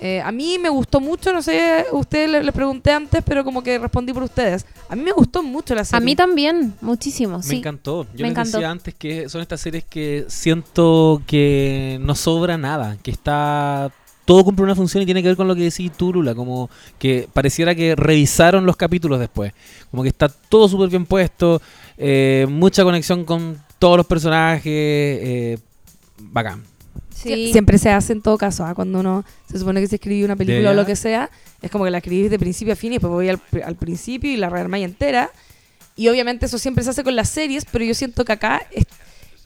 Eh, a mí me gustó mucho, no sé, ustedes le, le pregunté antes, pero como que respondí por ustedes. A mí me gustó mucho la serie. A mí también, muchísimo. Me sí. encantó. Yo me les encantó. decía antes que son estas series que siento que no sobra nada, que está todo cumple una función y tiene que ver con lo que decís tú, Lula, como que pareciera que revisaron los capítulos después, como que está todo súper bien puesto, eh, mucha conexión con todos los personajes, eh, bacán. Sí. Siempre se hace en todo caso, ¿ah? cuando uno se supone que se escribe una película o lo que sea, es como que la escribís de principio a fin y después voy al, pri- al principio y la rearmáis entera. Y obviamente eso siempre se hace con las series, pero yo siento que acá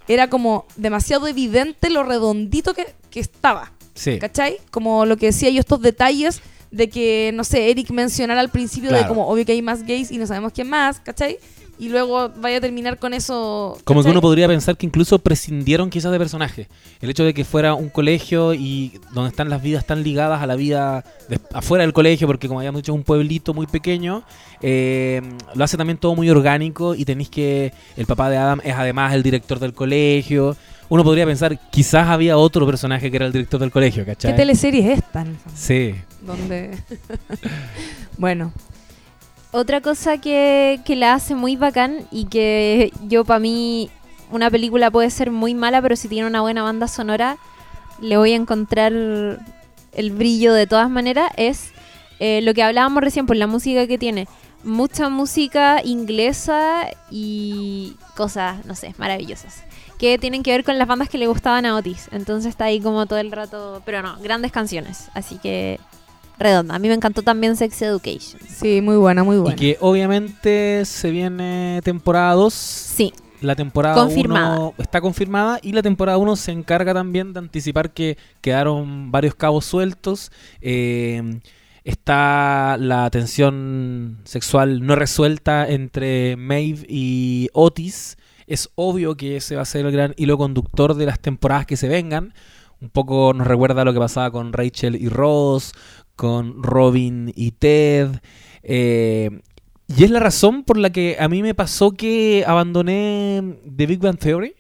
era como demasiado evidente lo redondito que, que estaba. Sí. ¿Cachai? Como lo que decía yo, estos detalles de que, no sé, Eric mencionara al principio de como, obvio que hay más gays y no sabemos quién más, ¿cachai? Y luego vaya a terminar con eso. Como que uno podría pensar que incluso prescindieron quizás de personajes. El hecho de que fuera un colegio y donde están las vidas tan ligadas a la vida de- afuera del colegio, porque como habíamos dicho es un pueblito muy pequeño, eh, lo hace también todo muy orgánico y tenéis que el papá de Adam es además el director del colegio. Uno podría pensar, quizás había otro personaje que era el director del colegio, ¿Qué ¿cachai? teleserie es esta? Sí. Donde... bueno, Otra cosa que, que la hace muy bacán y que yo para mí una película puede ser muy mala, pero si tiene una buena banda sonora le voy a encontrar el brillo de todas maneras, es eh, lo que hablábamos recién por la música que tiene. Mucha música inglesa y cosas, no sé, maravillosas. Que tienen que ver con las bandas que le gustaban a Otis. Entonces está ahí como todo el rato. Pero no, grandes canciones. Así que redonda. A mí me encantó también Sex Education. sí, muy buena, muy buena. Y que obviamente se viene temporada 2. Sí, La temporada Confirmada. 1 está confirmada y la temporada 1 se encarga también de anticipar que quedaron varios cabos sueltos. Eh, está la tensión sexual no resuelta entre Maeve y Otis. Es obvio que ese va a ser el gran hilo conductor de las temporadas que se vengan. Un poco nos recuerda lo que pasaba con Rachel y Ross, con Robin y Ted. Eh, Y es la razón por la que a mí me pasó que abandoné The Big Bang Theory.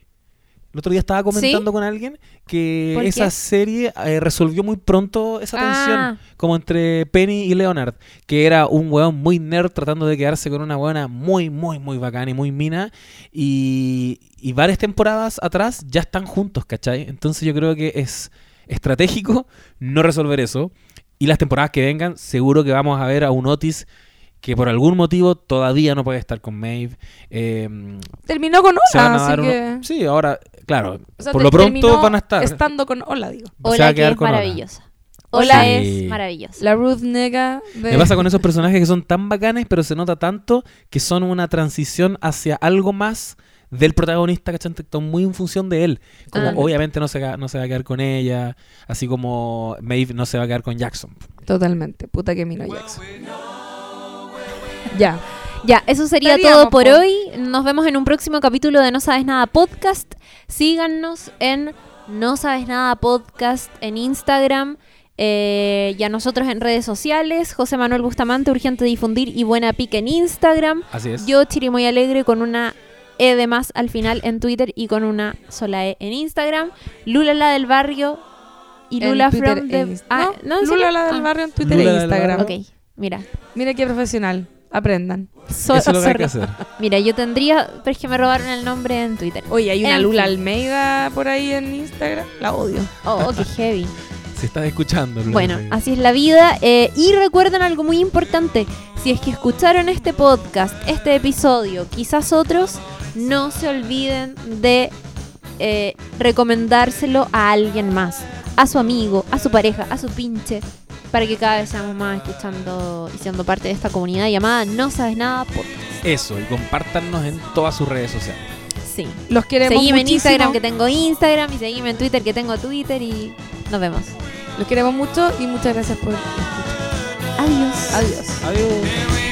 El otro día estaba comentando ¿Sí? con alguien que ¿Por esa qué? serie eh, resolvió muy pronto esa tensión. Ah. Como entre Penny y Leonard, que era un weón muy nerd tratando de quedarse con una weona muy, muy, muy bacana y muy mina. Y, y varias temporadas atrás ya están juntos, ¿cachai? Entonces yo creo que es estratégico no resolver eso. Y las temporadas que vengan, seguro que vamos a ver a un Otis que por algún motivo todavía no puede estar con Maeve. Eh, Terminó con se van Hola, a así dar uno- que... Sí, ahora, claro, o sea, por lo pronto van a estar. Estando con Hola, digo. Hola, a que quedar es maravillosa. Hola. Hola Sí. es maravillosa. La Ruth Nega de... Me pasa con esos personajes que son tan bacanes, pero se nota tanto que son una transición hacia algo más del protagonista, ¿cachai? Muy en función de él. Como Ah. obviamente no se, va- no se va a quedar con ella, así como Maeve no se va a quedar con Jackson. Totalmente. Puta que Mino Jackson. Ya. Ya, eso sería Estaríamos, todo por po. hoy. Nos vemos en un próximo capítulo de No Sabes Nada Podcast. Síganos en No Sabes Nada Podcast en Instagram. eh, y a nosotros en redes sociales. José Manuel Bustamante, Urgente Difundir y Buena Pica en Instagram. Así es. Yo, Chirimoy Alegre, con una E de más al final en Twitter y con una sola E en Instagram. Lula la del barrio y En Lula Twitter from e the... Ah, no, ¿en Lula la del Ah, barrio en Twitter Lula e la del Instagram. Ok, mira. Mira qué profesional. Aprendan. So- Eso es lo que hay que hacer. Mira, yo tendría, pero es que me robaron el nombre en Twitter. Oye, hay una En Lula fin. Almeida por ahí en Instagram. La odio. Oh, qué heavy. Si estás escuchando. Lula Bueno, Almeida. así es la vida. eh, y recuerden algo muy importante. Si es que escucharon este podcast, este episodio, quizás otros, no se olviden de eh, recomendárselo a alguien más. A su amigo, a su pareja, a su pinche. Para que cada vez seamos más escuchando y siendo parte de esta comunidad llamada No Sabes Nada Podcast. Eso, y compártanos en todas sus redes sociales. Sí. Los queremos Seguime en muchísimo. Instagram que tengo Instagram y seguime en Twitter que tengo Twitter y nos vemos. Los queremos mucho y muchas gracias por escuchar. Adiós. Adiós. Adiós.